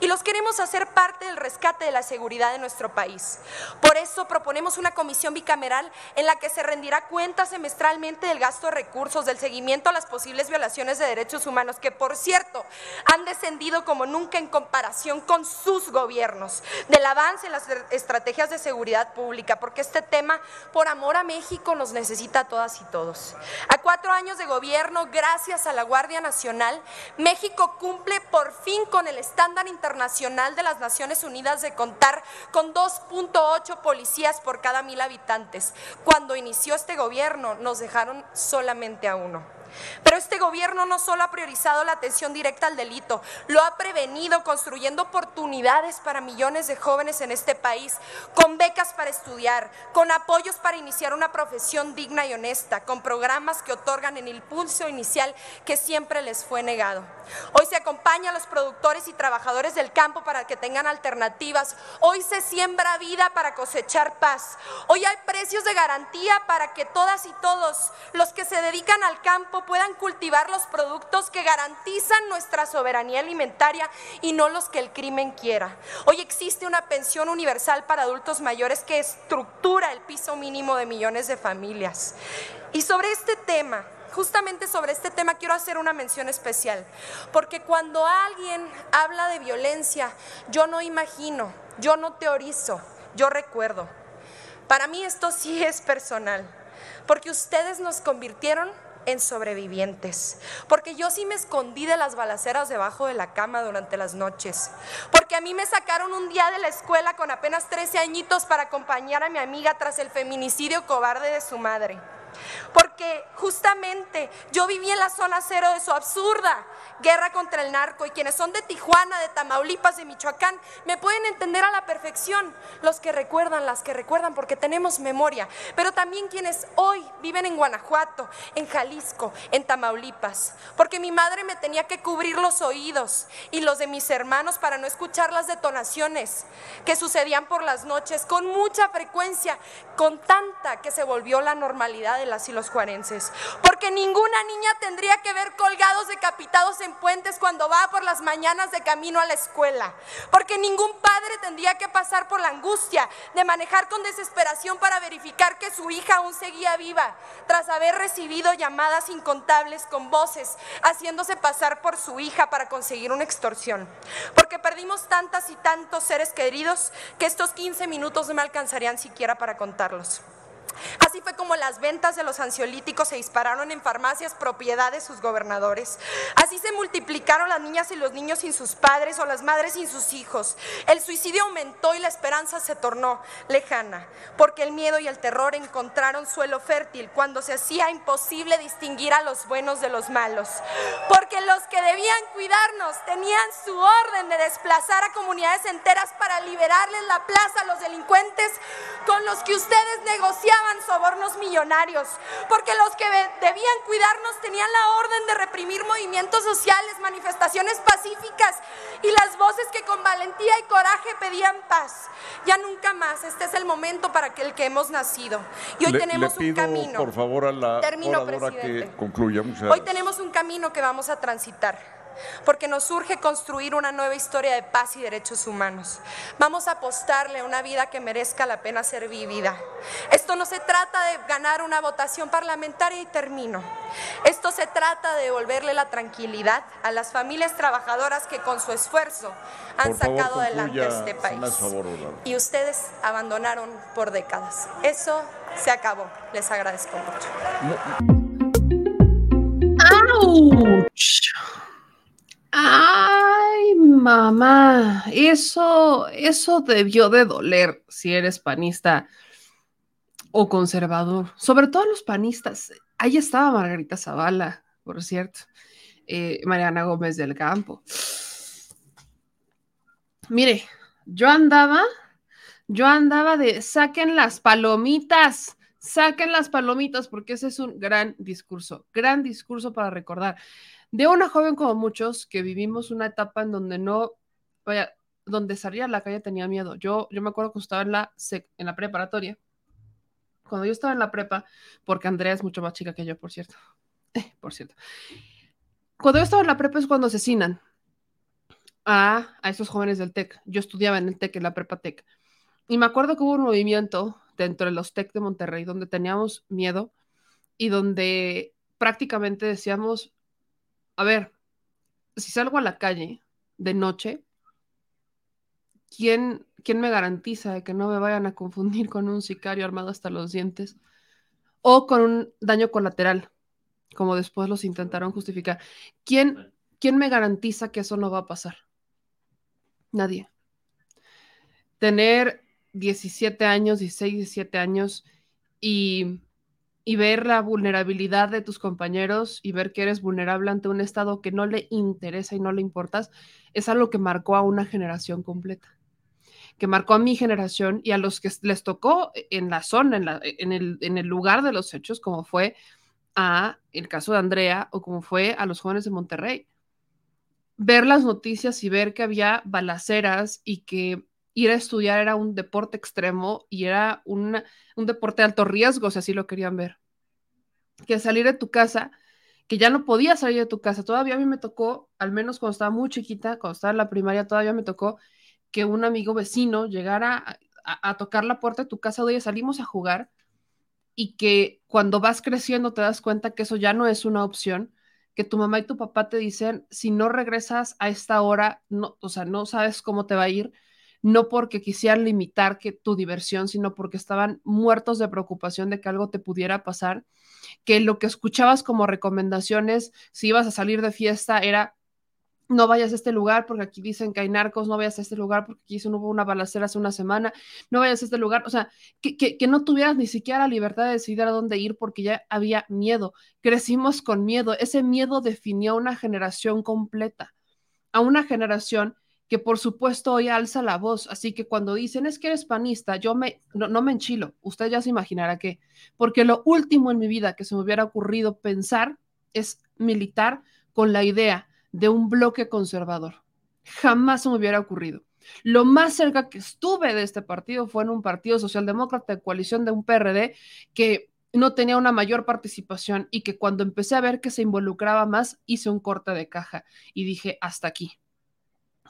y los queremos hacer parte del rescate de la seguridad de nuestro país. Por eso proponemos una comisión bicameral en la que se rendirá cuenta semestralmente del gasto de recursos, del seguimiento a las posibles violaciones de derechos humanos, que por cierto han descendido como nunca en comparación con sus gobiernos, del avance en las estrategias de seguridad pública, porque este tema, por amor a México, nos necesita a todas y todos. A cuatro años de gobierno, gracias a la Guardia Nacional, México cumple por fin con el estándar internacional de las Naciones Unidas de contar con 2.8 policías por cada mil habitantes. Cuando inició este gobierno nos dejaron solamente a uno. Pero este gobierno no solo ha priorizado la atención directa al delito, lo ha prevenido construyendo oportunidades para millones de jóvenes en este país, con becas para estudiar, con apoyos para iniciar una profesión digna y honesta, con programas que otorgan el impulso inicial que siempre les fue negado. Hoy se acompaña a los productores y trabajadores del campo para que tengan alternativas. Hoy se siembra vida para cosechar paz. Hoy hay precios de garantía para que todas y todos los que se dedican al campo puedan cultivar los productos que garantizan nuestra soberanía alimentaria y no los que el crimen quiera. Hoy existe una pensión universal para adultos mayores que estructura el piso mínimo de millones de familias. Y sobre este tema, justamente sobre este tema quiero hacer una mención especial, porque cuando alguien habla de violencia, yo no imagino, yo no teorizo, yo recuerdo. Para mí esto sí es personal, porque ustedes nos convirtieron en sobrevivientes. Porque yo sí me escondí de las balaceras debajo de la cama durante las noches. Porque a mí me sacaron un día de la escuela con apenas 13 añitos para acompañar a mi amiga tras el feminicidio cobarde de su madre. Porque justamente yo viví en la zona cero de su absurda guerra contra el narco y quienes son de Tijuana, de Tamaulipas, de Michoacán, me pueden entender a la perfección. Los que recuerdan, las que recuerdan, porque tenemos memoria. Pero también quienes hoy viven en Guanajuato, en Jalisco, en Tamaulipas. Porque mi madre me tenía que cubrir los oídos y los de mis hermanos para no escuchar las detonaciones que sucedían por las noches con mucha frecuencia, con tanta que se volvió la normalidad de las y los juarenses. Porque ninguna niña tendría que ver colgados decapitados en puentes cuando va por las mañanas de camino a la escuela. Porque ningún padre tendría que pasar por la angustia de manejar con desesperación para verificar que su hija aún seguía viva, tras haber recibido llamadas incontables con voces, haciéndose pasar por su hija para conseguir una extorsión. Porque perdimos tantas y tantos seres queridos que estos 15 minutos no me alcanzarían siquiera para contarlos. Así fue como las ventas de los ansiolíticos se dispararon en farmacias propiedad de sus gobernadores. Así se multiplicaron las niñas y los niños sin sus padres o las madres sin sus hijos. El suicidio aumentó y la esperanza se tornó lejana, porque el miedo y el terror encontraron suelo fértil cuando se hacía imposible distinguir a los buenos de los malos. Porque los que debían cuidarnos tenían su orden de desplazar a comunidades enteras para liberarles la plaza a los delincuentes con los que ustedes negociaban sobornos millonarios, porque los que debían cuidarnos tenían la orden de reprimir movimientos sociales, manifestaciones pacíficas y las voces que con valentía y coraje pedían paz. Ya nunca más, este es el momento para que el que hemos nacido. Y hoy tenemos un camino. Por favor, a la Termino, que concluya. hoy tenemos un camino que vamos a transitar porque nos urge construir una nueva historia de paz y derechos humanos. Vamos a apostarle a una vida que merezca la pena ser vivida. Esto no se trata de ganar una votación parlamentaria y termino. Esto se trata de devolverle la tranquilidad a las familias trabajadoras que con su esfuerzo han sacado adelante este país. y ustedes abandonaron por décadas. Eso se acabó. Les agradezco mucho. Ay, mamá, eso, eso debió de doler si eres panista o conservador, sobre todo los panistas. Ahí estaba Margarita Zavala, por cierto, eh, Mariana Gómez del Campo. Mire, yo andaba, yo andaba de saquen las palomitas, saquen las palomitas, porque ese es un gran discurso, gran discurso para recordar de una joven como muchos que vivimos una etapa en donde no, vaya, donde salía a la calle tenía miedo. Yo, yo me acuerdo que estaba en la, en la preparatoria. Cuando yo estaba en la prepa, porque Andrea es mucho más chica que yo, por cierto. por cierto. Cuando yo estaba en la prepa es cuando asesinan a, a esos jóvenes del TEC. Yo estudiaba en el TEC, en la prepa TEC. Y me acuerdo que hubo un movimiento dentro de los TEC de Monterrey donde teníamos miedo y donde prácticamente decíamos, a ver, si salgo a la calle de noche, ¿quién, ¿quién me garantiza que no me vayan a confundir con un sicario armado hasta los dientes o con un daño colateral, como después los intentaron justificar? ¿Quién, quién me garantiza que eso no va a pasar? Nadie. Tener 17 años, 16, 17 años y y ver la vulnerabilidad de tus compañeros y ver que eres vulnerable ante un Estado que no le interesa y no le importas, es algo que marcó a una generación completa, que marcó a mi generación y a los que les tocó en la zona, en, el, en el lugar de los hechos, como fue a el caso de Andrea o como fue a los jóvenes de Monterrey. Ver las noticias y ver que había balaceras y que ir a estudiar era un deporte extremo y era un deporte de alto riesgo, si así lo querían ver. Que salir de tu casa, que ya no podía salir de tu casa. Todavía a mí me tocó, al menos cuando estaba muy chiquita, cuando estaba en la primaria, todavía me tocó que un amigo vecino llegara a, tocar la puerta de tu casa, oye, salimos a jugar y que cuando vas creciendo te das cuenta que eso ya no es una opción, que tu mamá y tu papá te dicen, si no regresas a esta hora, no, o sea, no sabes cómo te va a ir, no porque quisieran limitar que tu diversión, sino porque estaban muertos de preocupación de que algo te pudiera pasar, que lo que escuchabas como recomendaciones, si ibas a salir de fiesta, era no vayas a este lugar porque aquí dicen que hay narcos, no vayas a este lugar porque aquí hubo una balacera hace una semana, no vayas a este lugar, o sea, que, que, no tuvieras ni siquiera la libertad de decidir a dónde ir porque ya había miedo, crecimos con miedo, ese miedo definió una generación completa, a una generación que por supuesto hoy alza la voz. Así que cuando dicen es que eres panista, yo me, no, me enchilo. Usted ya se imaginará qué. Porque lo último en mi vida que se me hubiera ocurrido pensar es militar con la idea de un bloque conservador. Jamás se me hubiera ocurrido. Lo más cerca que estuve de este partido fue en un partido socialdemócrata de coalición de un PRD que no tenía una mayor participación y que cuando empecé a ver que se involucraba más, hice un corte de caja y dije, hasta aquí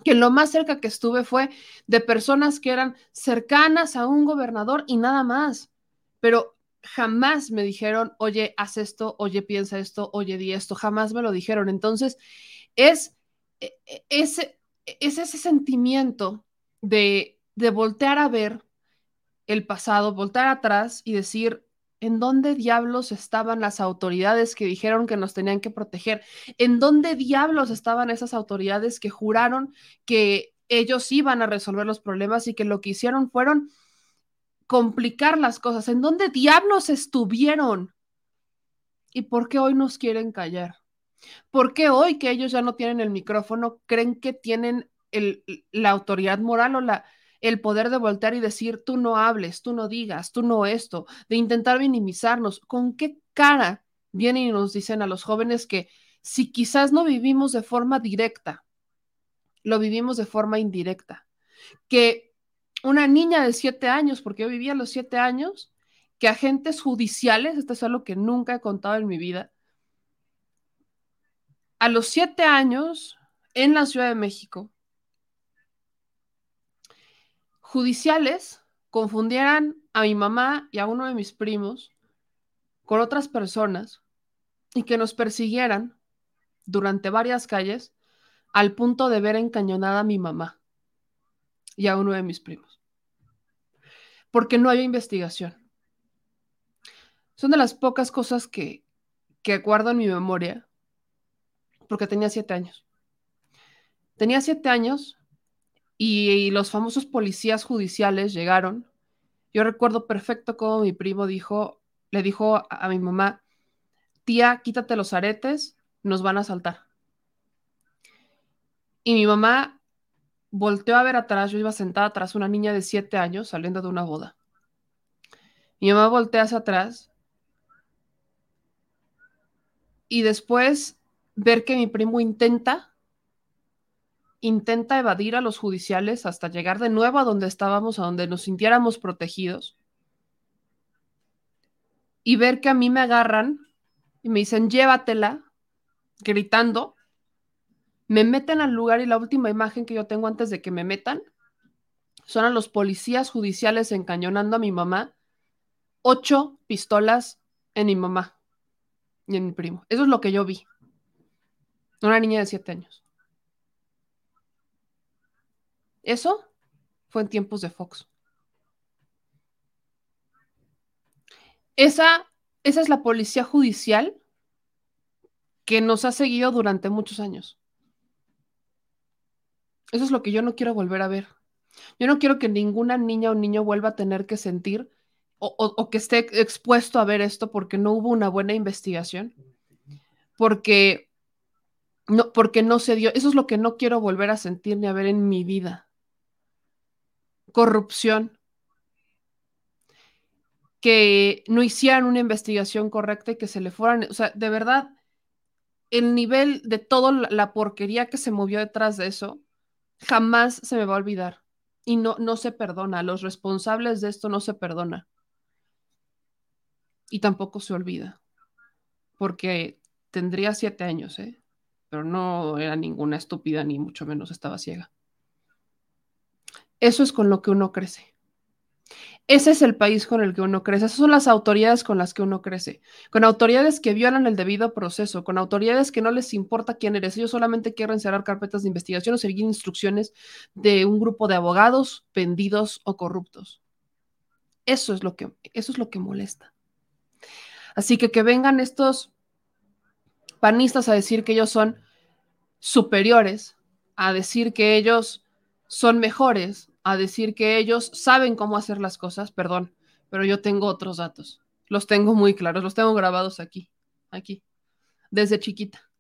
que lo más cerca que estuve fue de personas que eran cercanas a un gobernador y nada más, pero jamás me dijeron, oye, haz esto, oye, piensa esto, oye, di esto, jamás me lo dijeron. Entonces, es, e, e, ese, es ese sentimiento de, de voltear a ver el pasado, voltear atrás y decir, ¿En dónde diablos estaban las autoridades que dijeron que nos tenían que proteger? ¿En dónde diablos estaban esas autoridades que juraron que ellos iban a resolver los problemas y que lo que hicieron fueron complicar las cosas? ¿En dónde diablos estuvieron? ¿Y por qué hoy nos quieren callar? ¿Por qué hoy que ellos ya no tienen el micrófono creen que tienen la autoridad moral o la, el poder de voltear y decir, tú no hables, tú no digas, tú no esto, de intentar minimizarnos. ¿Con qué cara vienen y nos dicen a los jóvenes que si quizás no vivimos de forma directa, lo vivimos de forma indirecta? Que una niña de siete años, porque yo vivía a los siete años, que agentes judiciales, esto es algo que nunca he contado en mi vida, a los siete años en la Ciudad de México, judiciales confundieran a mi mamá y a uno de mis primos con otras personas y que nos persiguieran durante varias calles al punto de ver encañonada a mi mamá y a uno de mis primos. Porque no había investigación. Son de las pocas cosas que, que guardo en mi memoria porque tenía siete años. Tenía siete años y, los famosos policías judiciales llegaron. Yo recuerdo perfecto cómo mi primo dijo, le dijo a, mi mamá, tía, quítate los aretes, nos van a saltar. Y mi mamá volteó a ver atrás, yo iba sentada atrás, una niña de siete años saliendo de una boda. Mi mamá voltea hacia atrás y después ver que mi primo intenta intenta evadir a los judiciales hasta llegar de nuevo a donde estábamos, a donde nos sintiéramos protegidos. Y ver que a mí me agarran y me dicen, llévatela, gritando. Me meten al lugar y la última imagen que yo tengo antes de que me metan son a los policías judiciales encañonando a mi mamá. Ocho pistolas en mi mamá y en mi primo. Eso es lo que yo vi. Una niña de siete años. Eso fue en tiempos de Fox. Esa, esa es la policía judicial que nos ha seguido durante muchos años. Eso es lo que yo no quiero volver a ver. Yo no quiero que ninguna niña o niño vuelva a tener que sentir o, que esté expuesto a ver esto porque no hubo una buena investigación, porque no, porque no se dio. Eso es lo que no quiero volver a sentir ni a ver en mi vida corrupción, que no hicieran una investigación correcta y que se le fueran, o sea, de verdad, el nivel de toda la porquería que se movió detrás de eso, jamás se me va a olvidar. Y no, no se perdona, los responsables de esto no se perdona. Y tampoco se olvida, porque tendría siete años, ¿eh? pero no era ninguna estúpida, ni mucho menos estaba ciega. Eso es con lo que uno crece. Ese es el país con el que uno crece. Esas son las autoridades con las que uno crece. Con autoridades que violan el debido proceso, con autoridades que no les importa quién eres. Ellos solamente quieren cerrar carpetas de investigación o seguir instrucciones de un grupo de abogados vendidos o corruptos. Eso es lo que, eso es lo que molesta. Así que que vengan estos panistas a decir que ellos son superiores, a decir que ellos son mejores, a decir que ellos saben cómo hacer las cosas, perdón, pero yo tengo otros datos. Los tengo muy claros, los tengo grabados aquí, aquí, desde chiquita.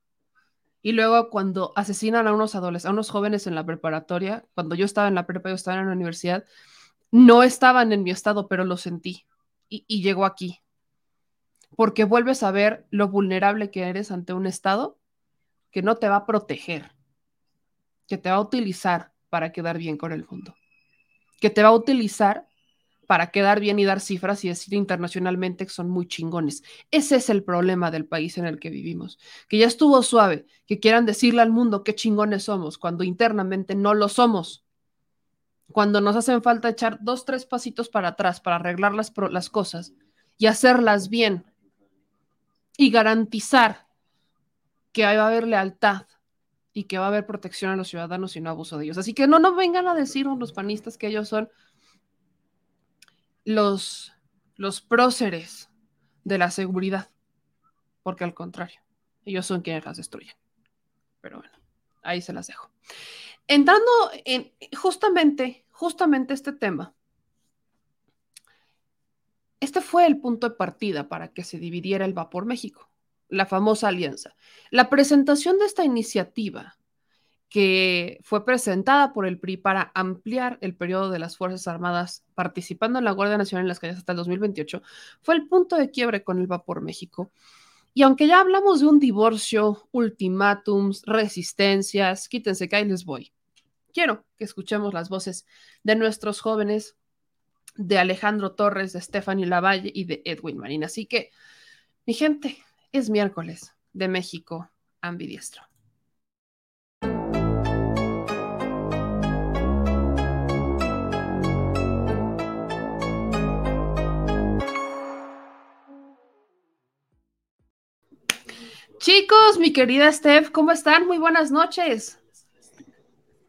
Y luego cuando asesinan a unos adolescentes, a unos jóvenes en la preparatoria, cuando yo estaba en la prepa, yo estaba en la universidad, no estaban en mi estado, pero lo sentí y, y llegó aquí. Porque vuelves a ver lo vulnerable que eres ante un estado que no te va a proteger, que te va a utilizar para quedar bien con el mundo que te va a utilizar para quedar bien y dar cifras y decir internacionalmente que son muy chingones. Ese es el problema del país en el que vivimos, que ya estuvo suave, que quieran decirle al mundo qué chingones somos, cuando internamente no lo somos. Cuando nos hacen falta echar dos, tres pasitos para atrás para arreglar las, las cosas y hacerlas bien y garantizar que va a haber lealtad y que va a haber protección a los ciudadanos y no abuso de ellos. Así que no nos vengan a decirnos los panistas que ellos son los, los próceres de la seguridad, porque al contrario, ellos son quienes las destruyen. Pero bueno, ahí se las dejo. Entrando en justamente, justamente este tema, este fue el punto de partida para que se dividiera el Vapor México, la famosa alianza. La presentación de esta iniciativa que fue presentada por el PRI para ampliar el periodo de las Fuerzas Armadas participando en la Guardia Nacional en las calles hasta el 2028, fue el punto de quiebre con el Vapor México. Y aunque ya hablamos de un divorcio, ultimátums, resistencias, quítense que ahí les voy. Quiero que escuchemos las voces de nuestros jóvenes, de Alejandro Torres, de Stephanie Lavalle y de Edwin Marín. Así que, mi gente, es miércoles de México ambidiestro. Chicos, mi querida Steph, ¿cómo están? Muy buenas noches.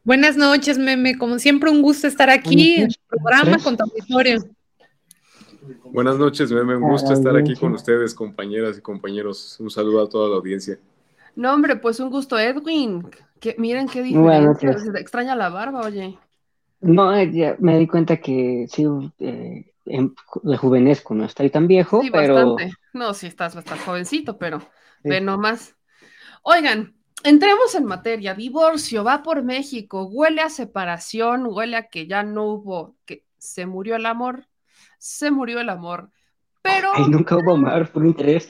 Buenas noches, Meme. Como siempre, un gusto estar aquí en el programa con tu auditorio. Buenas noches, Meme. Un gusto estar aquí con ustedes, compañeras y compañeros. Un saludo a toda la audiencia. No, hombre, pues un gusto, Edwin. Que, miren qué diferencia. Se extraña la barba, oye. No, ya me di cuenta que sí, eh, rejuvenezco, no estoy tan viejo, sí, pero... Bastante. No, sí, estás bastante jovencito, pero Ve nomás. Oigan, entremos en materia. Divorcio, va por México, huele a separación, huele a que ya no hubo, que se murió el amor, se murió el amor. Pero. Ay, nunca hubo amor por interés.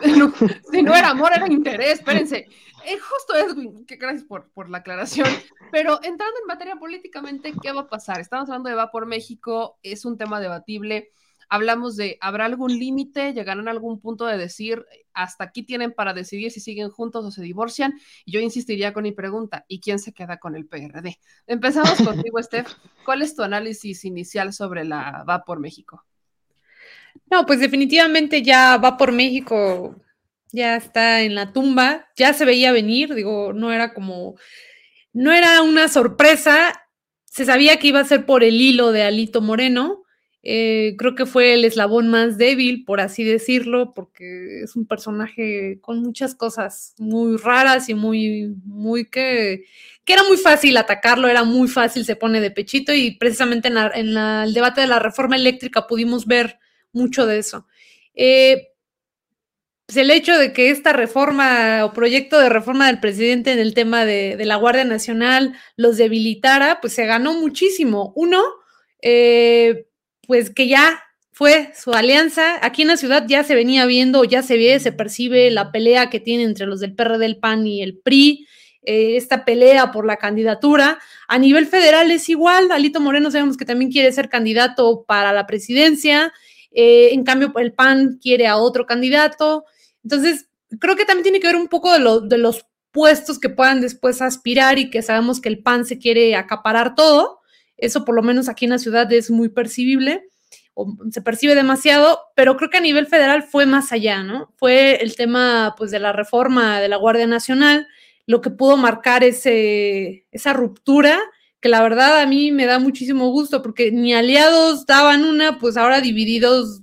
si no era amor, era interés, espérense. Es justo Edwin, que gracias por, por la aclaración. Pero entrando en materia políticamente, ¿qué va a pasar? Estamos hablando de Va por México, es un tema debatible hablamos de, ¿habrá algún límite? ¿Llegarán a algún punto de decir, hasta aquí tienen para decidir si siguen juntos o se divorcian? yo insistiría con mi pregunta, ¿y quién se queda con el PRD? Empezamos contigo, Steph. ¿Cuál es tu análisis inicial sobre la Va por México? No, pues definitivamente ya Va por México, ya está en la tumba, ya se veía venir, digo, no era como, no era una sorpresa, se sabía que iba a ser por el hilo de Alito Moreno, eh, creo que fue el eslabón más débil, por así decirlo, porque es un personaje con muchas cosas muy raras y muy, muy que, que era muy fácil atacarlo, era muy fácil, se pone de pechito y precisamente en, el debate de la reforma eléctrica pudimos ver mucho de eso. Eh, pues el hecho de que esta reforma o proyecto de reforma del presidente en el tema de, de la Guardia Nacional los debilitara, pues se ganó muchísimo. Uno, eh, pues que ya fue su alianza. Aquí en la ciudad ya se venía viendo, ya se ve, se percibe la pelea que tiene entre los del PRD, el PAN y el PRI, eh, esta pelea por la candidatura. A nivel federal es igual, Alito Moreno sabemos que también quiere ser candidato para la presidencia, eh, en cambio el PAN quiere a otro candidato. Entonces, creo que también tiene que ver un poco de, de los puestos que puedan después aspirar y que sabemos que el PAN se quiere acaparar todo. Eso por lo menos aquí en la ciudad es muy percibible o se percibe demasiado, pero creo que a nivel federal fue más allá, ¿no? Fue el tema pues de la reforma de la Guardia Nacional lo que pudo marcar ese, esa ruptura que la verdad a mí me da muchísimo gusto porque ni aliados daban una, pues ahora divididos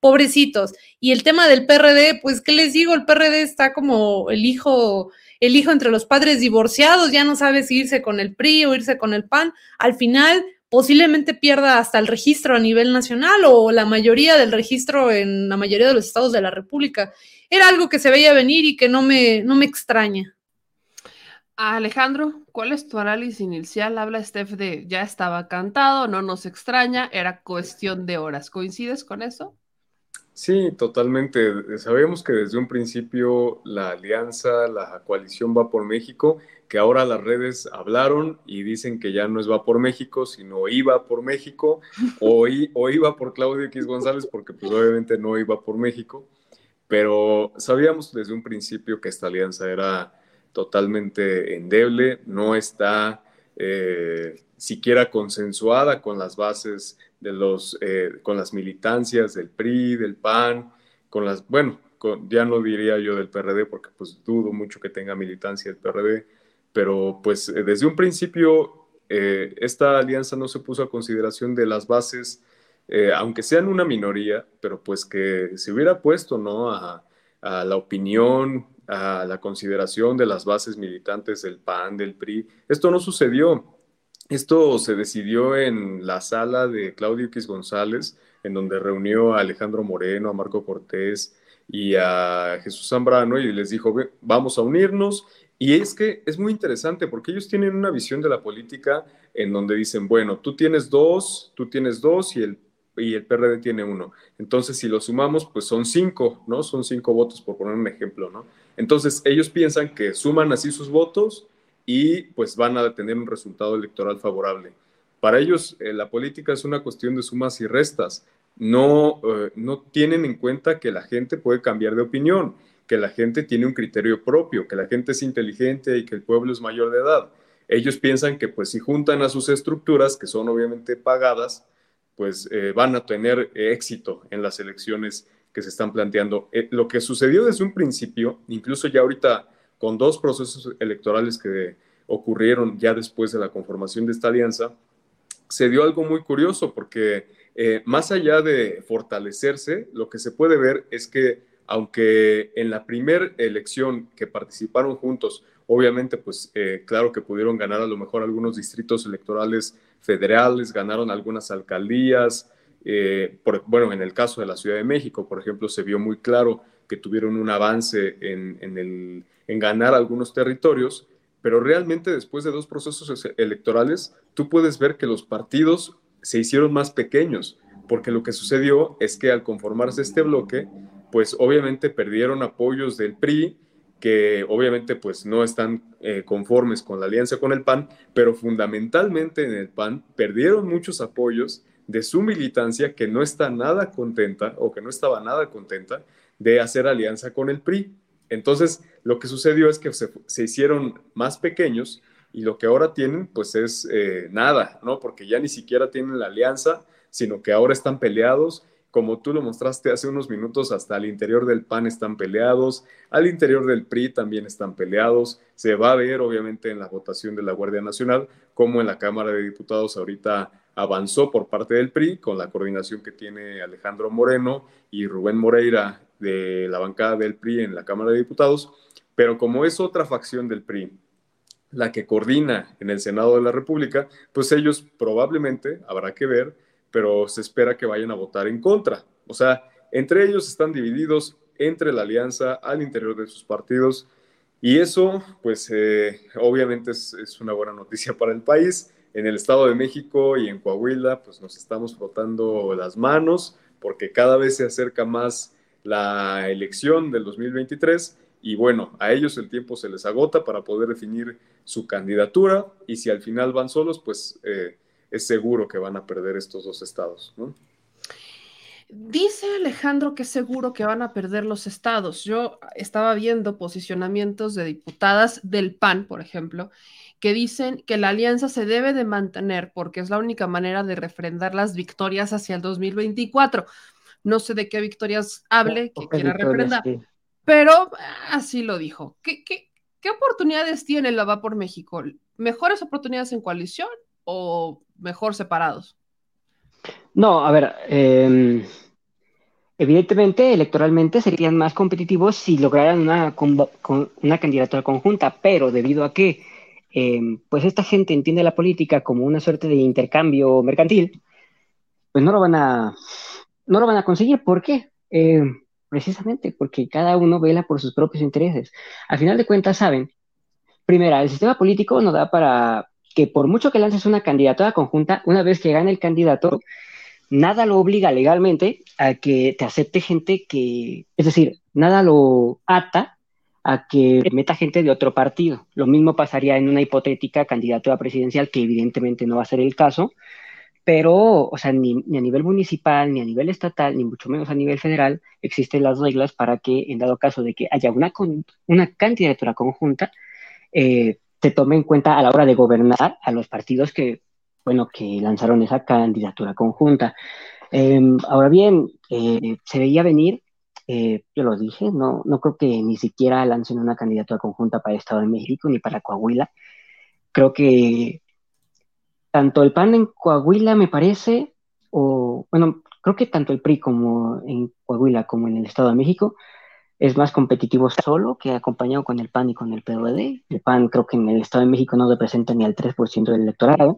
pobrecitos. Y el tema del PRD, pues, ¿qué les digo? El PRD está como el hijo el hijo entre los padres divorciados, ya no sabe si irse con el PRI o irse con el PAN, al final posiblemente pierda hasta el registro a nivel nacional o la mayoría del registro en la mayoría de los estados de la República. Era algo que se veía venir y que no me, no me extraña. Alejandro, ¿cuál es tu análisis inicial? Habla Steph de ya estaba cantado, no nos extraña, era cuestión de horas. ¿Coincides con eso? Sí, totalmente. Sabemos que desde un principio la alianza, la coalición va por México, que ahora las redes hablaron y dicen que ya no es va por México, sino iba por México o, iba por Claudio X González, porque pues obviamente no iba por México, pero sabíamos desde un principio que esta alianza era totalmente endeble, no está eh, siquiera consensuada con las bases de los, eh, con las militancias del PRI, del PAN, con las, bueno, ya no diría yo del PRD porque pues dudo mucho que tenga militancia el PRD, pero pues eh, desde un principio esta alianza no se puso a consideración de las bases eh, aunque sean una minoría, pero pues que se hubiera puesto, ¿no? A, a la opinión, a la consideración de las bases militantes del PAN, del PRI. Esto no sucedió. Esto se decidió en la sala de Claudio X González, en donde reunió a Alejandro Moreno, a Marco Cortés y a Jesús Zambrano y les dijo, vamos a unirnos. Y es que es muy interesante porque ellos tienen una visión de la política en donde dicen, bueno, tú tienes dos, tú tienes dos y el y el PRD tiene uno. Entonces, si lo sumamos, pues son cinco, ¿no? Son cinco votos, por poner un ejemplo, ¿no? Entonces, ellos piensan que suman así sus votos y pues van a tener un resultado electoral favorable. Para ellos, eh, la política es una cuestión de sumas y restas. No, eh, no tienen en cuenta que la gente puede cambiar de opinión, que la gente tiene un criterio propio, que la gente es inteligente y que el pueblo es mayor de edad. Ellos piensan que pues si juntan a sus estructuras, que son obviamente pagadas, pues eh, van a tener éxito en las elecciones que se están planteando. Lo que sucedió desde un principio, incluso ya ahorita con dos procesos electorales que ocurrieron ya después de la conformación de esta alianza, se dio algo muy curioso porque eh, más allá de fortalecerse, lo que se puede ver es que aunque en la primera elección que participaron juntos, obviamente, pues claro que pudieron ganar a lo mejor algunos distritos electorales federales, ganaron algunas alcaldías. Eh, bueno, en el caso de la Ciudad de México, por ejemplo, se vio muy claro que tuvieron un avance en, el, en ganar algunos territorios, pero realmente después de dos procesos electorales, tú puedes ver que los partidos se hicieron más pequeños, porque lo que sucedió es que al conformarse este bloque, pues obviamente perdieron apoyos del PRI, que obviamente pues no están eh, conformes con la alianza con el PAN, pero fundamentalmente en el PAN perdieron muchos apoyos de su militancia que no está nada contenta o que no estaba nada contenta de hacer alianza con el PRI. Entonces, lo que sucedió es que se, hicieron más pequeños y lo que ahora tienen pues es eh, nada, ¿no? Porque ya ni siquiera tienen la alianza, sino que ahora están peleados como tú lo mostraste hace unos minutos, hasta al interior del PAN están peleados, al interior del PRI también están peleados. Se va a ver, obviamente, en la votación de la Guardia Nacional, como en la Cámara de Diputados ahorita avanzó por parte del PRI, con la coordinación que tiene Alejandro Moreno y Rubén Moreira de la bancada del PRI en la Cámara de Diputados, pero como es otra facción del PRI, la que coordina en el Senado de la República, pues ellos probablemente, habrá que ver, pero se espera que vayan a votar en contra. O sea, entre ellos están divididos entre la alianza al interior de sus partidos y eso, pues eh, obviamente es, es, una buena noticia para el país. En el Estado de México y en Coahuila, pues nos estamos frotando las manos porque cada vez se acerca más la elección del 2023 y bueno, a ellos el tiempo se les agota para poder definir su candidatura y si al final van solos, pues... Eh, es seguro que van a perder estos dos estados, ¿no? Dice Alejandro que es seguro que van a perder los estados. Yo estaba viendo posicionamientos de diputadas del PAN, por ejemplo, que dicen que la alianza se debe de mantener porque es la única manera de refrendar las victorias hacia el 2024. No sé de qué victorias hable, que quiera refrendar, pero así lo dijo. ¿Qué, oportunidades tiene la Va por México? ¿Mejores oportunidades en coalición o mejor separados? No, a ver, em, evidentemente electoralmente serían más competitivos si lograran una, una candidatura conjunta, pero debido a que em, pues esta gente entiende la política como una suerte de intercambio mercantil, pues no lo van a, no lo van a conseguir. ¿Por qué? Em, precisamente porque cada uno vela por sus propios intereses. Al final de cuentas, saben, primera, el sistema político no da para que por mucho que lances una candidatura conjunta, una vez que gane el candidato, nada lo obliga legalmente a que te acepte gente que, es decir, nada lo ata a que meta gente de otro partido. Lo mismo pasaría en una hipotética candidatura presidencial, que evidentemente no va a ser el caso, pero, o sea, ni, a nivel municipal, ni a nivel estatal, ni mucho menos a nivel federal, existen las reglas para que, en dado caso de que haya una, una candidatura conjunta, eh, se tome en cuenta a la hora de gobernar a los partidos que, bueno, que lanzaron esa candidatura conjunta. Em, ahora bien, eh, se veía venir, eh, yo lo dije, no, no creo que ni siquiera lancen una candidatura conjunta para el Estado de México ni para Coahuila. Creo que tanto el PAN en Coahuila, me parece, o bueno, creo que tanto el PRI como en Coahuila como en el Estado de México es más competitivo solo que acompañado con el PAN y con el PRD. El PAN creo que en el Estado de México no representa ni al 3% del electorado.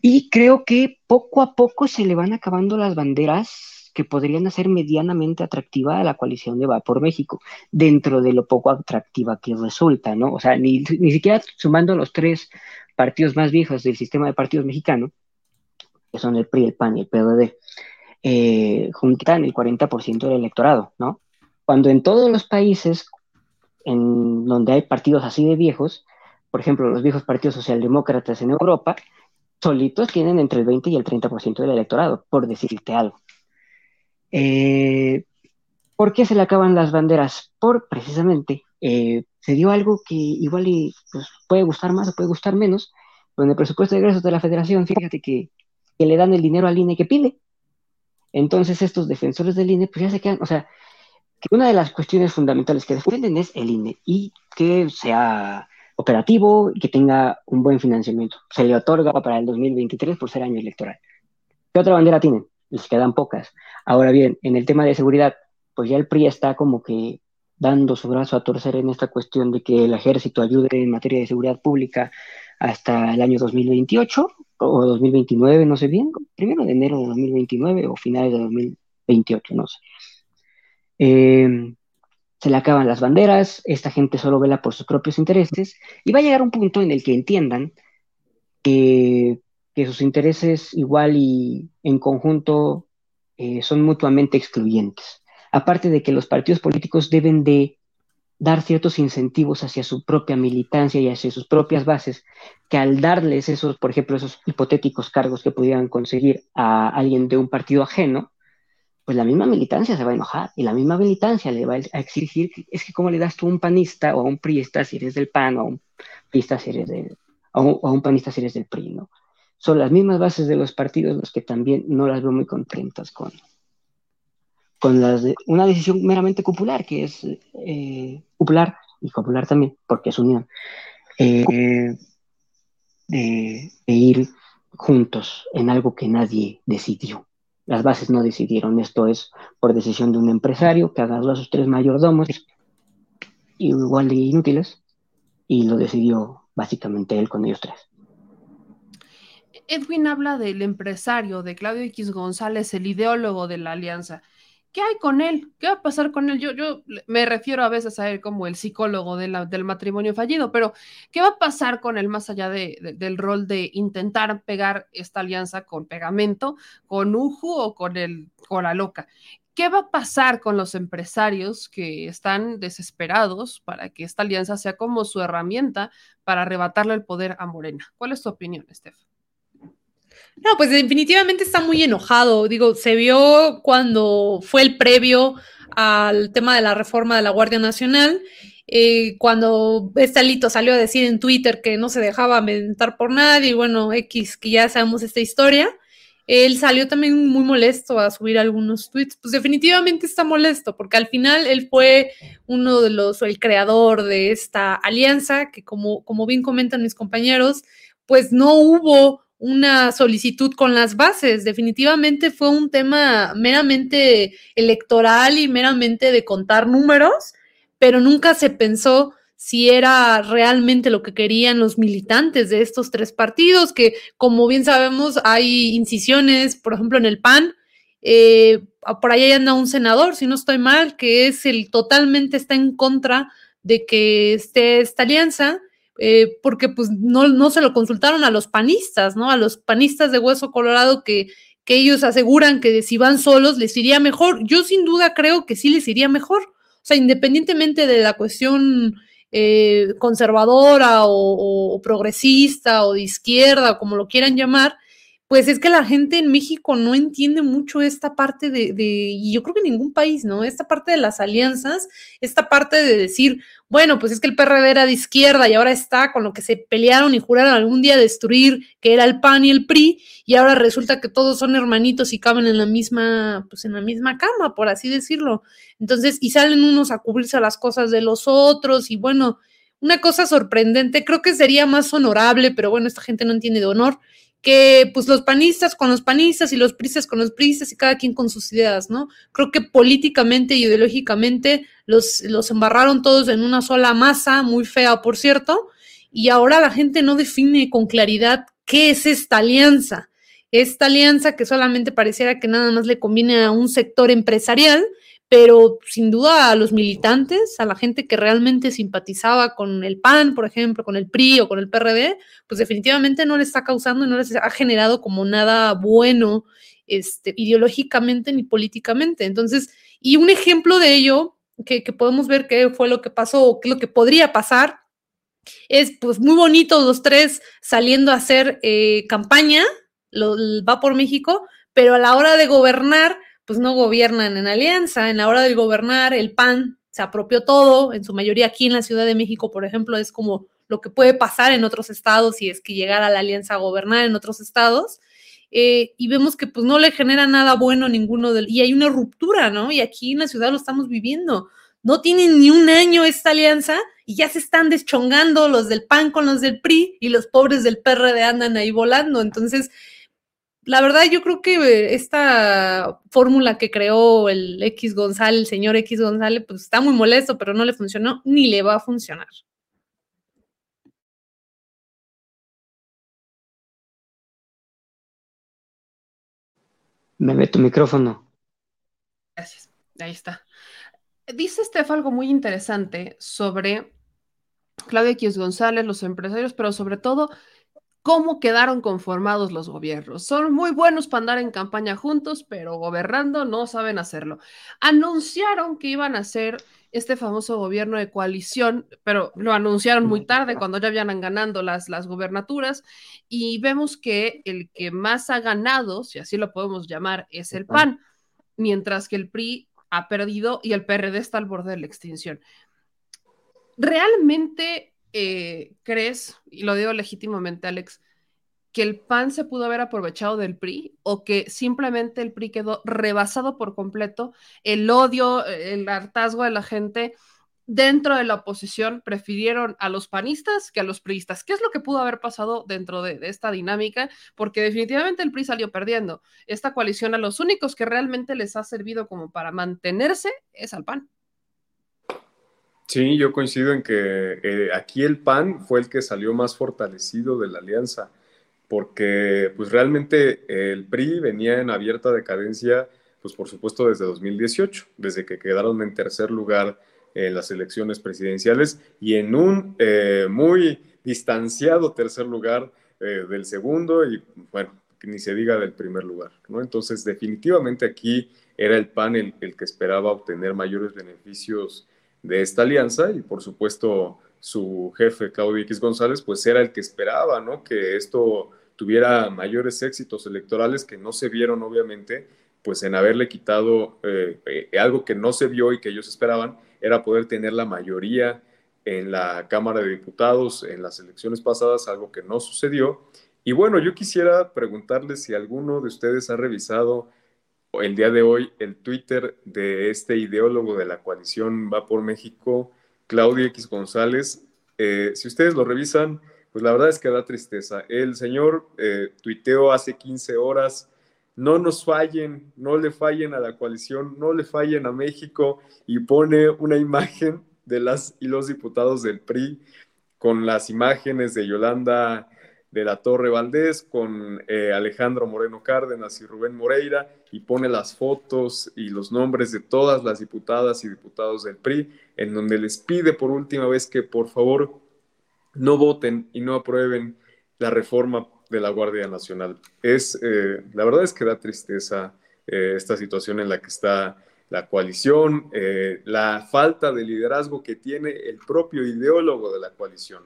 Y creo que poco a poco se le van acabando las banderas que podrían hacer medianamente atractiva a la coalición de Va por México, dentro de lo poco atractiva que resulta, ¿no? O sea, ni, ni siquiera sumando los tres partidos más viejos del sistema de partidos mexicano, que son el PRI, el PAN y el PRD, eh, juntan el 40% del electorado, ¿no? Cuando en todos los países en donde hay partidos así de viejos, por ejemplo, los viejos partidos socialdemócratas en Europa, solitos tienen entre el 20 y el 30% del electorado, por decirte algo. Eh, ¿Por qué se le acaban las banderas? Por precisamente eh, se dio algo que igual pues, puede gustar más o puede gustar menos, con el presupuesto de ingresos de la federación, fíjate que, que, le dan el dinero al INE que pide. Entonces estos defensores del INE pues ya se quedan, o sea, que una de las cuestiones fundamentales que defienden es el INE y que sea operativo y que tenga un buen financiamiento. Se le otorga para el 2023 por ser año electoral. ¿Qué otra bandera tienen? Les quedan pocas. Ahora bien, en el tema de seguridad, pues ya el PRI está como que dando su brazo a torcer en esta cuestión de que el ejército ayude en materia de seguridad pública hasta el año 2028 o 2029, no sé bien, primero de enero de 2029 o finales de 2028, no sé. Eh, se le acaban las banderas, esta gente solo vela por sus propios intereses y va a llegar un punto en el que entiendan que, sus intereses igual y en conjunto eh, son mutuamente excluyentes. Aparte de que los partidos políticos deben de dar ciertos incentivos hacia su propia militancia y hacia sus propias bases, que al darles esos, por ejemplo, esos hipotéticos cargos que pudieran conseguir a alguien de un partido ajeno, pues la misma militancia se va a enojar y la misma militancia le va a exigir, es que cómo le das tú a un panista o a un priista si eres del PAN o a un priista si eres del, un, panista si eres del PRI, ¿no? Son las mismas bases de los partidos los que también no las veo muy contentas con, con las de, una decisión meramente popular, que es eh, popular y popular también, porque es unión, eh, de, de ir juntos en algo que nadie decidió. Las bases no decidieron, esto es por decisión de un empresario que agarró a sus tres mayordomos, igual de inútiles, y lo decidió básicamente él con ellos tres. Edwin habla del empresario, de Claudio X González, el ideólogo de la alianza. ¿Qué hay con él? ¿Qué va a pasar con él? Yo, yo me refiero a veces a él como el psicólogo del matrimonio fallido, pero ¿qué va a pasar con él más allá del rol de intentar pegar esta alianza con pegamento, con Uju o con, el, con la loca? ¿Qué va a pasar con los empresarios que están desesperados para que esta alianza sea como su herramienta para arrebatarle el poder a Morena? ¿Cuál es tu opinión, Estef? No, pues definitivamente está muy enojado. Digo, se vio cuando fue el previo al tema de la reforma de la Guardia Nacional, eh, cuando este alito salió a decir en Twitter que no se dejaba mentar por nadie, y bueno, X, que ya sabemos esta historia. Él salió también muy molesto a subir algunos tweets. Pues definitivamente está molesto, porque al final él fue uno de los, el creador de esta alianza, que como, como bien comentan mis compañeros, pues no hubo una solicitud con las bases. Definitivamente fue un tema meramente electoral y meramente de contar números, pero nunca se pensó si era realmente lo que querían los militantes de estos tres partidos, que como bien sabemos hay incisiones, por ejemplo, en el PAN. Eh, por ahí anda un senador, si no estoy mal, que es el totalmente está en contra de que esté esta alianza eh, porque pues no, no se lo consultaron a los panistas, ¿no? A los panistas de Hueso Colorado que, que ellos aseguran que si van solos les iría mejor. Yo sin duda creo que sí les iría mejor. O sea, independientemente de la cuestión eh, conservadora o, o, progresista o de izquierda, o como lo quieran llamar, pues es que la gente en México no entiende mucho esta parte de, y yo creo que ningún país, ¿no? Esta parte de las alianzas, esta parte de decir, bueno, pues es que el PRD era de izquierda y ahora está con lo que se pelearon y juraron algún día destruir, que era el PAN y el PRI, y ahora resulta que todos son hermanitos y caben en la misma, pues en la misma cama, por así decirlo. Entonces, y salen unos a cubrirse a las cosas de los otros, y bueno, una cosa sorprendente, creo que sería más honorable, pero bueno, esta gente no entiende de honor, que pues los panistas con los panistas y los pristas con los pristas y cada quien con sus ideas, ¿no? Creo que políticamente y ideológicamente los, los embarraron todos en una sola masa, muy fea, por cierto, y ahora la gente no define con claridad qué es esta alianza. Esta alianza que solamente pareciera que nada más le conviene a un sector empresarial, pero sin duda a los militantes, a la gente que realmente simpatizaba con el PAN, por ejemplo, con el PRI o con el PRD, pues definitivamente no le está causando y no les ha generado como nada bueno este, ideológicamente ni políticamente. Entonces, y un ejemplo de ello, que, podemos ver qué fue lo que pasó lo que podría pasar, es pues muy bonito los tres saliendo a hacer eh, campaña, va por México, pero a la hora de gobernar, pues no gobiernan en alianza. En la hora de gobernar, el PAN se apropió todo, en su mayoría aquí en la Ciudad de México, por ejemplo, es como lo que puede pasar en otros estados si es que llegara la alianza a gobernar en otros estados. Eh, y vemos que pues no le genera nada bueno ninguno del... Y hay una ruptura, ¿no? Y aquí en la ciudad lo estamos viviendo. No tienen ni un año esta alianza y ya se están deschongando los del PAN con los del PRI y los pobres del PRD andan ahí volando. Entonces, la verdad, yo creo que esta fórmula que creó el X González, el señor X González, pues está muy molesto, pero no le funcionó ni le va a funcionar. Me ve tu micrófono. Gracias. Ahí está. Dice Steph algo muy interesante sobre Claudia X González, los empresarios, pero sobre todo cómo quedaron conformados los gobiernos. Son muy buenos para andar en campaña juntos, pero gobernando no saben hacerlo. Anunciaron que iban a hacer este famoso gobierno de coalición, pero lo anunciaron muy tarde, cuando ya habían ganando las, las gobernaturas, y vemos que el que más ha ganado, si así lo podemos llamar, es el PAN, mientras que el PRI ha perdido y el PRD está al borde de la extinción. ¿Realmente eh, crees, y lo digo legítimamente, Alex, que el PAN se pudo haber aprovechado del PRI o que simplemente el PRI quedó rebasado por completo, el odio, el hartazgo de la gente dentro de la oposición prefirieron a los panistas que a los priistas. ¿Qué es lo que pudo haber pasado dentro de, de, esta dinámica? Porque definitivamente el PRI salió perdiendo. Esta coalición a los únicos que realmente les ha servido como para mantenerse es al PAN. Sí, yo coincido en que eh, aquí el PAN fue el que salió más fortalecido de la alianza, porque pues realmente el PRI venía en abierta decadencia, pues por supuesto desde 2018, desde que quedaron en tercer lugar en las elecciones presidenciales y en un eh, muy distanciado tercer lugar eh, del segundo y bueno, ni se diga del primer lugar, ¿no? Entonces definitivamente aquí era el PAN el que esperaba obtener mayores beneficios de esta alianza y por supuesto su jefe Claudio X González pues era el que esperaba, ¿no? Que esto tuviera mayores éxitos electorales que no se vieron obviamente pues en haberle quitado eh, eh, algo que no se vio y que ellos esperaban era poder tener la mayoría en la Cámara de Diputados en las elecciones pasadas, algo que no sucedió. Y bueno, yo quisiera preguntarles si alguno de ustedes ha revisado el día de hoy el Twitter de este ideólogo de la coalición Va por México, Claudio X González. Eh, si ustedes lo revisan, pues la verdad es que da tristeza. El señor eh, tuiteó hace 15 horas, no nos fallen, no le fallen a la coalición, no le fallen a México y pone una imagen de las y los diputados del PRI con las imágenes de Yolanda de la Torre Valdés con eh, Alejandro Moreno Cárdenas y Rubén Moreira y pone las fotos y los nombres de todas las diputadas y diputados del PRI, en donde les pide por última vez que por favor no voten y no aprueben la reforma de la Guardia Nacional. Es, eh, la verdad es que da tristeza eh, esta situación en la que está la coalición, la falta de liderazgo que tiene el propio ideólogo de la coalición.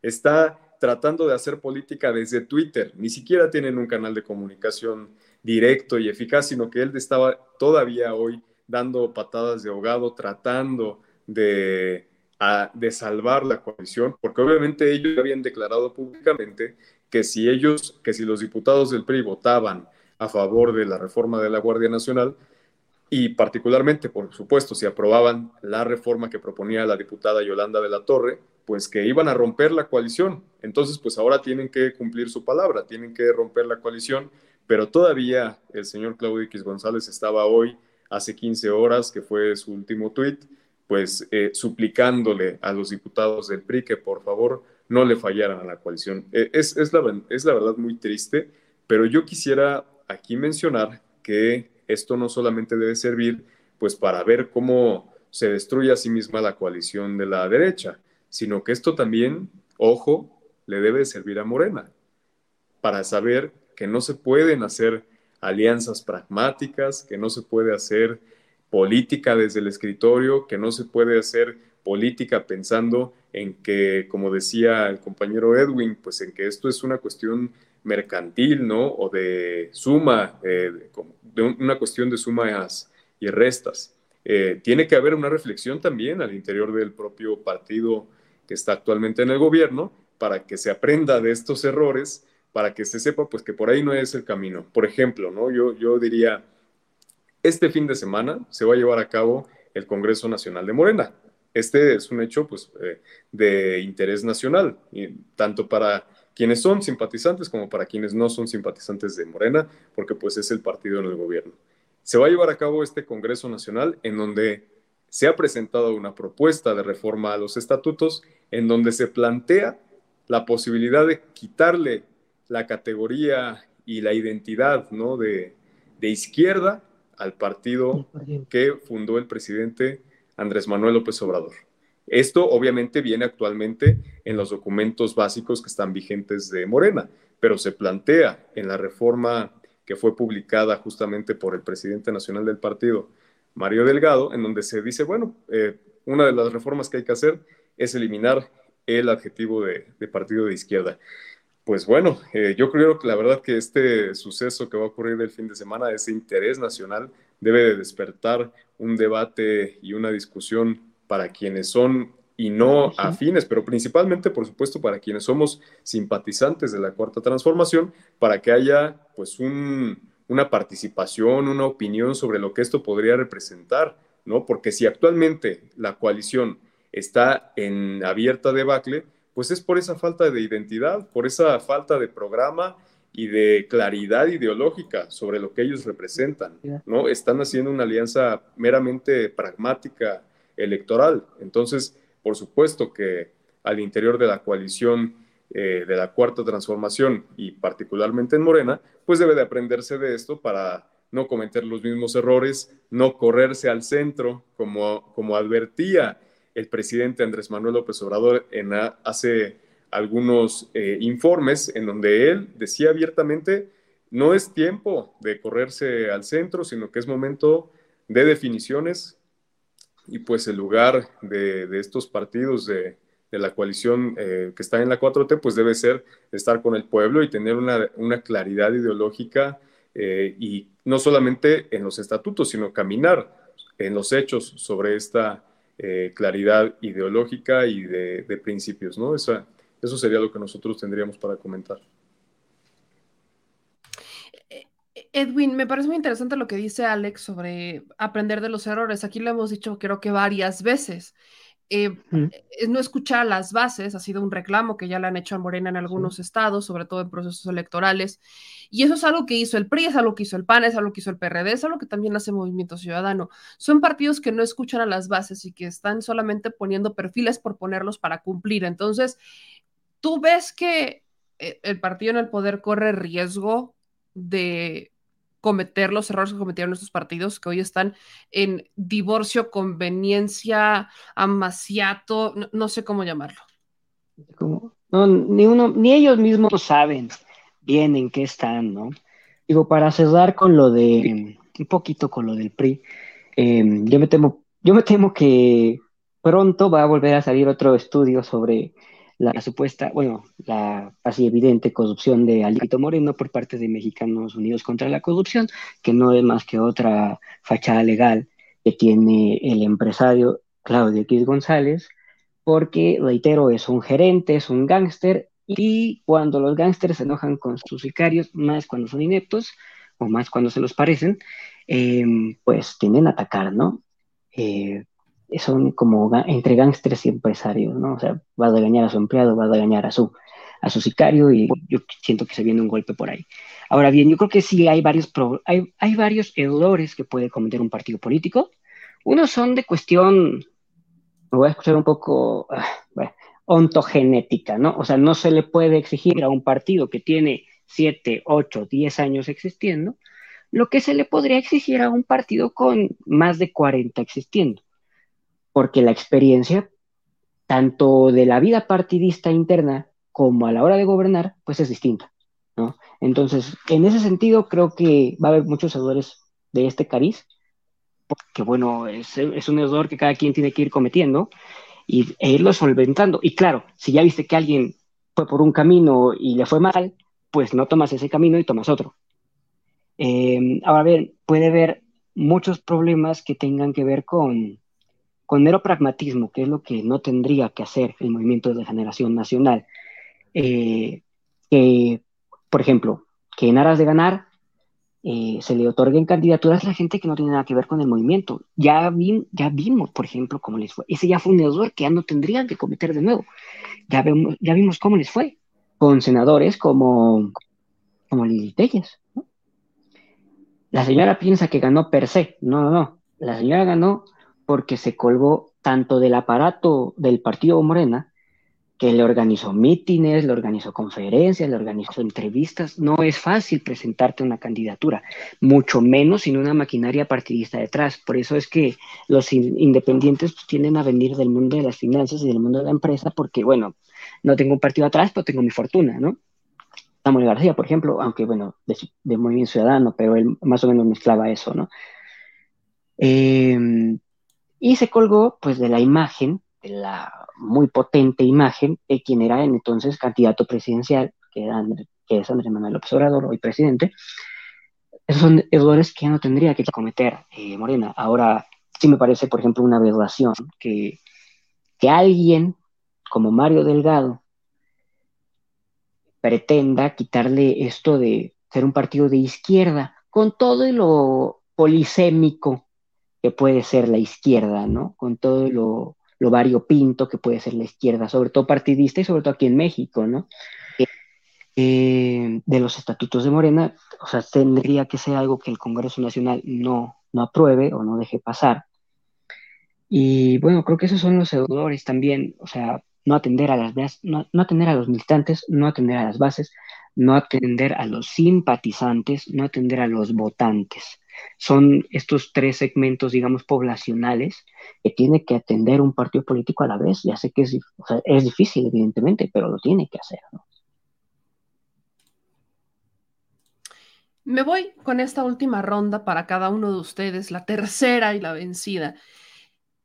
Está tratando de hacer política desde Twitter. Ni siquiera tienen un canal de comunicación directo y eficaz, sino que él estaba todavía hoy dando patadas de ahogado, tratando de, de salvar la coalición, porque obviamente ellos habían declarado públicamente que si ellos, que si los diputados del PRI votaban a favor de la reforma de la Guardia Nacional, y particularmente, por supuesto, si aprobaban la reforma que proponía la diputada Yolanda de la Torre, pues que iban a romper la coalición. Entonces, pues ahora tienen que cumplir su palabra, tienen que romper la coalición, pero todavía el señor Claudio X González estaba hoy, hace 15 horas, que fue su último tuit, pues eh, suplicándole a los diputados del PRI que por favor no le fallaran a la coalición. Eh, es, es, la, es la verdad muy triste, pero yo quisiera aquí mencionar que esto no solamente debe servir pues para ver cómo se destruye a sí misma la coalición de la derecha, sino que esto también, ojo, le debe servir a Morena, para saber que no se pueden hacer alianzas pragmáticas, que no se puede hacer política desde el escritorio, que no se puede hacer política pensando en que, como decía el compañero Edwin, pues en que esto es una cuestión mercantil, ¿no? O de suma, eh, de una cuestión de sumas y restas. Eh, tiene que haber una reflexión también al interior del propio partido que está actualmente en el gobierno para que se aprenda de estos errores, para que se sepa pues que por ahí no es el camino. Por ejemplo, ¿no? Yo, yo diría, este fin de semana se va a llevar a cabo el Congreso Nacional de Morena. Este es un hecho pues, eh, de interés nacional, tanto para quienes son simpatizantes como para quienes no son simpatizantes de Morena, porque pues es el partido en el gobierno. Se va a llevar a cabo este Congreso Nacional en donde se ha presentado una propuesta de reforma a los estatutos en donde se plantea la posibilidad de quitarle la categoría y la identidad ¿no? de, de izquierda al partido que fundó el presidente Andrés Manuel López Obrador. Esto obviamente viene actualmente en los documentos básicos que están vigentes de Morena, pero se plantea en la reforma que fue publicada justamente por el presidente nacional del partido, Mario Delgado, en donde se dice, bueno, eh, una de las reformas que hay que hacer es eliminar el adjetivo de, partido de izquierda. Pues bueno, eh, yo creo que la verdad que este suceso que va a ocurrir el fin de semana, ese interés nacional, debe de despertar un debate y una discusión para quienes son y no afines, pero principalmente, por supuesto, para quienes somos simpatizantes de la Cuarta Transformación, para que haya pues una participación, una opinión sobre lo que esto podría representar, ¿no? Porque si actualmente la coalición está en abierta debacle, pues es por esa falta de identidad, por esa falta de programa y de claridad ideológica sobre lo que ellos representan, ¿no? Están haciendo una alianza meramente pragmática electoral. Entonces, por supuesto que al interior de la coalición eh, de la cuarta transformación y particularmente en Morena, pues debe de aprenderse de esto para no cometer los mismos errores, no correrse al centro, como, como advertía el presidente Andrés Manuel López Obrador en hace algunos eh, informes en donde él decía abiertamente, no es tiempo de correrse al centro, sino que es momento de definiciones y pues el lugar de, estos partidos de, la coalición eh, que está en la 4T, pues debe ser estar con el pueblo y tener una, claridad ideológica eh, y no solamente en los estatutos, sino caminar en los hechos sobre esta claridad ideológica y de, de principios, ¿no? Esa, eso sería lo que nosotros tendríamos para comentar. Edwin, me parece muy interesante lo que dice Alex sobre aprender de los errores. Aquí lo hemos dicho creo que varias veces. Eh, eh, no escuchar las bases ha sido un reclamo que ya le han hecho a Morena en algunos estados, sobre todo en procesos electorales. Y eso es algo que hizo el PRI, es algo que hizo el PAN, es algo que hizo el PRD, es algo que también hace Movimiento Ciudadano. Son partidos que no escuchan a las bases y que están solamente poniendo perfiles por ponerlos para cumplir. Entonces, ¿tú ves que eh, el partido en el poder corre riesgo de cometer los errores que cometieron estos partidos que hoy están en divorcio, conveniencia, amaciato, no, sé cómo llamarlo. No, ni uno, ni ellos mismos saben bien en qué están, ¿no? Digo, para cerrar con lo de, un poquito con lo del PRI, em, yo me temo, yo me temo que pronto va a volver a salir otro estudio sobre la supuesta, bueno, la casi evidente corrupción de Alito Moreno por parte de Mexicanos Unidos contra la Corrupción, que no es más que otra fachada legal que tiene el empresario Claudio X González, porque, reitero, es un gerente, es un gángster, y cuando los gángsters se enojan con sus sicarios, más cuando son ineptos, o más cuando se los parecen, em, pues tienden a atacar, ¿no? Eh, son como entre gángsters y empresarios, ¿no? O sea, va a dañar a su empleado, va a dañar a su, a su sicario y yo siento que se viene un golpe por ahí. Ahora bien, yo creo que sí hay varios, hay, hay varios errores que puede cometer un partido político. Unos son de cuestión, me voy a escuchar un poco, ah, ontogenética, ¿no? O sea, no se le puede exigir a un partido que tiene 7, 8, 10 años existiendo, lo que se le podría exigir a un partido con más de 40 existiendo, porque la experiencia, tanto de la vida partidista interna como a la hora de gobernar, pues es distinta, ¿no? Entonces, en ese sentido, creo que va a haber muchos errores de este cariz, porque bueno, es, un error que cada quien tiene que ir cometiendo y, e irlo solventando. Y claro, si ya viste que alguien fue por un camino y le fue mal, pues no tomas ese camino y tomas otro. Eh, ahora bien, puede haber muchos problemas que tengan que ver con, con mero pragmatismo, que es lo que no tendría que hacer el movimiento de generación nacional. Eh, por ejemplo, que en aras de ganar eh, se le otorguen candidaturas a la gente que no tiene nada que ver con el movimiento. Ya, vimos, por ejemplo, cómo les fue. Ese ya fue un error que ya no tendrían que cometer de nuevo. Ya vimos cómo les fue con senadores como, como Lili Telles. La señora piensa que ganó per se. No, no, no. La señora ganó porque se colgó tanto del aparato del partido Morena, que le organizó mítines, le organizó conferencias, le organizó entrevistas. No es fácil presentarte una candidatura, mucho menos sin una maquinaria partidista detrás. Por eso es que los independientes pues, tienden a venir del mundo de las finanzas y del mundo de la empresa, porque, bueno, no tengo un partido atrás, pero tengo mi fortuna, ¿no? Samuel García, por ejemplo, aunque bueno, de, de Movimiento Ciudadano, pero él más o menos mezclaba eso, ¿no? Em, y se colgó, pues, de la imagen, de la muy potente imagen de quien era entonces candidato presidencial, que, era que es Andrés Manuel López Obrador, hoy presidente. Esos son errores que no tendría que cometer eh, Morena. Ahora, sí me parece, por ejemplo, una aberración que, que alguien como Mario Delgado pretenda quitarle esto de ser un partido de izquierda, con todo lo polisémico puede ser la izquierda, ¿no? Con todo lo, lo variopinto que puede ser la izquierda, sobre todo partidista y sobre todo aquí en México, ¿no? Eh, de los estatutos de Morena, o sea, tendría que ser algo que el Congreso Nacional no, no apruebe o no deje pasar. Y bueno, creo que esos son los deudores también, o sea, no atender a las no, no atender a los militantes, no atender a las bases, no atender a los simpatizantes, no atender a los votantes. Son estos tres segmentos, digamos, poblacionales que tiene que atender un partido político a la vez. Ya sé que es, es difícil, evidentemente, pero lo tiene que hacer. Me voy con esta última ronda para cada uno de ustedes, la tercera y la vencida.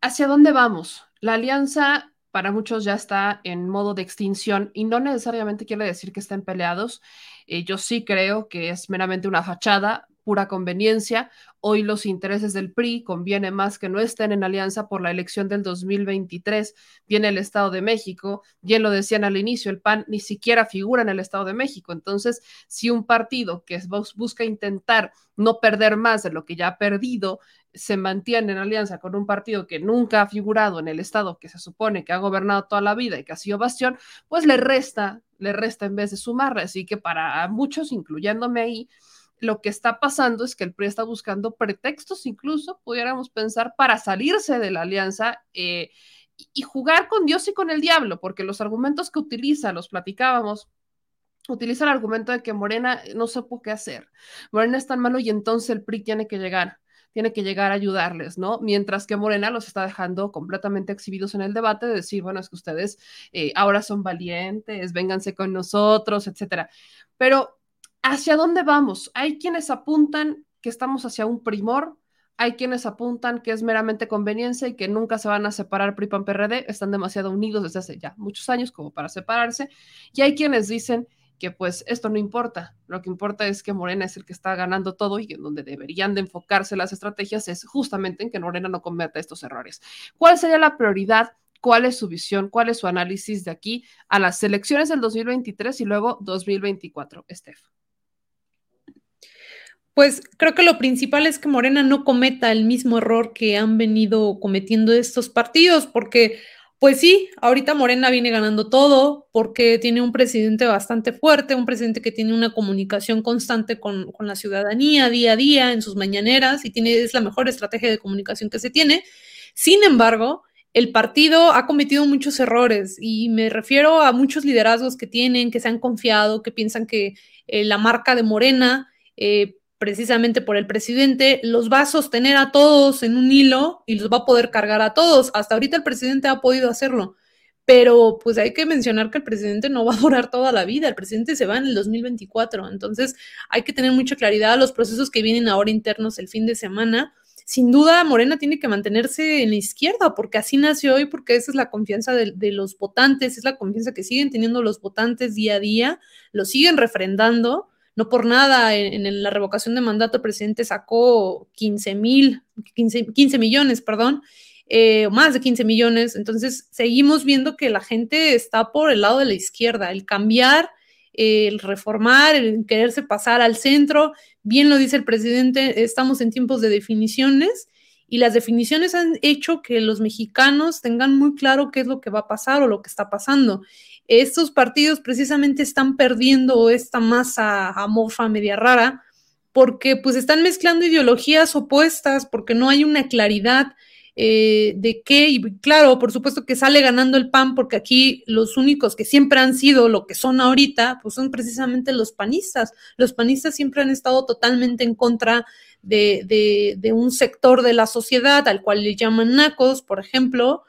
¿Hacia dónde vamos? La alianza para muchos ya está en modo de extinción y no necesariamente quiere decir que estén peleados. Eh, yo sí creo que es meramente una fachada, pura conveniencia. Hoy los intereses del PRI conviene más que no estén en alianza por la elección del 2023. Viene el Estado de México, bien lo decían al inicio, el PAN ni siquiera figura en el Estado de México. Entonces, si un partido que busca intentar no perder más de lo que ya ha perdido, se mantiene en alianza con un partido que nunca ha figurado en el Estado que se supone que ha gobernado toda la vida y que ha sido bastión, pues le resta, le resta en vez de sumarle. Así que para muchos, incluyéndome ahí, lo que está pasando es que el PRI está buscando pretextos, incluso pudiéramos pensar, para salirse de la alianza eh, y jugar con Dios y con el diablo, porque los argumentos que utiliza, los platicábamos, utiliza el argumento de que Morena no por qué hacer. Morena es tan malo y entonces el PRI tiene que llegar tiene que llegar a ayudarles, ¿no? Mientras que Morena los está dejando completamente exhibidos en el debate de decir, bueno, es que ustedes eh, ahora son valientes, vénganse con nosotros, etcétera. Pero ¿hacia dónde vamos? Hay quienes apuntan que estamos hacia un primor, hay quienes apuntan que es meramente conveniencia y que nunca se van a separar PRI PAN PRD, están demasiado unidos desde hace ya muchos años como para separarse, y hay quienes dicen que pues esto no importa, lo que importa es que Morena es el que está ganando todo y en donde deberían de enfocarse las estrategias es justamente en que Morena no cometa estos errores. ¿Cuál sería la prioridad? ¿Cuál es su visión? ¿Cuál es su análisis de aquí a las elecciones del 2023 y luego 2024, Estef? Pues creo que lo principal es que Morena no cometa el mismo error que han venido cometiendo estos partidos, porque pues sí, ahorita Morena viene ganando todo porque tiene un presidente bastante fuerte, un presidente que tiene una comunicación constante con, la ciudadanía día a día en sus mañaneras y tiene, es la mejor estrategia de comunicación que se tiene. Sin embargo, el partido ha cometido muchos errores y me refiero a muchos liderazgos que tienen, que se han confiado, que piensan que eh, la marca de Morena eh, precisamente por el presidente, los va a sostener a todos en un hilo y los va a poder cargar a todos. Hasta ahorita el presidente ha podido hacerlo, pero pues hay que mencionar que el presidente no va a durar toda la vida, el presidente se va en el 2024, entonces hay que tener mucha claridad a los procesos que vienen ahora internos el fin de semana. Sin duda, Morena tiene que mantenerse en la izquierda, porque así nació hoy, porque esa es la confianza de, de los votantes, es la confianza que siguen teniendo los votantes día a día, lo siguen refrendando no por nada, en, la revocación de mandato el presidente sacó 15 mil, 15, millones, perdón, eh, más de 15 millones. Entonces, seguimos viendo que la gente está por el lado de la izquierda, el cambiar, el reformar, el quererse pasar al centro. Bien lo dice el presidente, estamos en tiempos de definiciones y las definiciones han hecho que los mexicanos tengan muy claro qué es lo que va a pasar o lo que está pasando estos partidos precisamente están perdiendo esta masa amorfa media rara porque pues están mezclando ideologías opuestas, porque no hay una claridad eh, de qué, y claro, por supuesto que sale ganando el PAN, porque aquí los únicos que siempre han sido lo que son ahorita, pues son precisamente los panistas. Los panistas siempre han estado totalmente en contra de, de, de un sector de la sociedad al cual le llaman nacos, por ejemplo,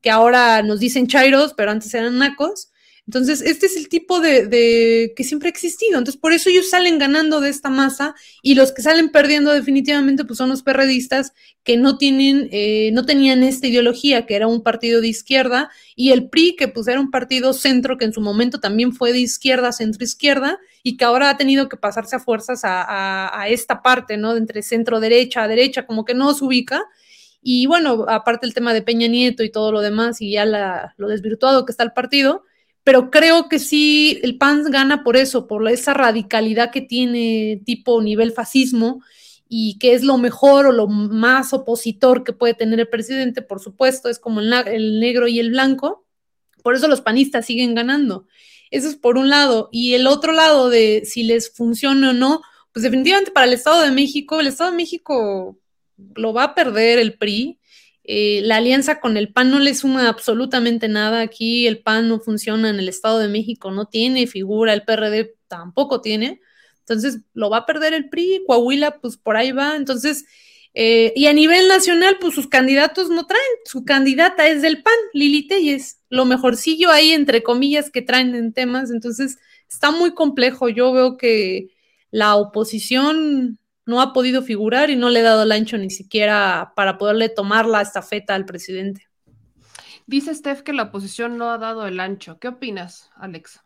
que ahora nos dicen chairos, pero antes eran nacos. Entonces, este es el tipo de, que siempre ha existido. Entonces, por eso ellos salen ganando de esta masa y los que salen perdiendo definitivamente pues son los perredistas que no tienen, eh, no tenían esta ideología, que era un partido de izquierda, y el PRI, que pues era un partido centro, que en su momento también fue de izquierda, centro-izquierda, y que ahora ha tenido que pasarse a fuerzas a, a esta parte, ¿no? Entre centro-derecha a derecha, como que no se ubica. Y bueno, aparte el tema de Peña Nieto y todo lo demás, y ya la, lo desvirtuado que está el partido, pero creo que sí, el PAN gana por eso, por esa radicalidad que tiene tipo nivel fascismo y que es lo mejor o lo más opositor que puede tener el presidente, por supuesto, es como el, negro y el blanco, por eso los panistas siguen ganando. Eso es por un lado. Y el otro lado de si les funciona o no, pues definitivamente para el Estado de México, el Estado de México lo va a perder el PRI eh, la alianza con el PAN no le suma absolutamente nada. Aquí el PAN no funciona en el Estado de México, no tiene figura, el PRD tampoco tiene. Entonces lo va a perder el PRI, Coahuila, pues por ahí va. Entonces, eh, y a nivel nacional, pues sus candidatos no traen. Su candidata es del PAN, Lili Telles, lo mejorcillo ahí, entre comillas, que traen en temas. Entonces, está muy complejo. Yo veo que la oposición no ha podido figurar y no le he dado el ancho ni siquiera para poderle tomar la estafeta al presidente. Dice Steph que la oposición no ha dado el ancho. ¿Qué opinas, Alex?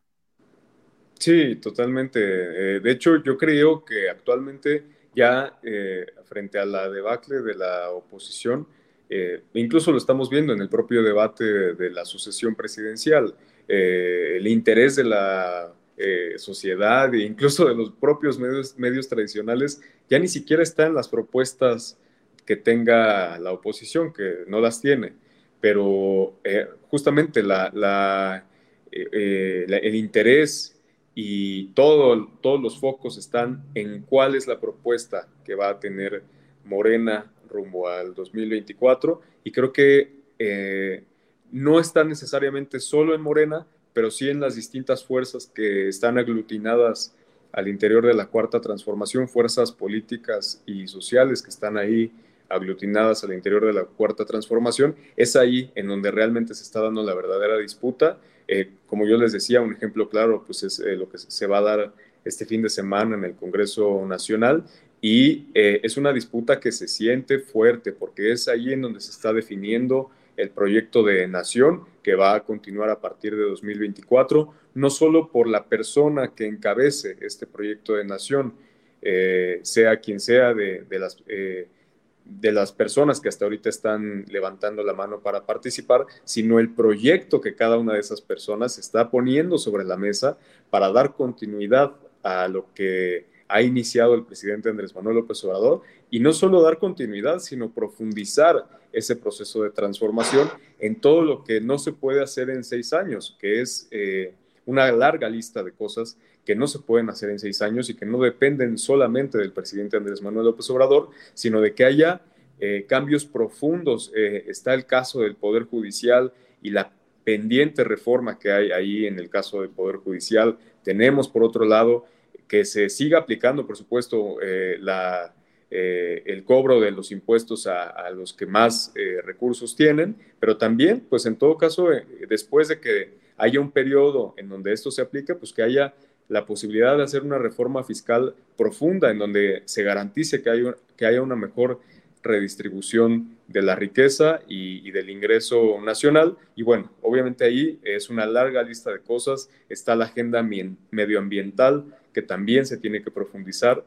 Sí, totalmente. Eh, de hecho, yo creo que actualmente ya eh, frente a la debacle de la oposición, eh, incluso lo estamos viendo en el propio debate de la sucesión presidencial, el interés de la eh, sociedad e incluso de los propios medios, medios tradicionales, ya ni siquiera está en las propuestas que tenga la oposición, que no las tiene. Pero eh, justamente la, eh, el interés y todo, todos los focos están en cuál es la propuesta que va a tener Morena rumbo al 2024. Y creo que no está necesariamente solo en Morena, pero sí en las distintas fuerzas que están aglutinadas al interior de la cuarta transformación, fuerzas políticas y sociales que están ahí aglutinadas al interior de la cuarta transformación, es ahí en donde realmente se está dando la verdadera disputa. Eh, como yo les decía, un ejemplo claro pues es eh, lo que se va a dar este fin de semana en el Congreso Nacional y eh, es una disputa que se siente fuerte porque es ahí en donde se está definiendo el proyecto de nación que va a continuar a partir de 2024, no solo por la persona que encabece este proyecto de nación, eh, sea quien sea de, las, eh, de las personas que hasta ahorita están levantando la mano para participar, sino el proyecto que cada una de esas personas está poniendo sobre la mesa para dar continuidad a lo que ha iniciado el presidente Andrés Manuel López Obrador y no solo dar continuidad, sino profundizar ese proceso de transformación en todo lo que no se puede hacer en seis años, que es eh, una larga lista de cosas que no se pueden hacer en seis años y que no dependen solamente del presidente Andrés Manuel López Obrador, sino de que haya eh, cambios profundos. Eh, está el caso del Poder Judicial y la pendiente reforma que hay ahí en el caso del Poder Judicial. Tenemos, por otro lado, que se siga aplicando, por supuesto, eh, eh, el cobro de los impuestos a, los que más eh, recursos tienen, pero también, pues en todo caso, después de que haya un periodo en donde esto se aplique, pues que haya la posibilidad de hacer una reforma fiscal profunda en donde se garantice que, hay, que haya una mejor redistribución de la riqueza y, del ingreso nacional. Y bueno, obviamente ahí es una larga lista de cosas. Está la agenda medioambiental que también se tiene que profundizar.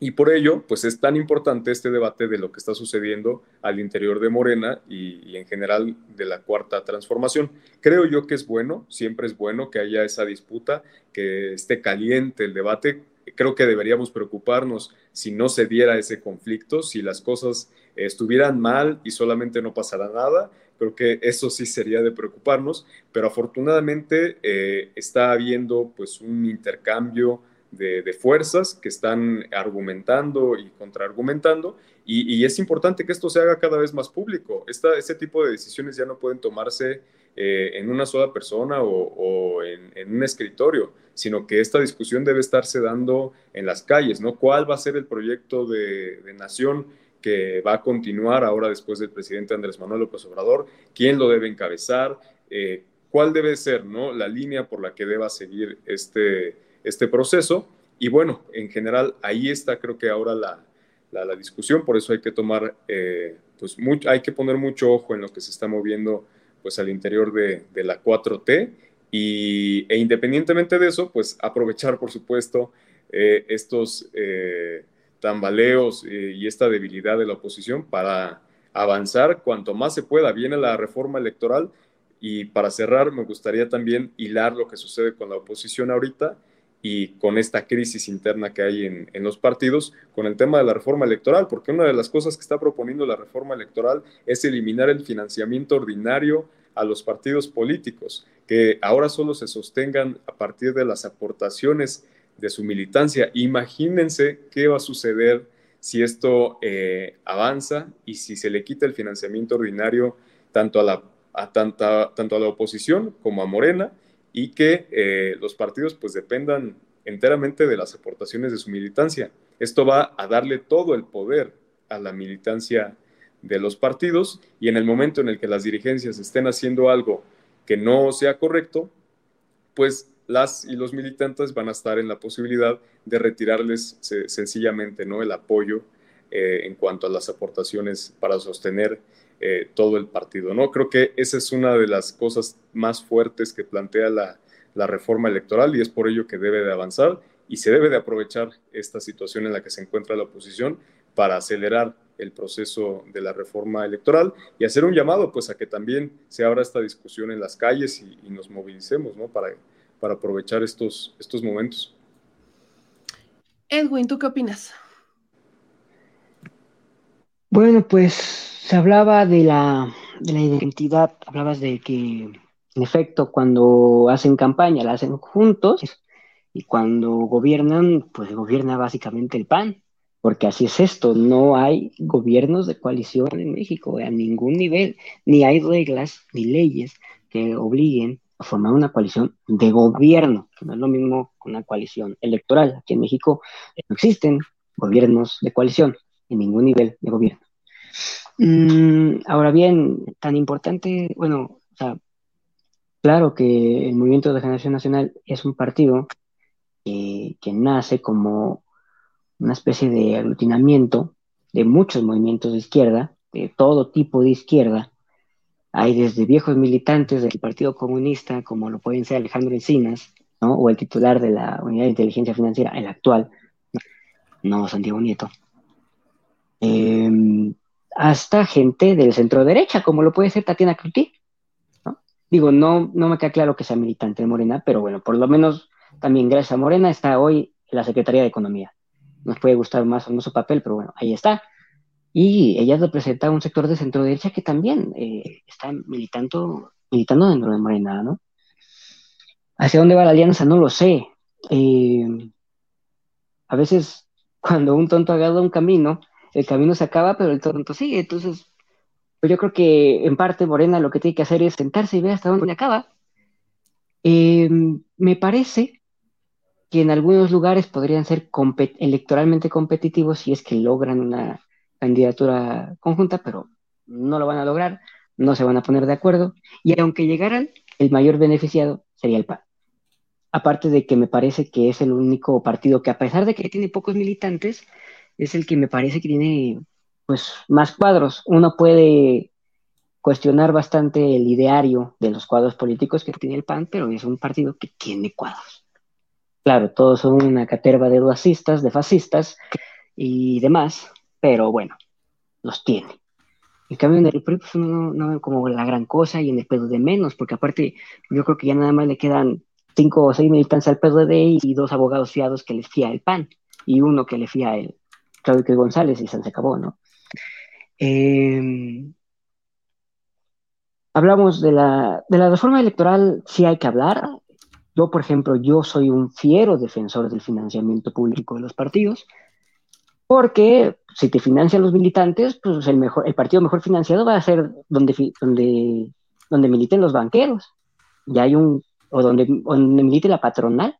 Y por ello, pues es tan importante este debate de lo que está sucediendo al interior de Morena y, y, en general de la cuarta transformación. Creo yo que es bueno, siempre es bueno que haya esa disputa, que esté caliente el debate creo que deberíamos preocuparnos si no se diera ese conflicto, si las cosas estuvieran mal y solamente no pasara nada. Creo que eso sí sería de preocuparnos, pero afortunadamente eh, está habiendo pues un intercambio de, fuerzas que están argumentando y contraargumentando y, es importante que esto se haga cada vez más público. Esta, este tipo de decisiones ya no pueden tomarse eh, en una sola persona o, en, un escritorio, sino que esta discusión debe estarse dando en las calles, ¿no? ¿Cuál va a ser el proyecto de, nación que va a continuar ahora después del presidente Andrés Manuel López Obrador? ¿Quién lo debe encabezar? Eh, ¿Cuál debe ser, ¿no? La línea por la que deba seguir este, este proceso. Y bueno, en general, ahí está creo que ahora la, la, discusión, por eso hay que tomar, eh, pues mucho, hay que poner mucho ojo en lo que se está moviendo pues al interior de, la 4T y, e independientemente de eso, pues aprovechar por supuesto eh, estos tambaleos eh, y esta debilidad de la oposición para avanzar cuanto más se pueda. Viene la reforma electoral y para cerrar me gustaría también hilar lo que sucede con la oposición ahorita y con esta crisis interna que hay en, en, los partidos con el tema de la reforma electoral, porque una de las cosas que está proponiendo la reforma electoral es eliminar el financiamiento ordinario a los partidos políticos, que ahora solo se sostengan a partir de las aportaciones de su militancia. Imagínense qué va a suceder si esto eh, avanza y si se le quita el financiamiento ordinario tanto a la, a tanta, tanto a la oposición como a Morena y que eh, los partidos pues dependan enteramente de las aportaciones de su militancia. Esto va a darle todo el poder a la militancia de los partidos y en el momento en el que las dirigencias estén haciendo algo que no sea correcto, pues las y los militantes van a estar en la posibilidad de retirarles sencillamente ¿no? el apoyo eh, en cuanto a las aportaciones para sostener eh, todo el partido. ¿no? Creo que esa es una de las cosas más fuertes que plantea la, la reforma electoral y es por ello que debe de avanzar y se debe de aprovechar esta situación en la que se encuentra la oposición para acelerar el proceso de la reforma electoral y hacer un llamado pues a que también se abra esta discusión en las calles y, nos movilicemos ¿no? para, para aprovechar estos, estos momentos. Edwin, ¿tú qué opinas? Bueno, pues se hablaba de la, de la identidad, hablabas de que en efecto cuando hacen campaña la hacen juntos y cuando gobiernan, pues gobierna básicamente el PAN porque así es esto, no hay gobiernos de coalición en México a ningún nivel, ni hay reglas ni leyes que obliguen formar una coalición de gobierno, no es lo mismo con una coalición electoral. Aquí en México no existen gobiernos de coalición en ningún nivel de gobierno. Mm, ahora bien, tan importante, bueno, o sea, claro que el Movimiento de Generación Nacional es un partido que nace como una especie de aglutinamiento de muchos movimientos de izquierda, de todo tipo de izquierda. Hay desde viejos militantes del Partido Comunista, como lo pueden ser Alejandro Encinas, ¿no? o el titular de la Unidad de Inteligencia Financiera, el actual, no Santiago Nieto, em, hasta gente del centro derecha, como lo puede ser Tatiana Cloutier. ¿no? Digo, no, no me queda claro que sea militante de Morena, pero bueno, por lo menos también gracias a Morena está hoy la Secretaría de Economía. Nos puede gustar más o menos su papel, pero bueno, ahí está. Y ella representa un sector de centro derecha que también eh, está militando, militando dentro de Morena, ¿no? ¿Hacia dónde va la alianza? No lo sé. Eh, a veces, cuando un tonto agarra un camino, el camino se acaba, pero el tonto sigue. Entonces, pues yo creo que en parte Morena lo que tiene que hacer es sentarse y ver hasta dónde acaba. Eh, me parece que en algunos lugares podrían ser electoralmente competitivos si es que logran una candidatura conjunta, pero no lo van a lograr, no se van a poner de acuerdo, y aunque llegaran, el mayor beneficiado sería el PAN. Aparte de que me parece que es el único partido que a pesar de que tiene pocos militantes, es el que me parece que tiene pues más cuadros. Uno puede cuestionar bastante el ideario de los cuadros políticos que tiene el PAN, pero es un partido que tiene cuadros. Claro, todos son una caterva de duacistas, de fascistas y demás, pero bueno, los tiene. En cambio, en el PRI, pues no, no como la gran cosa y en el de menos, porque aparte, yo creo que ya nada más le quedan cinco o seis militantes al PDD y dos abogados fiados que les fía el PAN y uno que le fía el Claudio González y se acabó, ¿no? Em, hablamos de la, de la reforma electoral, sí hay que hablar. Yo, por ejemplo, yo soy un fiero defensor del financiamiento público de los partidos, porque si te financian los militantes, pues el, mejor, el partido mejor financiado va a ser donde, donde, donde militen los banqueros. Y hay un, o donde, donde milite la patronal.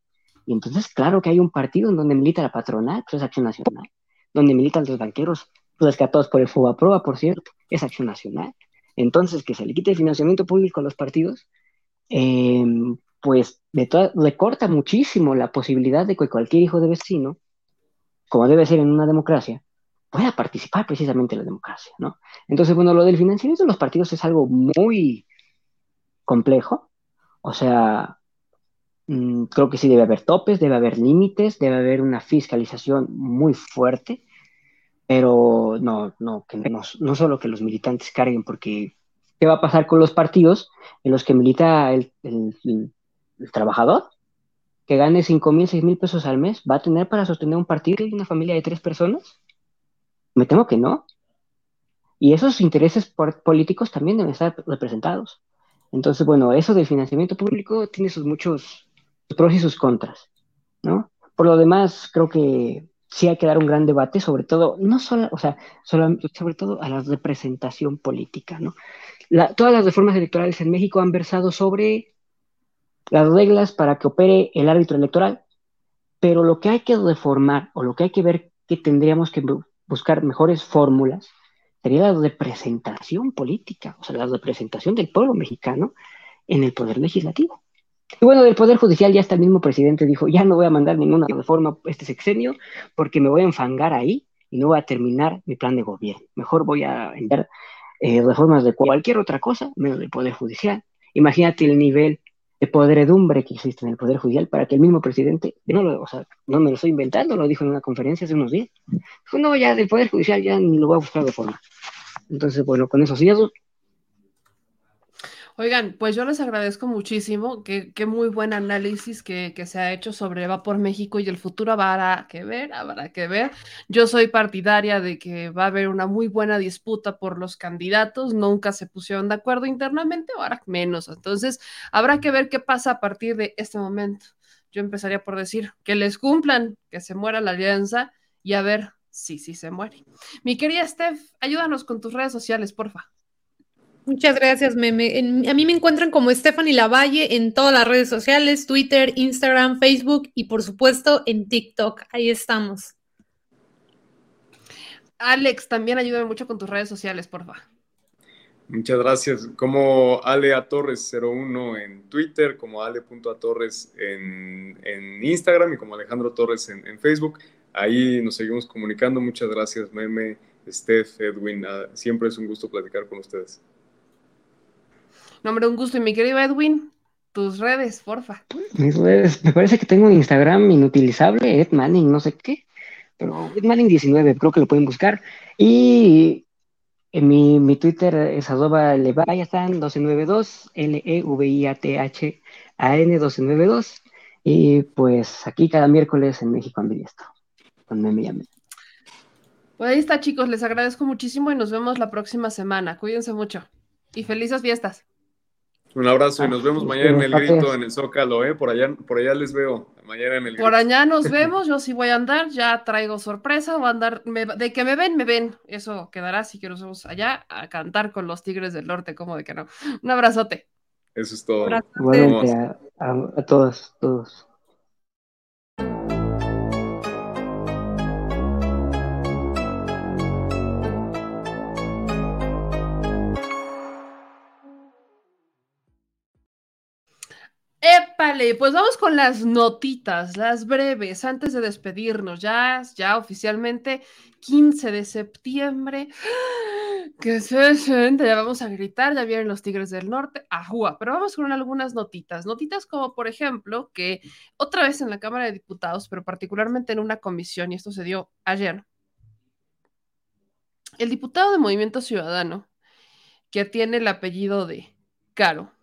Y entonces, claro que hay un partido en donde milita la patronal, pues es Acción Nacional. Donde militan los banqueros, pues rescatados por el FUBAPROA, por cierto, es Acción Nacional. Entonces, que se le quite el financiamiento público a los partidos, eh, pues le corta muchísimo la posibilidad de que cualquier hijo de vecino, como debe ser en una democracia, pueda participar precisamente en la democracia, ¿no? Entonces, bueno, lo del financiamiento de los partidos es algo muy complejo, o sea, mm, creo que sí debe haber topes, debe haber límites, debe haber una fiscalización muy fuerte, pero no, no, que no, solo que los militantes carguen, porque ¿qué va a pasar con los partidos en los que milita el, trabajador? Que gane 5 mil, 6 mil pesos al mes, ¿va a tener para sostener un partido y una familia de tres personas? Me temo que no. Y esos intereses políticos también deben estar representados. Entonces, bueno, eso del financiamiento público tiene sus muchos pros y sus contras, ¿no? Por lo demás, creo que sí hay que dar un gran debate, sobre todo, no solo, o sea, sobre todo a la representación política, ¿no? todas las reformas electorales en México han versado sobre las reglas para que opere el árbitro electoral, pero lo que hay que reformar o lo que hay que ver que tendríamos que buscar mejores fórmulas sería la representación política, o sea, la representación del pueblo mexicano en el poder legislativo. Y bueno, del Poder Judicial ya hasta el mismo presidente dijo, ya no voy a mandar ninguna reforma este sexenio porque me voy a enfangar ahí y no voy a terminar mi plan de gobierno. Mejor voy a enviar eh, reformas de cualquier otra cosa, menos del Poder Judicial. Imagínate el nivel de podredumbre que existe en el Poder Judicial para que el mismo presidente, no, lo, o sea, no me lo estoy inventando, lo dijo en una conferencia hace unos días. Dijo, no, ya del Poder Judicial ya ni lo voy a buscar reforma. Entonces, bueno, con eso cierro Oigan, pues yo les agradezco muchísimo, qué, muy buen análisis que, se ha hecho sobre Va por México y el futuro habrá que ver, habrá que ver. Yo soy partidaria de que va a haber una muy buena disputa por los candidatos, nunca se pusieron de acuerdo internamente, ahora menos. Entonces, habrá que ver qué pasa a partir de este momento. Yo empezaría por decir que les cumplan, que se muera la alianza y a ver si sí, sí se muere. Mi querida Steph, ayúdanos con tus redes sociales, porfa. Muchas gracias, Meme. a mí me encuentran como Stephanie Lavalle en todas las redes sociales, Twitter, Instagram, Facebook y por supuesto en TikTok. Ahí estamos. Alex, también ayúdame mucho con tus redes sociales, porfa. Muchas gracias. Como Alea Torres 01 en Twitter, como ale.atorres en, en Instagram y como Alejandro Torres en, en, Facebook. Ahí nos seguimos comunicando. Muchas gracias, Meme, Steph, Edwin. Ah, siempre es un gusto platicar con ustedes. No, hombre, un gusto. Y mi querido Edwin, tus redes, porfa. Mis redes, me parece que tengo un Instagram inutilizable, Ed Manning, no sé qué, pero Ed Manning 19, creo que lo pueden buscar. Y en mi, mi Twitter es arroba leviathan 1292, L-E-V-I-A-T-H-A-N 1292. Y pues aquí cada miércoles en México Ambidiestro, con Meme y Amén. Pues ahí está, chicos. Les agradezco muchísimo y nos vemos la próxima semana. Cuídense mucho. Y felices fiestas. Un abrazo y nos vemos mañana en el grito, en el Zócalo, ¿eh? Por allá, por allá les veo. Mañana en el grito. Por allá nos vemos. Yo sí voy a andar. Ya traigo sorpresa. Voy a andar. me- de que me ven, me ven. Eso quedará. Así que nos vemos allá a cantar con los Tigres del Norte. Como de que no. Un abrazote. Eso es todo. Igualmente a, a- a todos, todos. Épale, pues vamos con las notitas, las breves, antes de despedirnos. Ya, ya oficialmente 15 de septiembre. Que se siente, ya vamos a gritar, ya vienen los Tigres del Norte, ajúa, pero vamos con algunas notitas. Notitas como, por ejemplo, que otra vez en la Cámara de Diputados, pero particularmente en una comisión, y esto se dio ayer, el diputado de Movimiento Ciudadano, que tiene el apellido de Caro,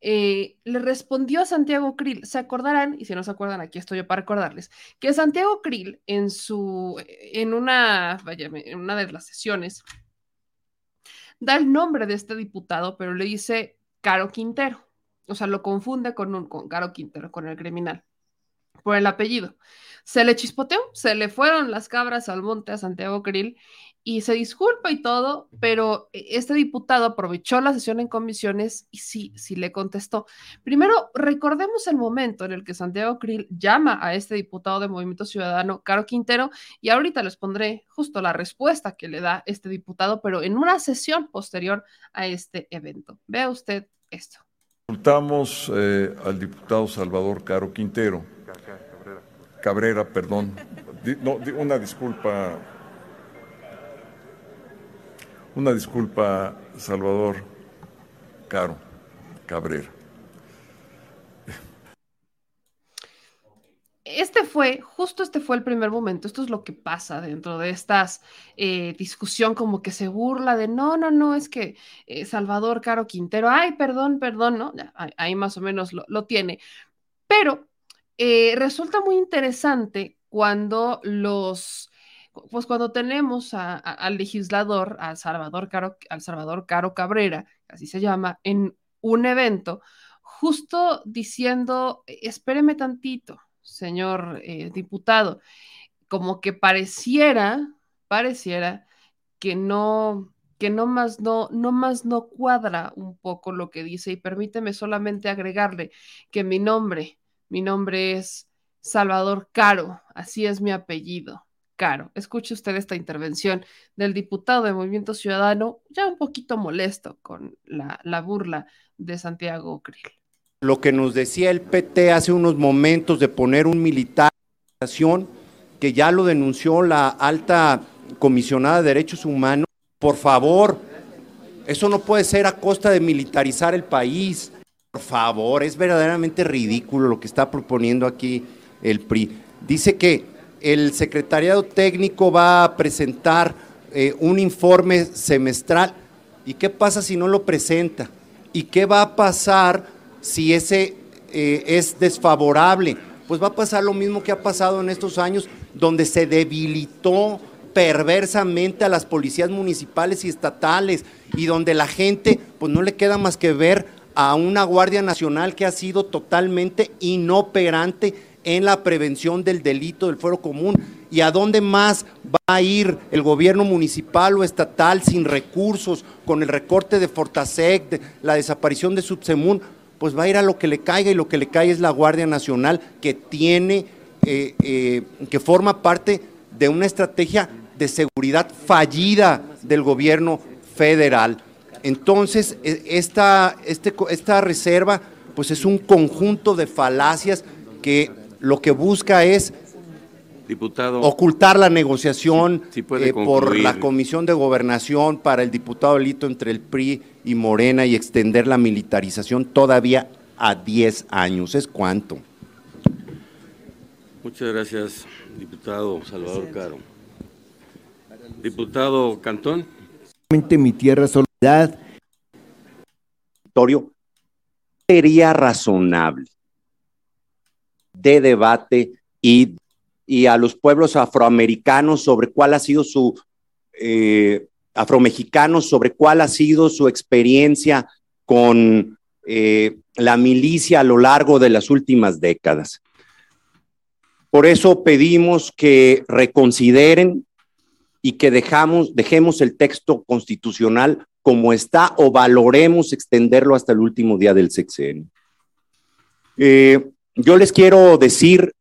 eh, le respondió a Santiago Krill. Se acordarán, y si no se acuerdan, aquí estoy yo para recordarles, que Santiago Krill en su, en una, vaya, en una de las sesiones, da el nombre de este diputado, pero le dice Caro Quintero. O sea, lo confunde con, un, con Caro Quintero, con el criminal, por el apellido. Se le chispoteó, se le fueron las cabras al monte a Santiago Krill y se disculpa y todo, pero este diputado aprovechó la sesión en comisiones y sí, sí le contestó. Primero, recordemos el momento en el que Santiago Krill llama a este diputado de Movimiento Ciudadano, Caro Quintero, y ahorita les pondré justo la respuesta que le da este diputado, pero en una sesión posterior a este evento. Vea usted esto. Consultamos eh, al diputado Salvador Caro Quintero. Cabrera, perdón. No, una disculpa. Una disculpa, Salvador Caro Cabrera. Este fue, justo este fue el primer momento, esto es lo que pasa dentro de estas eh, discusión como que se burla de, no, no, no, es que eh, Salvador Caro Quintero, ay, perdón, perdón, ¿no? Ahí más o menos lo, lo tiene. Pero eh, resulta muy interesante cuando los, pues cuando tenemos al legislador, a Salvador Caro, al Salvador Caro Cabrera, así se llama, en un evento, justo diciendo, espéreme tantito, señor eh, diputado, como que pareciera, pareciera que no, que no más no, no más no cuadra un poco lo que dice y permíteme solamente agregarle que mi nombre, mi nombre es Salvador Caro, así es mi apellido, Caro. Escuche usted esta intervención del diputado de Movimiento Ciudadano, ya un poquito molesto con la, la burla de Santiago Krill. Lo que nos decía el PT hace unos momentos de poner un militar que ya lo denunció la alta comisionada de derechos humanos, por favor, eso no puede ser a costa de militarizar el país. Por favor, es verdaderamente ridículo lo que está proponiendo aquí el PRI. Dice que el secretariado técnico va a presentar eh, un informe semestral. ¿Y qué pasa si no lo presenta? ¿Y qué va a pasar si ese eh, es desfavorable? Pues va a pasar lo mismo que ha pasado en estos años, donde se debilitó perversamente a las policías municipales y estatales y donde la gente pues no le queda más que ver a una Guardia Nacional que ha sido totalmente inoperante en la prevención del delito del fuero común y a dónde más va a ir el gobierno municipal o estatal sin recursos, con el recorte de Fortasec, la desaparición de Subsemun, pues va a ir a lo que le caiga y lo que le cae es la Guardia Nacional que tiene, eh, eh, que forma parte de una estrategia de seguridad fallida del gobierno federal. Entonces, e- esta, este, esta reserva pues es un conjunto de falacias que lo que busca es Diputado. ocultar la negociación eh, por la Comisión de Gobernación para el diputado Lito entre el PRI y Morena y extender la militarización todavía a 10 años. ¿Es cuánto? Muchas gracias, diputado Salvador Caro. Diputado Cantón. mi tierra soledad. Torio, sería razonable de debate y, y a los pueblos afroamericanos sobre cuál ha sido su, eh, afromexicanos, sobre cuál ha sido su experiencia con eh, la milicia a lo largo de las últimas décadas. Por eso pedimos que reconsideren y que dejamos, dejemos el texto constitucional como está o valoremos extenderlo hasta el último día del sexenio. Eh, yo les quiero decir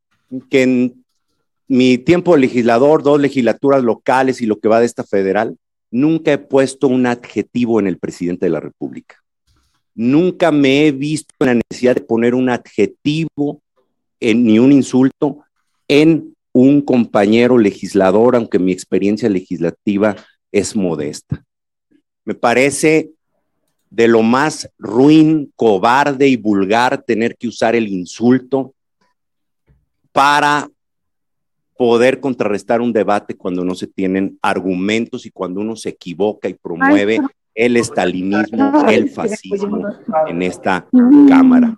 que en mi tiempo de legislador, dos legislaturas locales y lo que va de esta federal, nunca he puesto un adjetivo en el presidente de la República. Nunca me he visto en la necesidad de poner un adjetivo ni un insulto en un compañero legislador, aunque mi experiencia legislativa es modesta. Me parece de lo más ruin, cobarde y vulgar tener que usar el insulto para poder contrarrestar un debate cuando no se tienen argumentos y cuando uno se equivoca y promueve el estalinismo, el fascismo en esta Cámara.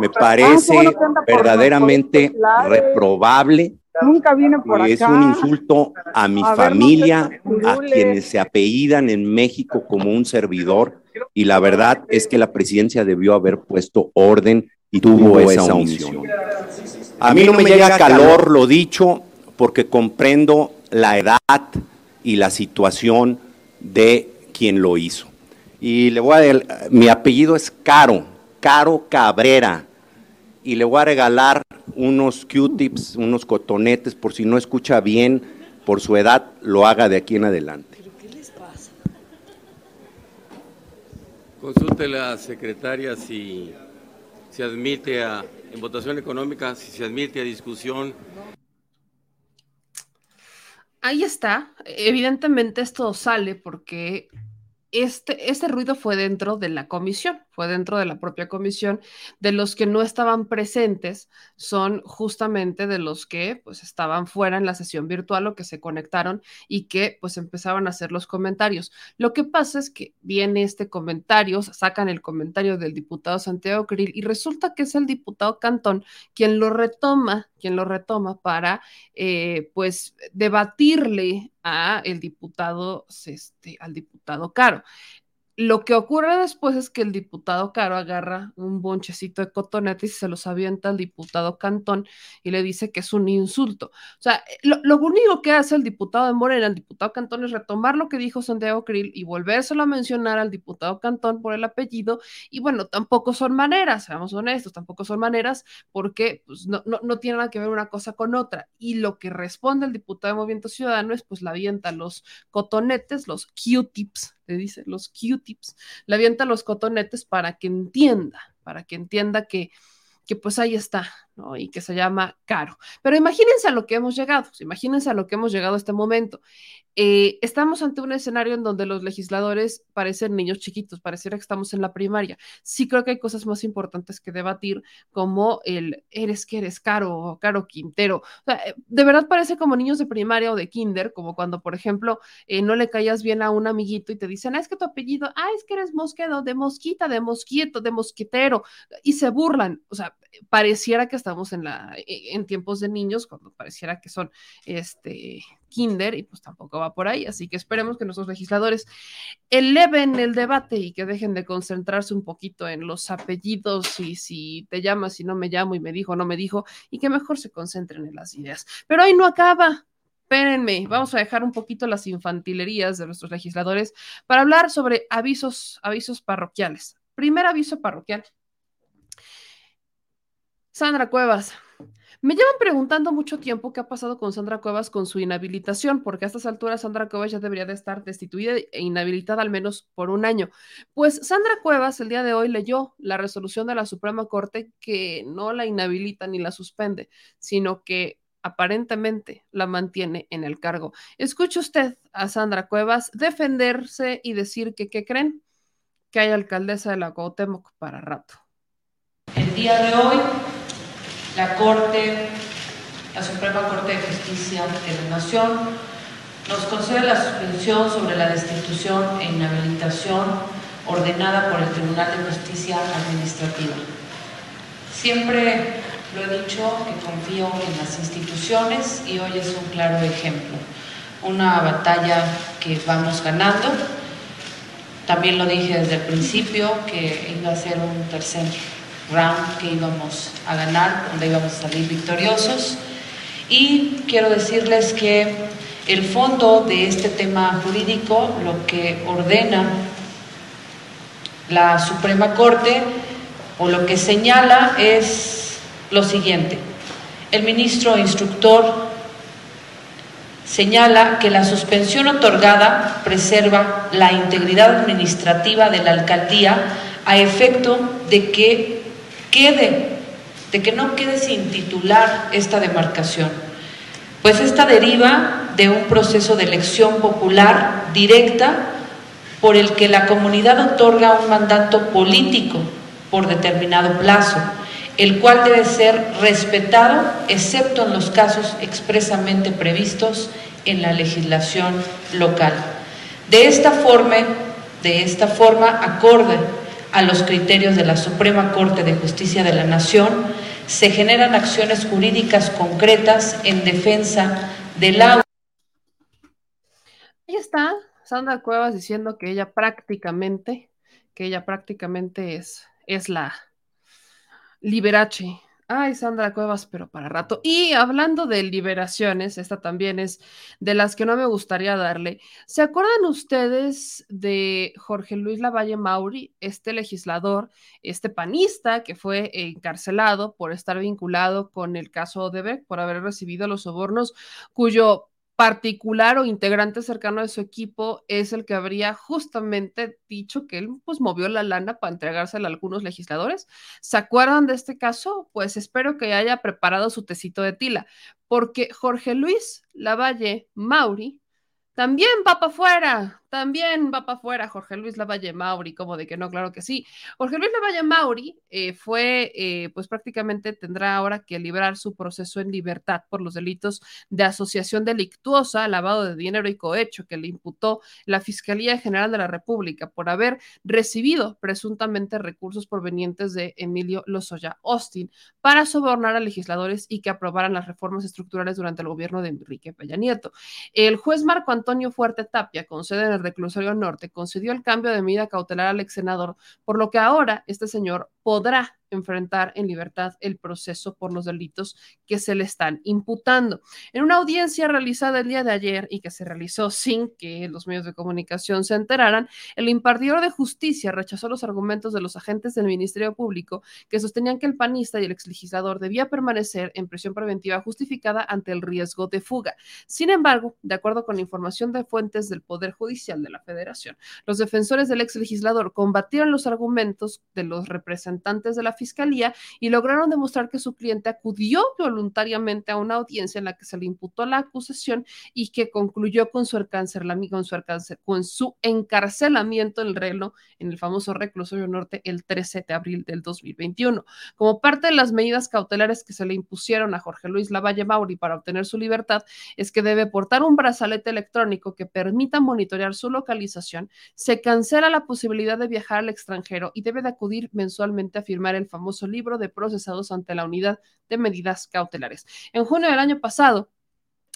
Me parece verdaderamente reprobable. Nunca viene por Es acá. un insulto a mi A ver, familia, no a quienes se apellidan en México como un servidor, y la verdad es que la presidencia debió haber puesto orden y tuvo esa omisión. A mí no me llega calor lo dicho porque comprendo la edad y la situación de quien lo hizo. Y le voy a del- mi apellido es Caro, Caro Cabrera. Y le voy a regalar unos Q-tips, unos cotonetes, por si no escucha bien, por su edad, lo haga de aquí en adelante. Consulte la secretaria si se admite a, en votación económica, si se admite a discusión Ahí está. Evidentemente esto sale porque este, este ruido fue dentro de la comisión, fue dentro de la propia comisión. De los que no estaban presentes son justamente de los que pues estaban fuera en la sesión virtual o que se conectaron y que pues empezaban a hacer los comentarios. Lo que pasa es que viene este comentario, sacan el comentario del diputado Santiago Krill y resulta que es el diputado Cantón quien lo retoma, quien lo retoma para eh, pues debatirle a el diputado, este, al diputado Caro. Lo que ocurre después es que el diputado Caro agarra un bonchecito de cotonetes y se los avienta al diputado Cantón y le dice que es un insulto. O sea, lo, lo único que hace el diputado de Morena, el diputado Cantón, es retomar lo que dijo Santiago Krill y volvérselo a mencionar al diputado Cantón por el apellido. Y bueno, tampoco son maneras, seamos honestos, tampoco son maneras porque pues, no, no, no tiene nada que ver una cosa con otra. Y lo que responde el diputado de Movimiento Ciudadano es pues la avienta los cotonetes, los Q-tips, le dice, los Q-tips, le avienta los cotonetes para que entienda, para que entienda que, que pues ahí está, Y que se llama caro. Pero imagínense a lo que hemos llegado, imagínense a lo que hemos llegado a este momento. Eh, estamos ante un escenario en donde los legisladores parecen niños chiquitos, pareciera que estamos en la primaria. Sí creo que hay cosas más importantes que debatir, como el eres que eres caro o caro Quintero. Eh, de verdad parece como niños de primaria o de kinder, como cuando, por ejemplo, eh, no le caías bien a un amiguito y te dicen, ah, es que tu apellido, ah, es que eres mosquedo, de mosquita, de mosquito, de mosquitero, y se burlan. O sea, pareciera que estamos en, la, en tiempos de niños, cuando pareciera que son este kinder y pues tampoco va por ahí, así que esperemos que nuestros legisladores eleven el debate y que dejen de concentrarse un poquito en los apellidos y si te llamas, si no me llamo y me dijo, no me dijo, y que mejor se concentren en las ideas. Pero ahí no acaba. Espérenme, vamos a dejar un poquito las infantilerías de nuestros legisladores para hablar sobre avisos, avisos parroquiales. Primer aviso parroquial. Sandra Cuevas, me llevan preguntando mucho tiempo qué ha pasado con Sandra Cuevas con su inhabilitación, porque a estas alturas Sandra Cuevas ya debería de estar destituida e inhabilitada al menos por un año. Pues Sandra Cuevas el día de hoy leyó la resolución de la Suprema Corte que no la inhabilita ni la suspende, sino que aparentemente la mantiene en el cargo. Escuche usted a Sandra Cuevas defenderse y decir que, ¿qué creen? Que hay alcaldesa de la Cuauhtémoc para rato. El día de hoy, la Corte, la Suprema Corte de Justicia de la Nación, nos concede la suspensión sobre la destitución e inhabilitación ordenada por el Tribunal de Justicia Administrativa. Siempre Lo he dicho que confío en las instituciones y hoy es un claro ejemplo. Una batalla que vamos ganando. También lo dije desde el principio que iba a ser un tercer round que íbamos a ganar, donde íbamos a salir victoriosos. Y quiero decirles que el fondo de este tema jurídico, lo que ordena la Suprema Corte o lo que señala es lo siguiente. El ministro instructor señala que la suspensión otorgada preserva la integridad administrativa de la alcaldía a efecto de que quede, de que no quede sin titular esta demarcación, pues esta deriva de un proceso de elección popular directa por el que la comunidad otorga un mandato político por determinado plazo, el cual debe ser respetado excepto en los casos expresamente previstos en la legislación local. De esta forma, de esta forma acorde a los criterios de la Suprema Corte de Justicia de la Nación, se generan acciones jurídicas concretas en defensa del la... Ahí está Sandra Cuevas diciendo que ella prácticamente, que ella prácticamente es, es la liberache Ay, Sandra Cuevas, pero para rato. Y hablando de liberaciones, esta también es de las que no me gustaría darle. ¿Se acuerdan ustedes de Jorge Luis Lavalle Mauri, este legislador, este panista que fue encarcelado por estar vinculado con el caso Odebrecht, por haber recibido los sobornos, cuyo particular o integrante cercano de su equipo es el que habría justamente dicho que él pues movió la lana para entregársela a algunos legisladores. ¿Se acuerdan de este caso? Pues espero que haya preparado su tecito de tila, porque Jorge Luis Lavalle Mauri también va para afuera, también va para afuera Jorge Luis Lavalle Mauri, como de que no, claro que sí. Jorge Luis Lavalle Mauri eh, fue, eh, pues prácticamente tendrá ahora que librar su proceso en libertad por los delitos de asociación delictuosa, lavado de dinero y cohecho que le imputó la Fiscalía General de la República por haber recibido presuntamente recursos provenientes de Emilio Lozoya Austin para sobornar a legisladores y que aprobaran las reformas estructurales durante el gobierno de Enrique Peña Nieto. El juez Marco Antonio Fuerte Tapia, con sede en el reclusorio norte concedió el cambio de medida cautelar al ex senador, por lo que ahora este señor podrá enfrentar en libertad el proceso por los delitos que se le están imputando. En una audiencia realizada el día de ayer y que se realizó sin que los medios de comunicación se enteraran, el impartidor de justicia rechazó los argumentos de los agentes del Ministerio Público que sostenían que el panista y el exlegislador debía permanecer en prisión preventiva justificada ante el riesgo de fuga. Sin embargo, de acuerdo con información de fuentes del Poder Judicial de la Federación, los defensores del exlegislador combatieron los argumentos de los representantes de la fiscalía y lograron demostrar que su cliente acudió voluntariamente a una audiencia en la que se le imputó la acusación y que concluyó con su, con su, con su encarcelamiento en el reloj en el famoso reclusorio norte el 13 de abril del 2021. Como parte de las medidas cautelares que se le impusieron a Jorge Luis Lavalle Mauri para obtener su libertad, es que debe portar un brazalete electrónico que permita monitorear su localización, se cancela la posibilidad de viajar al extranjero y debe de acudir mensualmente a firmar el famoso libro de procesados ante la unidad de medidas cautelares. En junio del año pasado,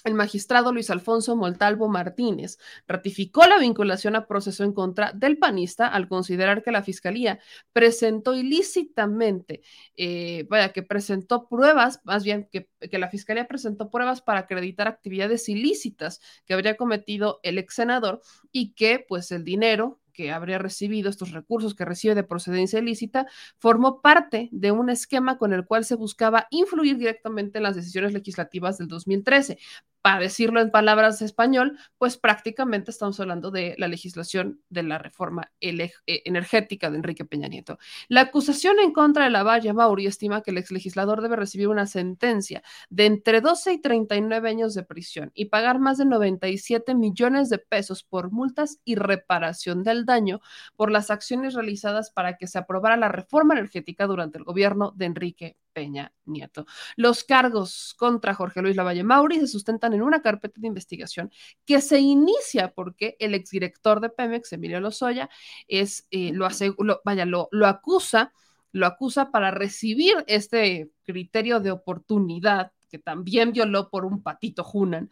el magistrado Luis Alfonso Moltalvo Martínez ratificó la vinculación a proceso en contra del panista al considerar que la fiscalía presentó ilícitamente, eh, vaya, que presentó pruebas, más bien que, que, la fiscalía presentó pruebas para acreditar actividades ilícitas que habría cometido el ex senador y que pues el dinero que habría recibido estos recursos que recibe de procedencia ilícita, formó parte de un esquema con el cual se buscaba influir directamente en las decisiones legislativas del 2013 para decirlo en palabras español, pues prácticamente estamos hablando de la legislación de la reforma eh, energética de Enrique Peña Nieto. La acusación en contra de la Valle Mauri estima que el exlegislador debe recibir una sentencia de entre 12 y 39 años de prisión y pagar más de 97 millones de pesos por multas y reparación del daño por las acciones realizadas para que se aprobara la reforma energética durante el gobierno de Enrique Peña Nieto. Los cargos contra Jorge Luis Lavalle Mauri se sustentan en una carpeta de investigación que se inicia porque el exdirector de Pemex, Emilio Lozoya, es, eh, lo, hace, vaya, lo, lo acusa lo acusa para recibir este criterio de oportunidad que también violó por un patito Junan.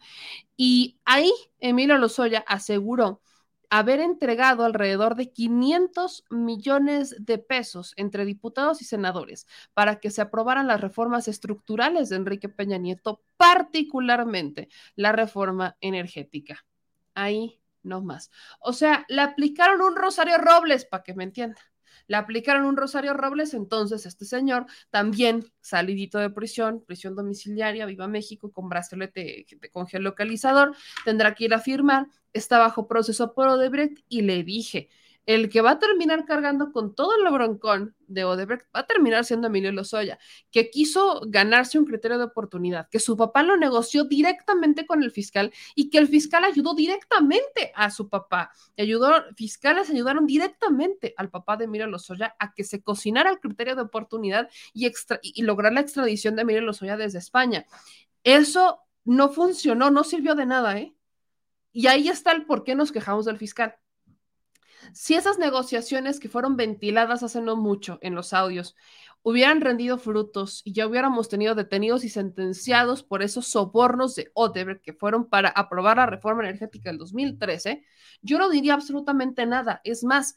Y ahí Emilio Lozoya aseguró haber entregado alrededor de 500 millones de pesos entre diputados y senadores para que se aprobaran las reformas estructurales de Enrique Peña Nieto, particularmente la reforma energética. Ahí no más. O sea, le aplicaron un Rosario Robles, para que me entienda le aplicaron un Rosario Robles, entonces este señor también salidito de prisión, prisión domiciliaria, viva México, con brazalete con geolocalizador, tendrá que ir a firmar, está bajo proceso por Odebrecht y le dije, el que va a terminar cargando con todo el broncón de Odebrecht va a terminar siendo Emilio Lozoya, que quiso ganarse un criterio de oportunidad, que su papá lo negoció directamente con el fiscal y que el fiscal ayudó directamente a su papá. Ayudó, fiscales ayudaron directamente al papá de Emilio Lozoya a que se cocinara el criterio de oportunidad y, y lograr la extradición de Emilio Lozoya desde España. Eso no funcionó, no sirvió de nada, ¿eh? Y ahí está el por qué nos quejamos del fiscal si esas negociaciones que fueron ventiladas hace no mucho en los audios hubieran rendido frutos y ya hubiéramos tenido detenidos y sentenciados por esos sobornos de Odebrecht que fueron para aprobar la reforma energética del 2013, yo no diría absolutamente nada. Es más,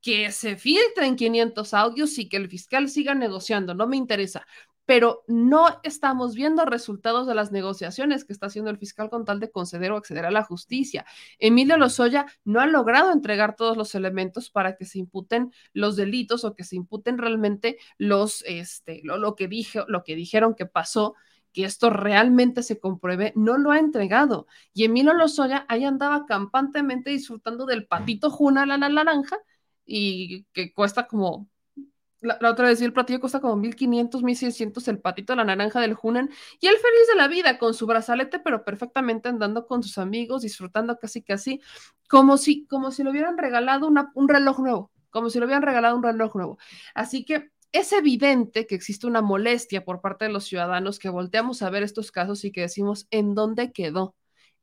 que se filtren 500 audios y que el fiscal siga negociando, no me interesa pero no estamos viendo resultados de las negociaciones que está haciendo el fiscal con tal de conceder o acceder a la justicia. Emilio Lozoya no ha logrado entregar todos los elementos para que se imputen los delitos o que se imputen realmente los, este, lo, que dije, lo que dijeron que pasó que esto realmente se compruebe, no lo ha entregado. Y Emilio Lozoya ahí andaba campantemente disfrutando del patito Juna la, la naranja y que cuesta como la, otra vez, el platillo cuesta como 1500, 1600 el patito, la naranja del Hunan, y él feliz de la vida con su brazalete, pero perfectamente andando con sus amigos, disfrutando casi casi, como si, como si le hubieran regalado un reloj nuevo, como si le hubieran regalado un reloj nuevo. Así que es evidente que existe una molestia por parte de los ciudadanos que volteamos a ver estos casos y que decimos, ¿en dónde quedó?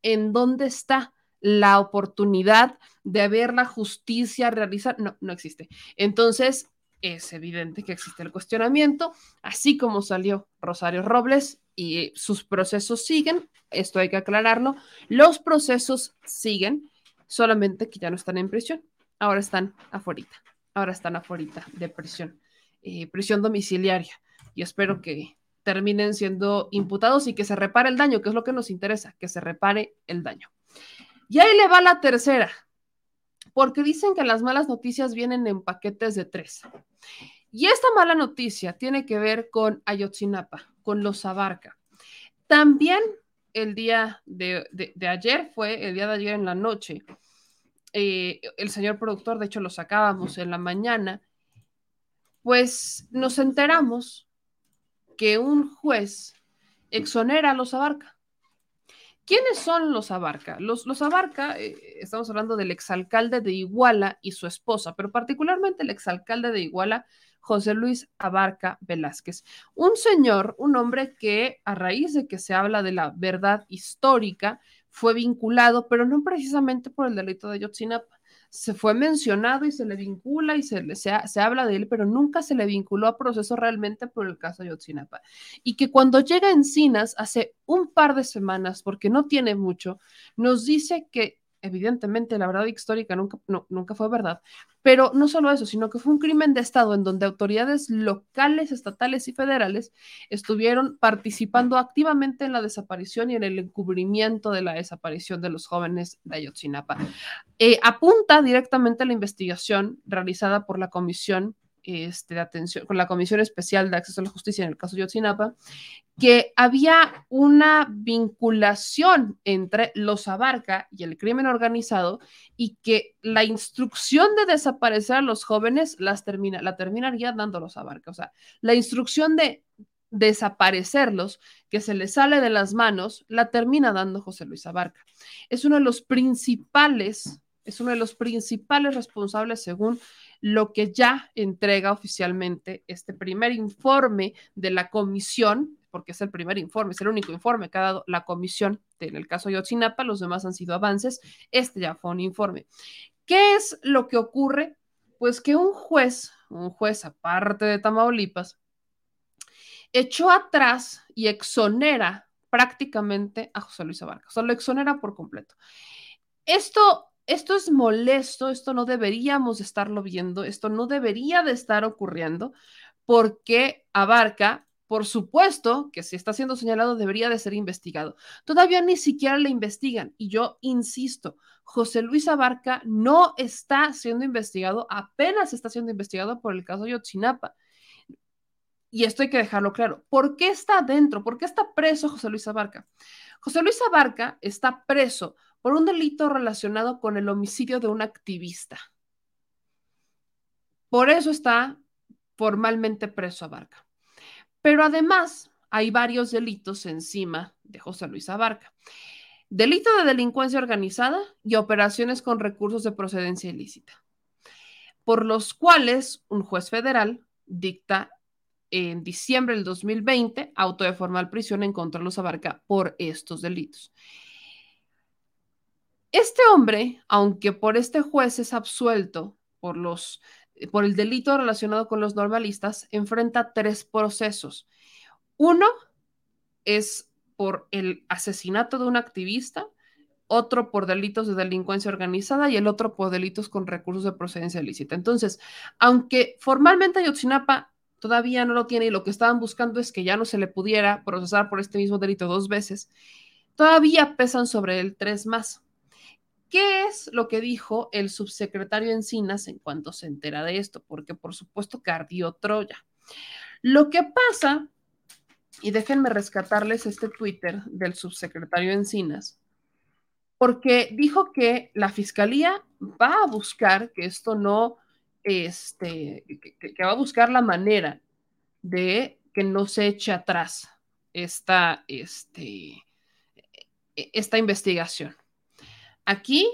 ¿En dónde está? la oportunidad de ver la justicia realizar, no, no existe. Entonces, es evidente que existe el cuestionamiento, así como salió Rosario Robles y sus procesos siguen, esto hay que aclararlo, los procesos siguen, solamente que ya no están en prisión, ahora están afuera, ahora están afuera de prisión, eh, prisión domiciliaria, y espero que terminen siendo imputados y que se repare el daño, que es lo que nos interesa, que se repare el daño. Y ahí le va la tercera, porque dicen que las malas noticias vienen en paquetes de tres. Y esta mala noticia tiene que ver con Ayotzinapa, con los Abarca. También el día de, ayer, fue el día de ayer en la noche, eh, el señor productor, de hecho lo sacábamos en la mañana, pues nos enteramos que un juez exonera a los Abarca. ¿Quiénes son los Abarca? Los, los Abarca, eh, estamos hablando del exalcalde de Iguala y su esposa, pero particularmente el exalcalde de Iguala, José Luis Abarca Velázquez. Un señor, un hombre que a raíz de que se habla de la verdad histórica, fue vinculado, pero no precisamente por el delito de Yotzinapa se fue mencionado y se le vincula y se, se, habla de él, pero nunca se le vinculó a proceso realmente por el caso de Yotzinapa. Y que cuando llega Encinas hace un par de semanas, porque no tiene mucho, nos dice que evidentemente la verdad histórica nunca, nunca fue verdad, pero no solo eso, sino que fue un crimen de Estado en donde autoridades locales, estatales y federales estuvieron participando activamente en la desaparición y en el encubrimiento de la desaparición de los jóvenes de Ayotzinapa. Eh, apunta directamente a la investigación realizada por la Comisión este, de atención, con la Comisión Especial de Acceso a la Justicia en el caso de Yotzinapa, que había una vinculación entre los Abarca y el crimen organizado y que la instrucción de desaparecer a los jóvenes las termina, la terminaría dando los Abarca. O sea, la instrucción de desaparecerlos, que se le sale de las manos, la termina dando José Luis Abarca. Es uno de los principales, es uno de los principales responsables, según lo que ya entrega oficialmente este primer informe de la comisión, porque es el primer informe, es el único informe que ha dado la comisión en el caso de Yotzinapa, los demás han sido avances, este ya fue un informe. ¿Qué es lo que ocurre? pues que un juez, un juez aparte de Tamaulipas, echó atrás y exonera prácticamente a José Luis Abarca, o sea, lo exonera por completo. Esto, esto es molesto, esto no deberíamos estarlo viendo, esto no debería de estar ocurriendo, porque Abarca, por supuesto que si está siendo señalado debería de ser investigado. Todavía ni siquiera le investigan y yo insisto, José Luis Abarca no está siendo investigado, apenas está siendo investigado por el caso Yotzinapa y esto hay que dejarlo claro, ¿por qué está adentro? ¿Por qué está preso José Luis Abarca? José Luis Abarca está preso por un delito relacionado con el homicidio de un activista. Por eso está formalmente preso Abarca. Pero además hay varios delitos encima de José Luis Abarca. Delito de delincuencia organizada y operaciones con recursos de procedencia ilícita, por los cuales un juez federal dicta en diciembre del 2020 auto de formal prisión en contra de los Abarca por estos delitos. Este hombre, aunque por este juez es absuelto por, los, por el delito relacionado con los normalistas, enfrenta tres procesos. Uno es por el asesinato de un activista, otro por delitos de delincuencia organizada y el otro por delitos con recursos de procedencia ilícita. Entonces, aunque formalmente Ayotzinapa todavía no lo tiene y lo que estaban buscando es que ya no se le pudiera procesar por este mismo delito dos veces, todavía pesan sobre él tres más. ¿Qué es lo que dijo el subsecretario Encinas en cuanto se entera de esto? Porque por supuesto cardió Troya. Lo que pasa, y déjenme rescatarles este Twitter del subsecretario Encinas, porque dijo que la fiscalía va a buscar que esto no este, que, va a buscar la manera de que no se eche atrás esta, este, e, esta investigación. Aquí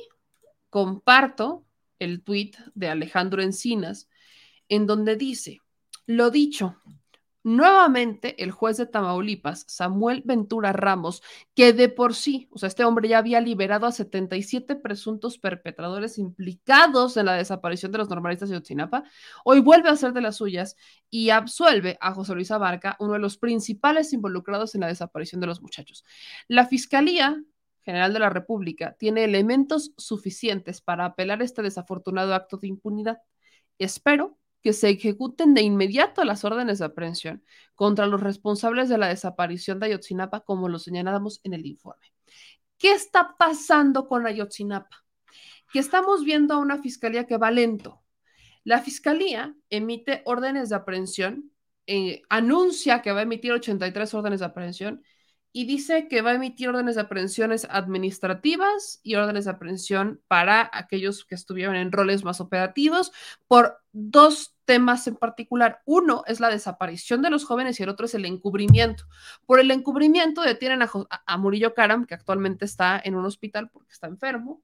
comparto el tuit de Alejandro Encinas, en donde dice, lo dicho, Nuevamente, el juez de Tamaulipas, Samuel Ventura Ramos, que de por sí, o sea, este hombre ya había liberado a 77 presuntos perpetradores implicados en la desaparición de los normalistas de Otzinapa, hoy vuelve a hacer de las suyas y absuelve a José Luis Abarca, uno de los principales involucrados en la desaparición de los muchachos. La Fiscalía General de la República tiene elementos suficientes para apelar este desafortunado acto de impunidad. Espero que se ejecuten de inmediato las órdenes de aprehensión contra los responsables de la desaparición de Ayotzinapa, como lo señalamos en el informe. ¿Qué está pasando con Ayotzinapa? Que estamos viendo a una fiscalía que va lento. La fiscalía emite órdenes de aprehensión, eh, anuncia que va a emitir 83 órdenes de aprehensión y dice que va a emitir órdenes de aprehensiones administrativas y órdenes de aprehensión para aquellos que estuvieron en roles más operativos por dos temas en particular. Uno es la desaparición de los jóvenes y el otro es el encubrimiento. Por el encubrimiento detienen a, Murillo Karam, que actualmente está en un hospital porque está enfermo.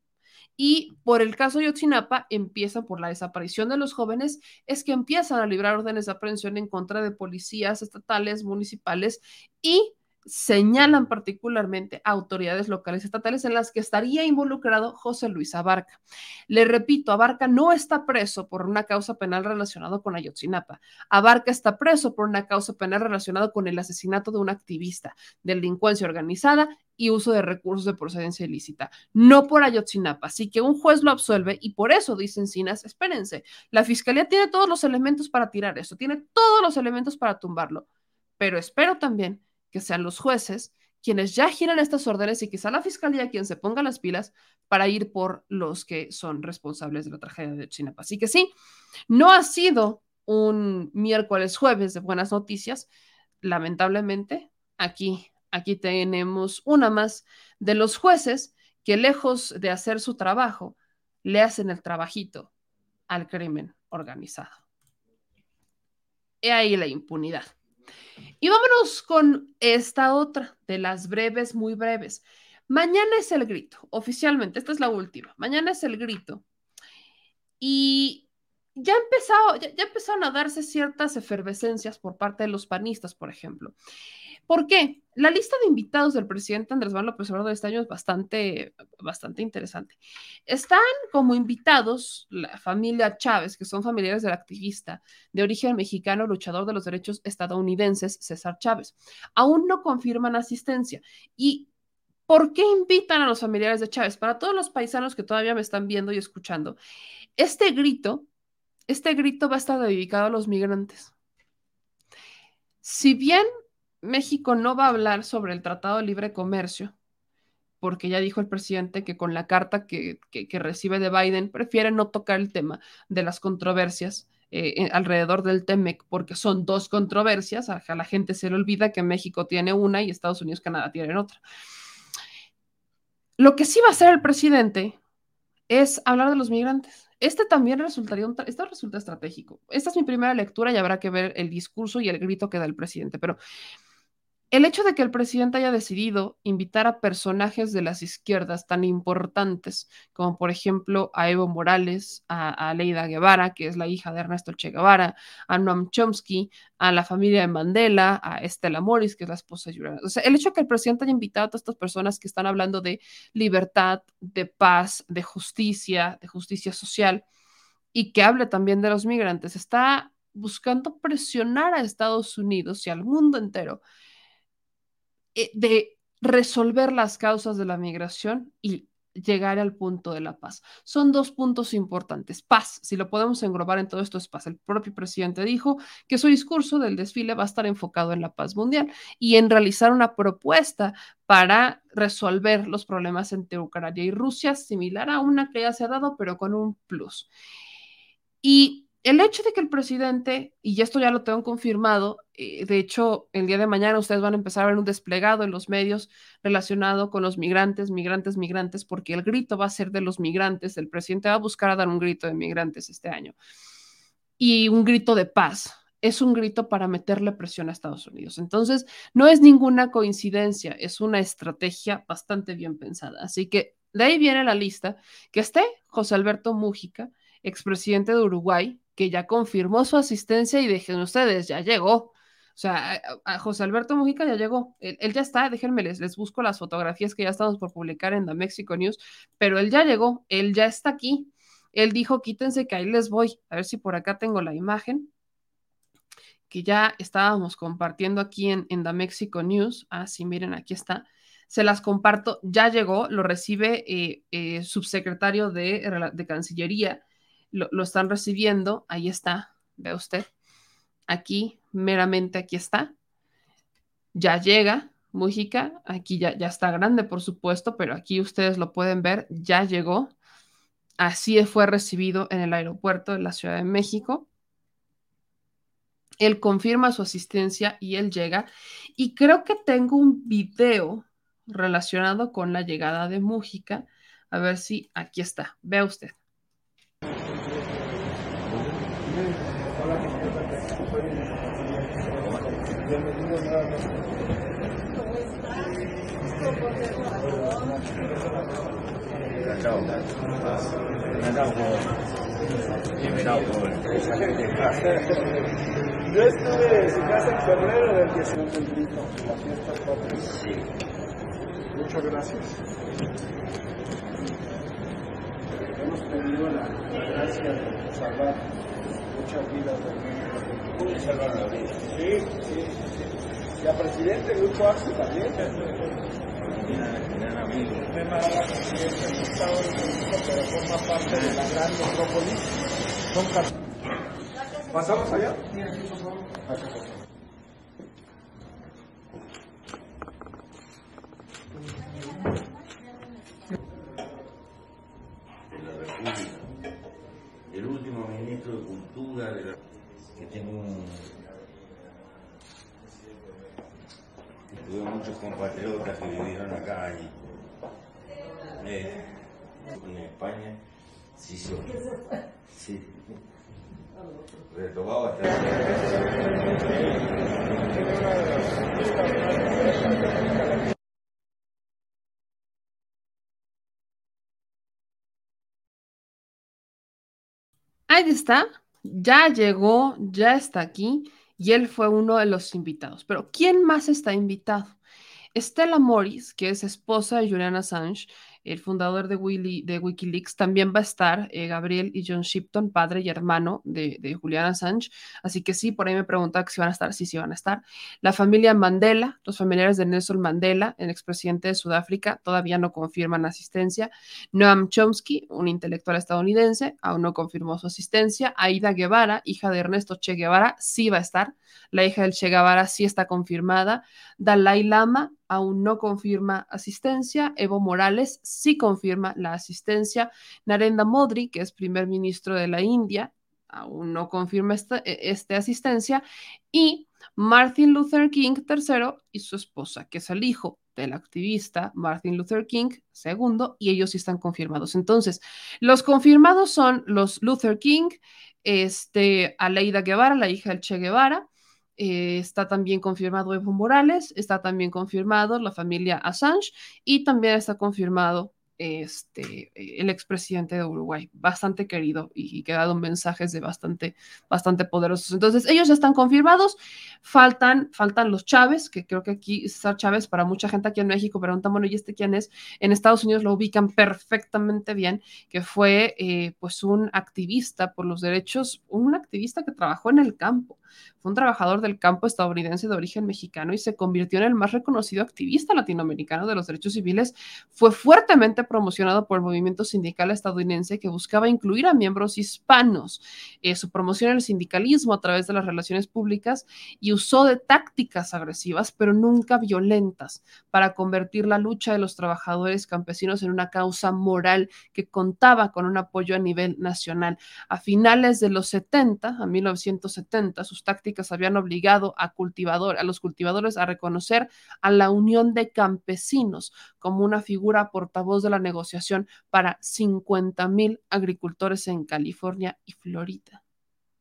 Y por el caso de Yotzinapa, empiezan por la desaparición de los jóvenes, es que empiezan a librar órdenes de aprehensión en contra de policías estatales, municipales y señalan particularmente autoridades locales estatales en las que estaría involucrado José Luis Abarca. Le repito, Abarca no está preso por una causa penal relacionada con Ayotzinapa. Abarca está preso por una causa penal relacionada con el asesinato de un activista, delincuencia organizada y uso de recursos de procedencia ilícita, no por Ayotzinapa. Así que un juez lo absuelve y por eso dicen Cinas, espérense, la fiscalía tiene todos los elementos para tirar eso, tiene todos los elementos para tumbarlo, pero espero también que sean los jueces quienes ya giran estas órdenes y quizá la fiscalía quien se ponga las pilas para ir por los que son responsables de la tragedia de Chinapa. Así que sí, no ha sido un miércoles jueves de buenas noticias. Lamentablemente, aquí, aquí tenemos una más de los jueces que lejos de hacer su trabajo, le hacen el trabajito al crimen organizado. He ahí la impunidad. Y vámonos con esta otra de las breves, muy breves. Mañana es el grito, oficialmente, esta es la última. Mañana es el grito. Y ya, empezado, ya, empezaron a darse ciertas efervescencias por parte de los panistas, por ejemplo. ¿Por qué? La lista de invitados del presidente Andrés Manuel López Obrador de este año es bastante, bastante interesante. Están como invitados la familia Chávez, que son familiares del activista de origen mexicano, luchador de los derechos estadounidenses, César Chávez. Aún no confirman asistencia. ¿Y por qué invitan a los familiares de Chávez? Para todos los paisanos que todavía me están viendo y escuchando, este grito, este grito va a estar dedicado a los migrantes. Si bien México no va a hablar sobre el Tratado de Libre Comercio, porque ya dijo el presidente que con la carta que, recibe de Biden prefiere no tocar el tema de las controversias eh, alrededor del TEMEC, porque son dos controversias, a la gente se le olvida que México tiene una y Estados Unidos y Canadá tienen otra. Lo que sí va a hacer el presidente es hablar de los migrantes. Este también resultaría un, esto resulta estratégico. Esta es mi primera lectura y habrá que ver el discurso y el grito que da el presidente, pero el hecho de que el presidente haya decidido invitar a personajes de las izquierdas tan importantes como por ejemplo a Evo Morales, a, Leida Guevara, que es la hija de Ernesto Che Guevara, a Noam Chomsky, a la familia de Mandela, a Estela Morris, que es la esposa de Julian. O sea, el hecho de que el presidente haya invitado a todas estas personas que están hablando de libertad, de paz, de justicia, de justicia social, y que hable también de los migrantes, está buscando presionar a Estados Unidos y al mundo entero de resolver las causas de la migración y llegar al punto de la paz. Son dos puntos importantes. Paz, si lo podemos englobar en todo esto, es paz. El propio presidente dijo que su discurso del desfile va a estar enfocado en la paz mundial y en realizar una propuesta para resolver los problemas entre Ucrania y Rusia, similar a una que ya se ha dado, pero con un plus. Y el hecho de que el presidente, y esto ya lo tengo confirmado, eh, de hecho, el día de mañana ustedes van a empezar a ver un desplegado en los medios relacionado con los migrantes, migrantes, migrantes, porque el grito va a ser de los migrantes. El presidente va a buscar a dar un grito de migrantes este año. Y un grito de paz. Es un grito para meterle presión a Estados Unidos. Entonces, no es ninguna coincidencia, es una estrategia bastante bien pensada. Así que de ahí viene la lista, que esté José Alberto Mújica, expresidente de Uruguay, que ya confirmó su asistencia y dejen ustedes, ya llegó. O sea, a, José Alberto Mujica ya llegó. Él, ya está, déjenme, les, les, busco las fotografías que ya estamos por publicar en The Mexico News, pero él ya llegó, él ya está aquí. Él dijo, quítense que ahí les voy. A ver si por acá tengo la imagen que ya estábamos compartiendo aquí en, en The Mexico News. Ah, sí, miren, aquí está. Se las comparto, ya llegó, lo recibe eh, eh, subsecretario de, de Cancillería lo, están recibiendo, ahí está, ve usted, aquí, meramente aquí está, ya llega Mújica, aquí ya, ya está grande, por supuesto, pero aquí ustedes lo pueden ver, ya llegó, así fue recibido en el aeropuerto de la Ciudad de México. Él confirma su asistencia y él llega. Y creo que tengo un video relacionado con la llegada de Mújica. A ver si aquí está. Vea usted. Bienvenido nuevamente. Yo estuve en su casa en febrero del 19 del grito, la fiesta patria. Sí. Muchas gracias. Hemos tenido la, la gracia de salvar muchas vidas salvar la vida. Sí, sí, sí. Y al presidente Grupo Arce también. Gran amigo. Tema ahora presidente del Estado de México, pero forma parte de la gran metrópolis. Son ¿Pasamos allá aquí por favor. El último ministro que tengo un... Tuve muchos compatriotas que vivieron acá y eh, en España, sí, sí, sí. Hasta... Ahí está ya llegó, ya está aquí y él fue uno de los invitados. Pero ¿quién más está invitado? Stella Morris, que es esposa de Julian Assange, el fundador de, de Wikileaks, también va a estar eh, Gabriel y John Shipton, padre y hermano de, de, Julian Assange. Así que sí, por ahí me preguntan si van a estar, sí, sí van a estar. La familia Mandela, los familiares de Nelson Mandela, el expresidente de Sudáfrica, todavía no confirman asistencia. Noam Chomsky, un intelectual estadounidense, aún no confirmó su asistencia. Aida Guevara, hija de Ernesto Che Guevara, sí va a estar. La hija del Che Guevara sí está confirmada. Dalai Lama, aún no confirma asistencia. Evo Morales sí confirma la asistencia. Narendra Modi, que es primer ministro de la India, aún no confirma esta, e, asistencia. Y Martin Luther King III y su esposa, que es el hijo del activista Martin Luther King II, y ellos sí están confirmados. Entonces, los confirmados son los Luther King, este, Aleida Guevara, la hija del Che Guevara, eh, está también confirmado Evo Morales, está también confirmado la familia Assange y también está confirmado este, el expresidente de Uruguay, bastante querido y, que ha dado mensajes de bastante, bastante poderosos. Entonces, ellos ya están confirmados, faltan, faltan los Chávez, que creo que aquí César Chávez, para mucha gente aquí en México, preguntan, bueno, ¿y este quién es? En Estados Unidos lo ubican perfectamente bien, que fue eh, pues un activista por los derechos, un activista que trabajó en el campo, fue un trabajador del campo estadounidense de origen mexicano y se convirtió en el más reconocido activista latinoamericano de los derechos civiles. Fue fuertemente promocionado por el movimiento sindical estadounidense que buscaba incluir a miembros hispanos. Eh, su promoción el sindicalismo a través de las relaciones públicas y usó de tácticas agresivas, pero nunca violentas, para convertir la lucha de los trabajadores campesinos en una causa moral que contaba con un apoyo a nivel nacional. A finales de los 70, a 1970, sus tácticas habían obligado a, cultivador, a los cultivadores a reconocer a la Unión de Campesinos como una figura portavoz de la negociación para 50 mil agricultores en California y Florida.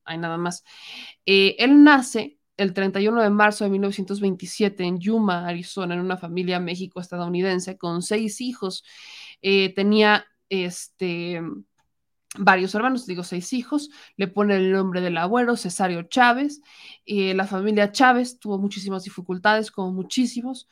Hay nada más. Eh, él nace el 31 de marzo de 1927 en Yuma, Arizona, en una familia méxico-estadounidense con seis hijos. Eh, tenía este varios hermanos, digo seis hijos, le pone el nombre del abuelo, Cesario Chávez. y la familia Chávez tuvo muchísimas dificultades, como muchísimos,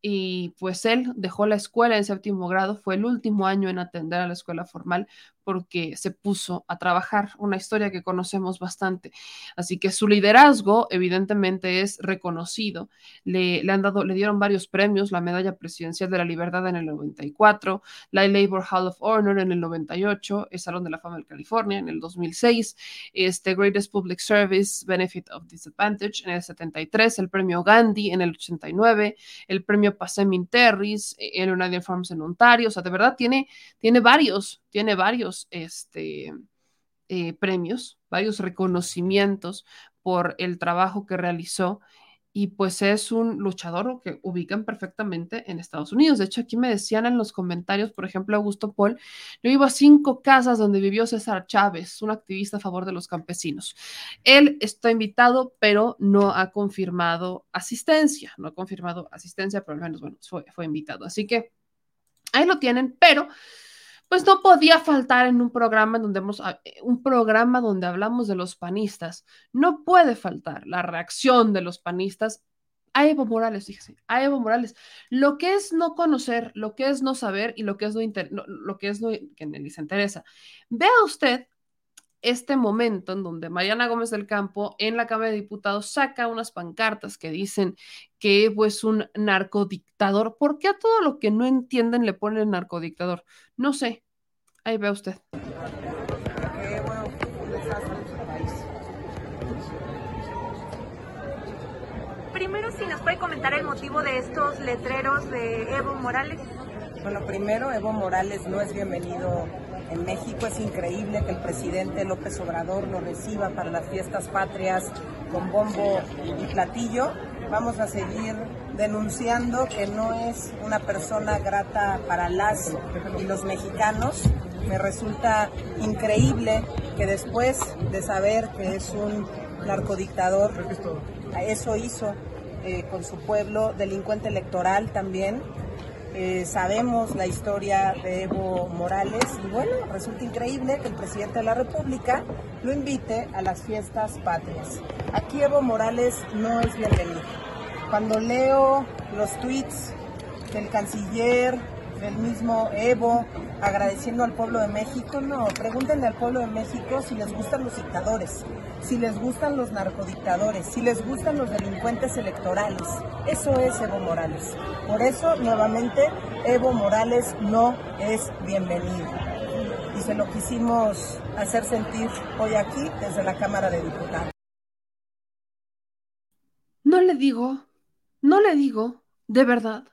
y pues él dejó la escuela en séptimo grado, fue el último año en atender a la escuela formal porque se puso a trabajar, una historia que conocemos bastante. Así que su liderazgo evidentemente es reconocido. Le, han dado, le dieron varios premios, la Medalla Presidencial de la Libertad en el 94, la Labor Hall of Honor en el 98, el Salón de la Fama de California en el 2006, este Greatest Public Service Benefit of Disadvantage en el 73, el Premio Gandhi en el 89, el Premio Passemin Terris en United Farms en Ontario, o sea, de verdad tiene, tiene varios, tiene varios este, eh, premios, varios reconocimientos por el trabajo que realizó y pues es un luchador que ubican perfectamente en Estados Unidos. De hecho, aquí me decían en los comentarios, por ejemplo, Augusto Paul, yo iba a cinco casas donde vivió César Chávez, un activista a favor de los campesinos. Él está invitado, pero no ha confirmado asistencia, no ha confirmado asistencia, pero al menos, fue invitado. Así que ahí lo tienen, pero pues no podía faltar en un programa donde hemos, ah, eh, un programa donde hablamos de los panistas. No puede faltar la reacción de los panistas a Evo Morales, fíjese, a Evo Morales. Lo que es no conocer, lo que es no saber y lo que es no, lo que es no que les interesa. Vea usted este momento en donde Mariana Gómez del Campo en la Cámara de Diputados saca unas pancartas que dicen que Evo es un narcodictador. ¿Por qué a todo lo que no entienden le ponen narcodictador? No sé. Ahí ve usted. Primero, si nos puede comentar el motivo de estos letreros de Evo Morales. Bueno, primero, Evo Morales no es bienvenido en México. Es increíble que el presidente López Obrador lo reciba para las fiestas patrias con bombo y platillo. Vamos a seguir denunciando que no es una persona grata para las y los mexicanos. Me resulta increíble que después de saber que es un narcodictador, eso hizo eh, con su pueblo, delincuente electoral también, eh, sabemos la historia de Evo Morales y bueno, resulta increíble que el presidente de la República lo invite a las fiestas patrias. Aquí Evo Morales no es bienvenido. Cuando leo los tweets del canciller, del mismo Evo, agradeciendo al pueblo de México, no, pregúntenle al pueblo de México si les gustan los dictadores, si les gustan los narcodictadores, si les gustan los delincuentes electorales. Eso es Evo Morales. Por eso, nuevamente, Evo Morales no es bienvenido. Y se lo quisimos hacer sentir hoy aquí desde la Cámara de Diputados. No le digo, no le digo, de verdad.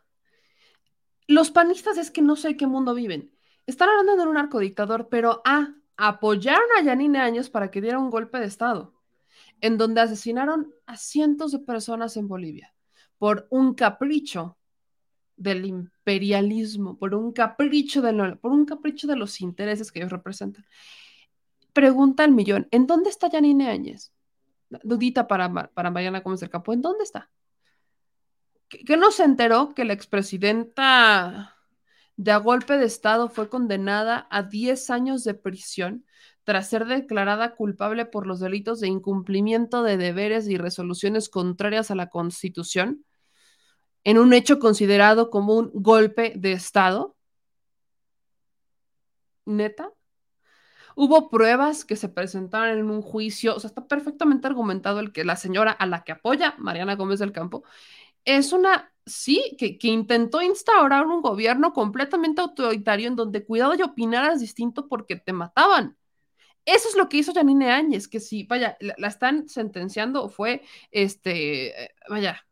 Los panistas es que no sé qué mundo viven. Están hablando de un narcodictador, pero ah, apoyaron a Yanine Áñez para que diera un golpe de Estado, en donde asesinaron a cientos de personas en Bolivia por un capricho del imperialismo, por un capricho de, por un capricho de los intereses que ellos representan. Pregunta al millón, ¿en dónde está Yanine Áñez? Dudita para, para Mariana Gómez del Campo, ¿en dónde está? ¿Que, no se enteró que la expresidenta de a golpe de Estado fue condenada a 10 años de prisión tras ser declarada culpable por los delitos de incumplimiento de deberes y resoluciones contrarias a la Constitución? en un hecho considerado como un golpe de Estado? ¿Neta? Hubo pruebas que se presentaron en un juicio, o sea, está perfectamente argumentado el que la señora a la que apoya, Mariana Gómez del Campo, es una, sí, que, que intentó instaurar un gobierno completamente autoritario en donde cuidado y opinaras distinto porque te mataban. Eso es lo que hizo Janine Áñez, que sí, vaya, la, están sentenciando, fue, este, eh, vaya,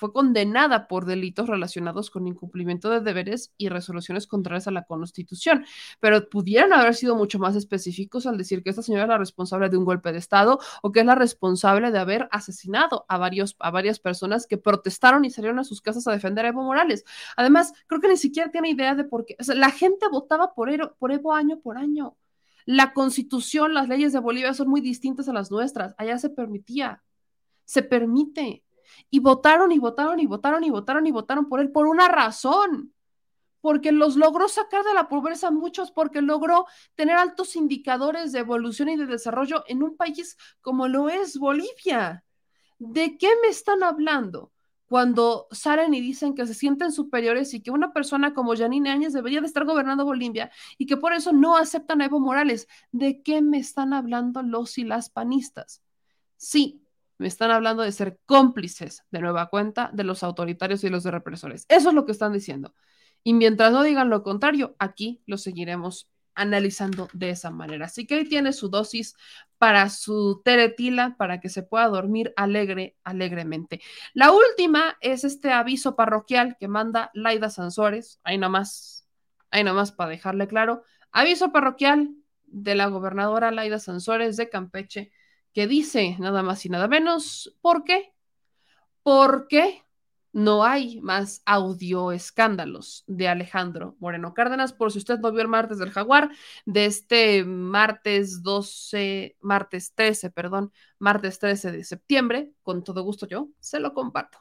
fue condenada por delitos relacionados con incumplimiento de deberes y resoluciones contrarias a la Constitución, pero pudieran haber sido mucho más específicos al decir que esta señora es la responsable de un golpe de Estado o que es la responsable de haber asesinado a, varios, a varias personas que protestaron y salieron a sus casas a defender a Evo Morales. Además, creo que ni siquiera tiene idea de por qué. O sea, la gente votaba por Evo, por Evo año por año. La constitución, las leyes de Bolivia son muy distintas a las nuestras. Allá se permitía, se permite. Y votaron y votaron y votaron y votaron y votaron por él por una razón. Porque los logró sacar de la pobreza muchos, porque logró tener altos indicadores de evolución y de desarrollo en un país como lo es Bolivia. ¿De qué me están hablando? cuando salen y dicen que se sienten superiores y que una persona como Janine Áñez debería de estar gobernando Bolivia y que por eso no aceptan a Evo Morales. ¿De qué me están hablando los y las panistas? Sí, me están hablando de ser cómplices de nueva cuenta de los autoritarios y los represores. Eso es lo que están diciendo. Y mientras no digan lo contrario, aquí lo seguiremos analizando de esa manera. Así que ahí tiene su dosis para su teretila, para que se pueda dormir alegre, alegremente. La última es este aviso parroquial que manda Laida Sansores, ahí nomás, ahí nomás para dejarle claro, aviso parroquial de la gobernadora Laida Sansores de Campeche, que dice nada más y nada menos, ¿por qué? Porque no hay más audio escándalos de Alejandro Moreno Cárdenas. Por si usted no vio el martes del jaguar, de este martes 12, martes 13, perdón, martes 13 de septiembre, con todo gusto yo se lo comparto.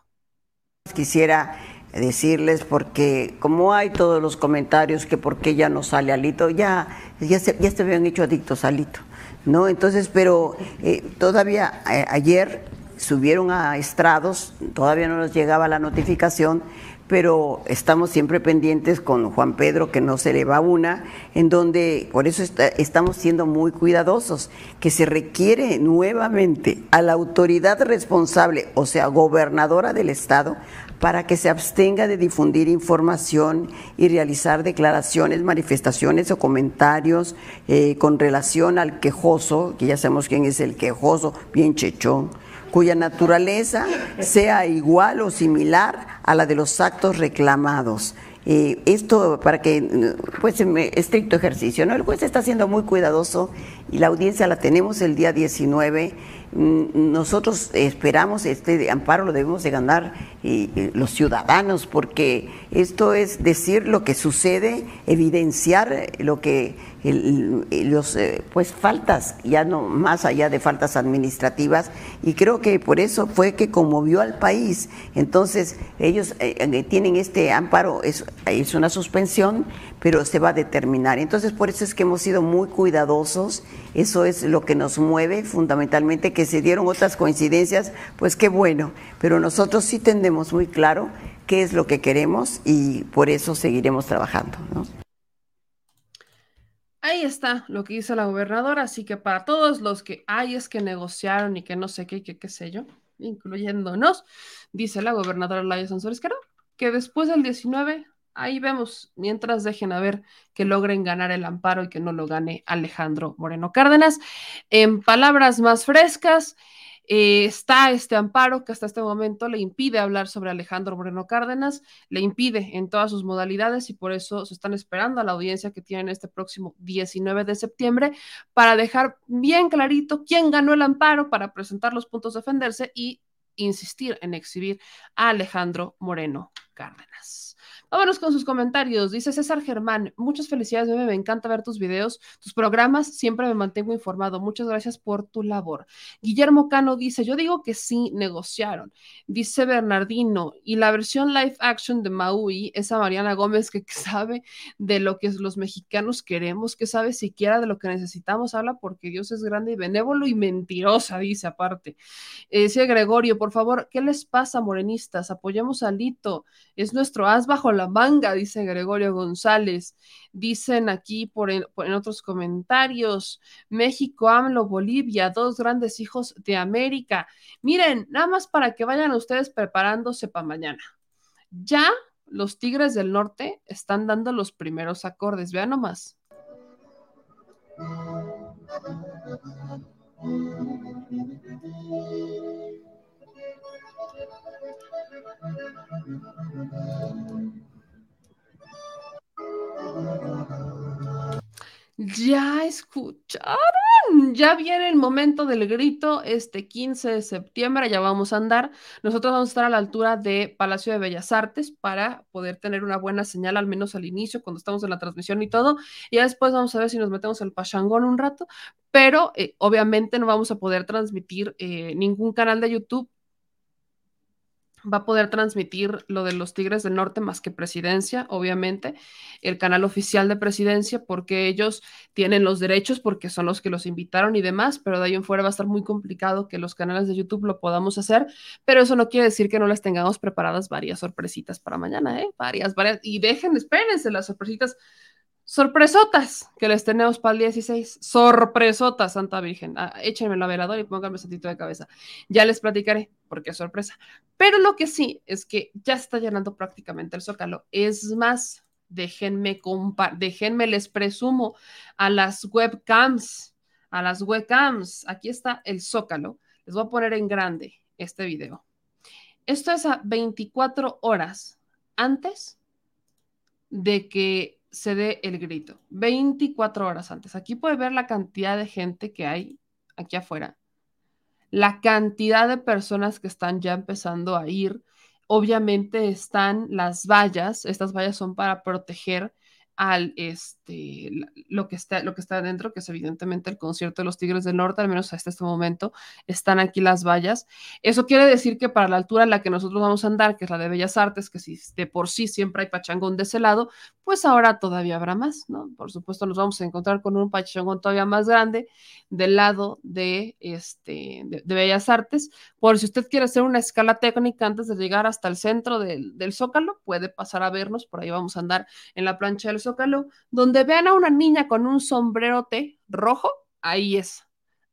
Quisiera decirles porque como hay todos los comentarios que por qué ya no sale Alito, ya, ya, se, ya se habían hecho adictos a Alito. ¿No? Entonces, pero eh, todavía eh, ayer subieron a estrados, todavía no nos llegaba la notificación, pero estamos siempre pendientes con Juan Pedro, que no se le va una, en donde por eso estamos siendo muy cuidadosos, que se requiere nuevamente a la autoridad responsable, o sea, gobernadora del Estado, para que se abstenga de difundir información y realizar declaraciones, manifestaciones o comentarios eh, con relación al quejoso, que ya sabemos quién es el quejoso, bien chechón, cuya naturaleza sea igual o similar a la de los actos reclamados. Esto para que, pues, estricto ejercicio, ¿no? El juez está siendo muy cuidadoso y la audiencia la tenemos el día 19 mm, nosotros esperamos este amparo lo debemos de ganar los ciudadanos porque esto es decir lo que sucede, evidenciar lo que el- los eh, pues faltas ya no más allá de faltas administrativas y creo que por eso fue que conmovió al país. Entonces ellos eh, eh, tienen este amparo es, es una suspensión pero se va a determinar. Entonces por eso es que hemos sido muy cuidadosos. Eso es lo que nos mueve fundamentalmente que se dieron otras coincidencias, pues qué bueno. Pero nosotros sí tenemos muy claro qué es lo que queremos y por eso seguiremos trabajando. Ahí está lo que dice la gobernadora, así que para todos los que hay es que negociaron y que no sé qué, que qué sé yo, incluyéndonos, dice la gobernadora Laia Sansores no, que después del 19, ahí vemos, mientras dejen a ver que logren ganar el amparo y que no lo gane Alejandro Moreno Cárdenas. En palabras más frescas, eh, está este amparo que hasta este momento le impide hablar sobre Alejandro Moreno Cárdenas, le impide en todas sus modalidades y por eso se están esperando a la audiencia que tienen este próximo 19 de septiembre para dejar bien clarito quién ganó el amparo para presentar los puntos de defenderse y insistir en exhibir a Alejandro Moreno Cárdenas. Vámonos con sus comentarios. Dice César Germán, muchas felicidades, bebé. Me encanta ver tus videos, tus programas. Siempre me mantengo informado. Muchas gracias por tu labor. Guillermo Cano dice, yo digo que sí negociaron. Dice Bernardino, y la versión live action de Maui, esa Mariana Gómez que sabe de lo que los mexicanos queremos, que sabe siquiera de lo que necesitamos, habla porque Dios es grande y benévolo y mentirosa, dice aparte. Eh, dice Gregorio, por favor, ¿qué les pasa, morenistas? Apoyemos a Lito. Es nuestro as bajo la manga, dice Gregorio González. Dicen aquí por por en otros comentarios, México, AMLO, Bolivia, dos grandes hijos de América. Miren, nada más para que vayan ustedes preparándose para mañana. Ya los Tigres del Norte están dando los primeros acordes, vean nomás. Ya escucharon, ya viene el momento del grito este 15 de septiembre, ya vamos a andar. Nosotros vamos a estar a la altura de Palacio de Bellas Artes para poder tener una buena señal, al menos al inicio, cuando estamos en la transmisión y todo. Y ya después vamos a ver si nos metemos al Pachangón un rato, pero eh, obviamente no vamos a poder transmitir eh, ningún canal de YouTube va a poder transmitir lo de los Tigres del Norte más que presidencia, obviamente, el canal oficial de presidencia, porque ellos tienen los derechos, porque son los que los invitaron y demás, pero de ahí en fuera va a estar muy complicado que los canales de YouTube lo podamos hacer, pero eso no quiere decir que no les tengamos preparadas varias sorpresitas para mañana, ¿eh? Varias, varias, y dejen, espérense las sorpresitas sorpresotas que les tenemos para el 16. Sorpresotas, Santa Virgen. Ah, échenme la veladora y pónganme santito de cabeza. Ya les platicaré porque es sorpresa. Pero lo que sí es que ya está llenando prácticamente el zócalo. Es más, déjenme, déjenme les presumo a las webcams, a las webcams. Aquí está el zócalo. Les voy a poner en grande este video. Esto es a 24 horas antes de que se dé el grito. 24 horas antes. Aquí puede ver la cantidad de gente que hay aquí afuera. La cantidad de personas que están ya empezando a ir. Obviamente están las vallas. Estas vallas son para proteger al este lo que está lo que está adentro, que es evidentemente el concierto de los Tigres del Norte, al menos hasta este momento están aquí las vallas. Eso quiere decir que para la altura en la que nosotros vamos a andar, que es la de Bellas Artes, que si de por sí siempre hay pachangón de ese lado, pues ahora todavía habrá más, ¿no? Por supuesto nos vamos a encontrar con un pachangón todavía más grande del lado de este de, Bellas Artes. Por si usted quiere hacer una escala técnica antes de llegar hasta el centro del, del Zócalo, puede pasar a vernos, por ahí vamos a andar en la plancha del Zócalo, donde vean a una niña con un sombrerote rojo, ahí es.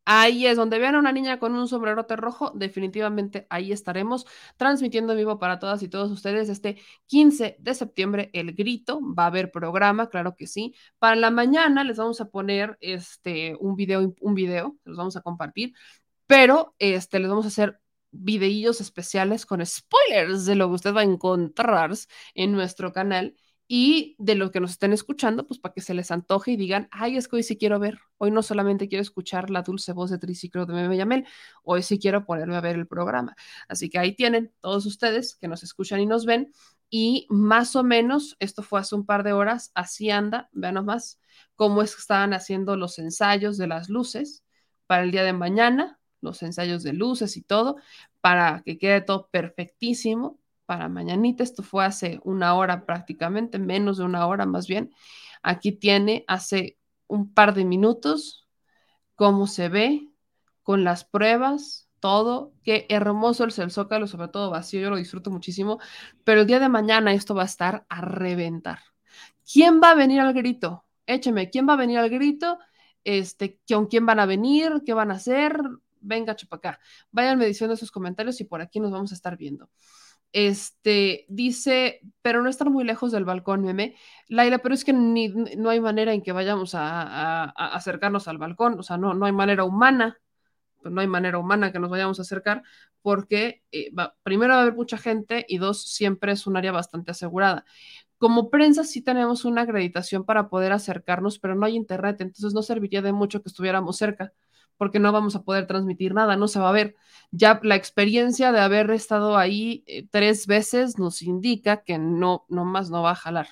Ahí es, donde vean a una niña con un sombrerote rojo, definitivamente ahí estaremos transmitiendo en vivo para todas y todos ustedes este 15 de septiembre el grito, va a haber programa, claro que sí. Para la mañana les vamos a poner este un video, un video, los vamos a compartir, pero este les vamos a hacer videillos especiales con spoilers de lo que usted va a encontrar en nuestro canal y de los que nos estén escuchando, pues para que se les antoje y digan, ay, es que hoy sí quiero ver, hoy no solamente quiero escuchar la dulce voz de triciclo de Meme Yamel, hoy sí quiero ponerme a ver el programa. Así que ahí tienen todos ustedes que nos escuchan y nos ven y más o menos, esto fue hace un par de horas, así anda, vean nomás cómo estaban haciendo los ensayos de las luces para el día de mañana, los ensayos de luces y todo, para que quede todo perfectísimo para mañanita. Esto fue hace una hora prácticamente, menos de una hora más bien. Aquí tiene hace un par de minutos cómo se ve con las pruebas, todo. Qué hermoso el Zócalo, sobre todo vacío, yo lo disfruto muchísimo. Pero el día de mañana esto va a estar a reventar. ¿Quién va a venir al grito? Écheme, ¿quién va a venir al grito? Este, ¿con quién van a venir? ¿Qué van a hacer? Venga, chupacá. Vayan diciendo sus comentarios y por aquí nos vamos a estar viendo. Este dice, pero no estar muy lejos del balcón, meme. Laila, pero es que ni, no hay manera en que vayamos a, acercarnos al balcón, o sea, no, no hay manera humana, pues no hay manera humana que nos vayamos a acercar, porque eh, primero va a haber mucha gente y dos, siempre es un área bastante asegurada. Como prensa sí tenemos una acreditación para poder acercarnos, pero no hay internet, entonces no serviría de mucho que estuviéramos cerca porque no vamos a poder transmitir nada, no se va a ver. Ya la experiencia de haber estado ahí eh, tres veces nos indica que no, más no va a jalar.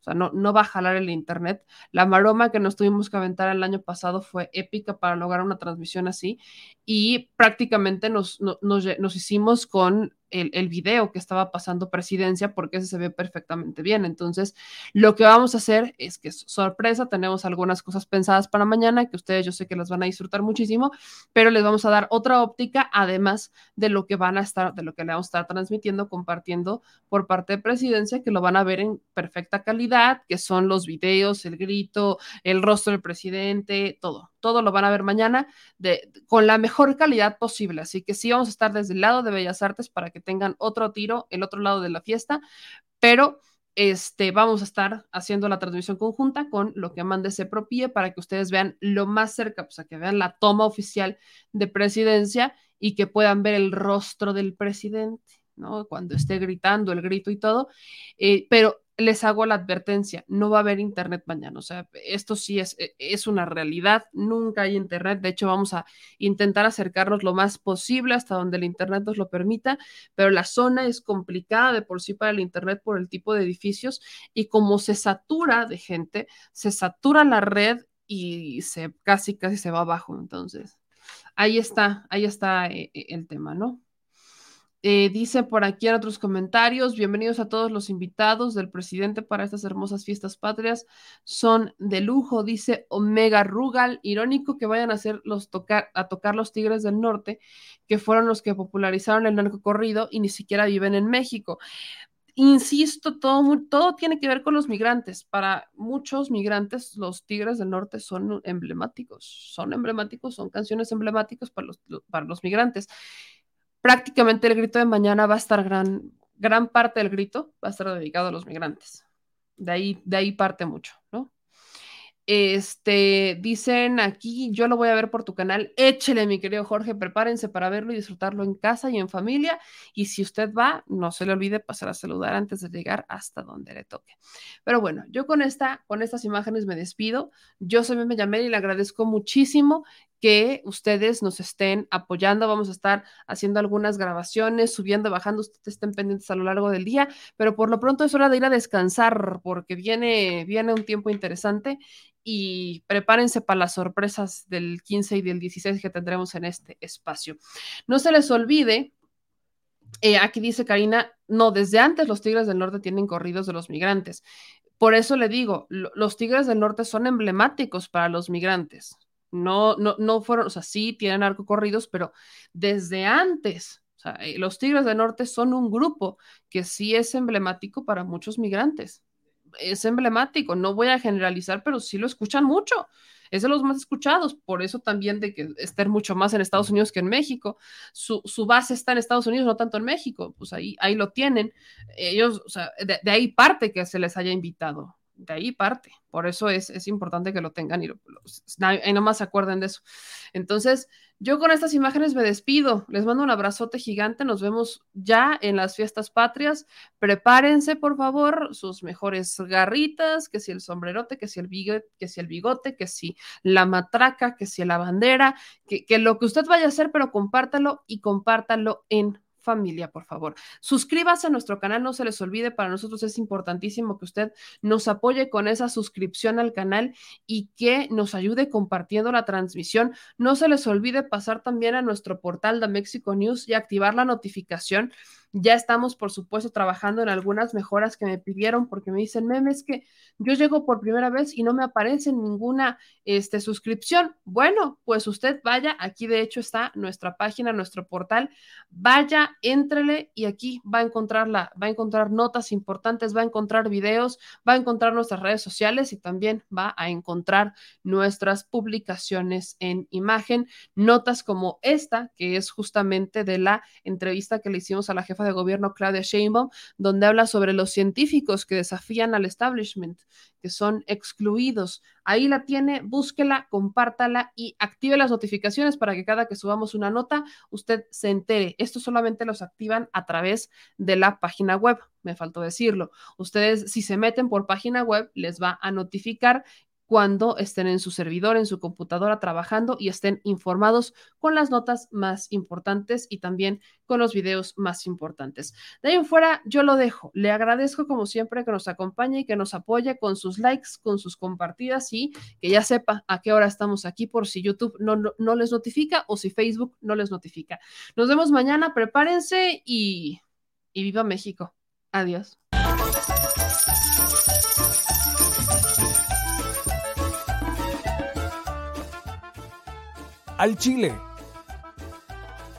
O sea, no, no va a jalar el internet. La maroma que nos tuvimos que aventar el año pasado fue épica para lograr una transmisión así y prácticamente nos, nos hicimos con el, el, video que estaba pasando presidencia porque ese se ve perfectamente bien. Entonces, lo que vamos a hacer es que sorpresa, tenemos algunas cosas pensadas para mañana que ustedes yo sé que las van a disfrutar muchísimo, pero les vamos a dar otra óptica además de lo que van a estar, de lo que le vamos a estar transmitiendo, compartiendo por parte de presidencia, que lo van a ver en perfecta calidad, que son los videos, el grito, el rostro del presidente, todo todo lo van a ver mañana de, con la mejor calidad posible. Así que sí vamos a estar desde el lado de Bellas Artes para que tengan otro tiro, el otro lado de la fiesta, pero este, vamos a estar haciendo la transmisión conjunta con lo que mande se propie para que ustedes vean lo más cerca, o sea, que vean la toma oficial de presidencia y que puedan ver el rostro del presidente, ¿no? Cuando esté gritando el grito y todo. Eh, pero les hago la advertencia, no va a haber internet mañana, o sea, esto sí es, e, es una realidad, nunca hay internet, de hecho vamos a intentar acercarnos lo más posible hasta donde el internet nos lo permita, pero la zona es complicada de por sí para el internet por el tipo de edificios y como se satura de gente, se satura la red y se casi casi se va abajo, entonces ahí está, ahí está eh, eh, el tema, ¿no? Eh, dice por aquí en otros comentarios, bienvenidos a todos los invitados del presidente para estas hermosas fiestas patrias. Son de lujo, dice Omega Rugal. Irónico que vayan a hacer los tocar, a tocar los Tigres del Norte, que fueron los que popularizaron el narco corrido y ni siquiera viven en México. Insisto, todo, todo tiene que ver con los migrantes. Para muchos migrantes, los Tigres del Norte son emblemáticos, son emblemáticos, son canciones emblemáticas para los, para los migrantes prácticamente el grito de mañana va a estar gran, gran parte del grito va a estar dedicado a los migrantes. De ahí, de ahí parte mucho, ¿no? Este, dicen aquí, yo lo voy a ver por tu canal. Échele, mi querido Jorge, prepárense para verlo y disfrutarlo en casa y en familia. Y si usted va, no se le olvide pasar a saludar antes de llegar hasta donde le toque. Pero bueno, yo con esta, con estas imágenes me despido. Yo soy Meme Yamel y le agradezco muchísimo que ustedes nos estén apoyando. Vamos a estar haciendo algunas grabaciones, subiendo, bajando, ustedes estén pendientes a lo largo del día, pero por lo pronto es hora de ir a descansar porque viene, viene un tiempo interesante y prepárense para las sorpresas del 15 y del 16 que tendremos en este espacio. No se les olvide eh, aquí dice Karina, no, desde antes los Tigres del Norte tienen corridos de los migrantes. Por eso le digo, los Tigres del Norte son emblemáticos para los migrantes. No, no, no fueron, o sea, sí tienen arco corridos, pero desde antes, o sea, eh, los Tigres del Norte son un grupo que sí es emblemático para muchos migrantes. Es emblemático, no voy a generalizar, pero sí lo escuchan mucho. Es de los más escuchados, por eso también de que estén mucho más en Estados Unidos que en México. Su, base está en Estados Unidos, no tanto en México, pues ahí, ahí lo tienen. Ellos, o sea, de ahí parte que se les haya invitado de ahí parte. Por eso es, es importante que lo tengan y, lo, ahí nomás se acuerden de eso. Entonces, yo con estas imágenes me despido. Les mando un abrazote gigante. Nos vemos ya en las fiestas patrias. Prepárense, por favor, sus mejores garritas, que si el sombrerote, que si el bigote, que si el bigote, que si la matraca, que si la bandera, que, que lo que usted vaya a hacer, pero compártalo y compártalo en familia, por favor. Suscríbase a nuestro canal, no se les olvide, para nosotros es importantísimo que usted nos apoye con esa suscripción al canal y que nos ayude compartiendo la transmisión. No se les olvide pasar también a nuestro portal de México News y activar la notificación ya estamos, por supuesto, trabajando en algunas mejoras que me pidieron porque me dicen, meme, es que yo llego por primera vez y no me aparece ninguna este, suscripción. Bueno, pues usted vaya, aquí de hecho está nuestra página, nuestro portal, vaya, éntrele y aquí va a encontrarla, va a encontrar notas importantes, va a encontrar videos, va a encontrar nuestras redes sociales y también va a encontrar nuestras publicaciones en imagen, notas como esta, que es justamente de la entrevista que le hicimos a la jefa de gobierno Claudia Sheinbaum, donde habla sobre los científicos que desafían al establishment, que son excluidos. Ahí la tiene, búsquela, compártala y active las notificaciones para que cada que subamos una nota usted se entere. Esto solamente los activan a través de la página web, me faltó decirlo. Ustedes si se meten por página web les va a notificar cuando estén en su servidor, en su computadora trabajando y estén informados con las notas más importantes y también con los videos más importantes. De ahí en fuera, yo lo dejo. Le agradezco como siempre que nos acompañe y que nos apoye con sus likes, con sus compartidas y que ya sepa a qué hora estamos aquí por si YouTube no, les notifica o si Facebook no les notifica. Nos vemos mañana, prepárense y viva México. Adiós. Al Chile.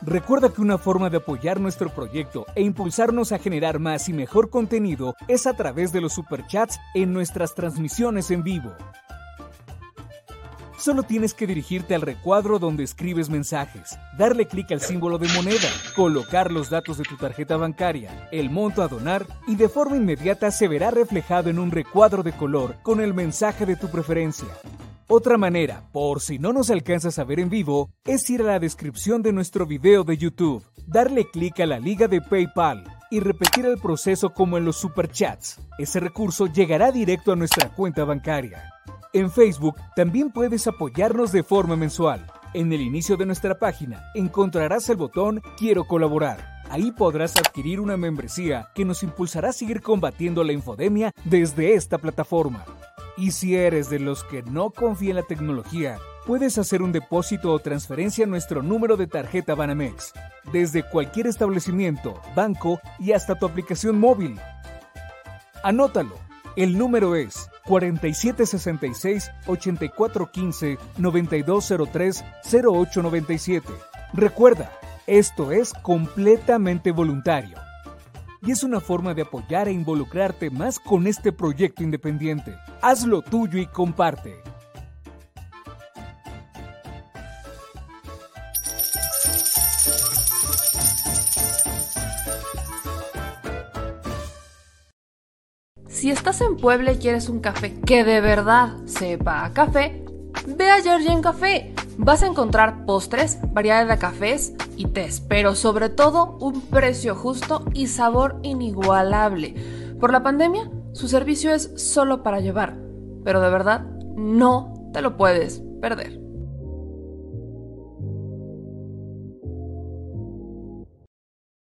Recuerda que una forma de apoyar nuestro proyecto e impulsarnos a generar más y mejor contenido es a través de los superchats en nuestras transmisiones en vivo. Solo tienes que dirigirte al recuadro donde escribes mensajes, darle clic al símbolo de moneda, colocar los datos de tu tarjeta bancaria, el monto a donar y de forma inmediata se verá reflejado en un recuadro de color con el mensaje de tu preferencia. Otra manera, por si no nos alcanzas a ver en vivo, es ir a la descripción de nuestro video de YouTube, darle clic a la liga de PayPal y repetir el proceso como en los superchats. Ese recurso llegará directo a nuestra cuenta bancaria. En Facebook también puedes apoyarnos de forma mensual. En el inicio de nuestra página encontrarás el botón Quiero colaborar. Ahí podrás adquirir una membresía que nos impulsará a seguir combatiendo la infodemia desde esta plataforma. Y si eres de los que no confía en la tecnología, puedes hacer un depósito o transferencia a nuestro número de tarjeta Banamex, desde cualquier establecimiento, banco y hasta tu aplicación móvil. Anótalo. El número es 4766-8415-9203-0897. Recuerda, esto es completamente voluntario y es una forma de apoyar e involucrarte más con este proyecto independiente. Hazlo tuyo y comparte. Si estás en Puebla y quieres un café que de verdad sepa a café, ve a Georgian Café. Vas a encontrar postres, variedad de cafés, y pero sobre todo un precio justo y sabor inigualable. Por la pandemia, su servicio es solo para llevar, pero de verdad no te lo puedes perder.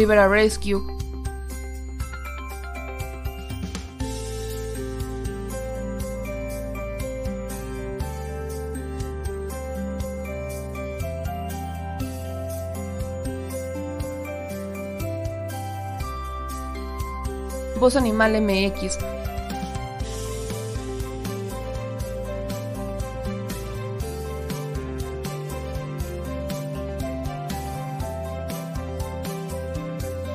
Rivera Rescue. Voz Animal MX,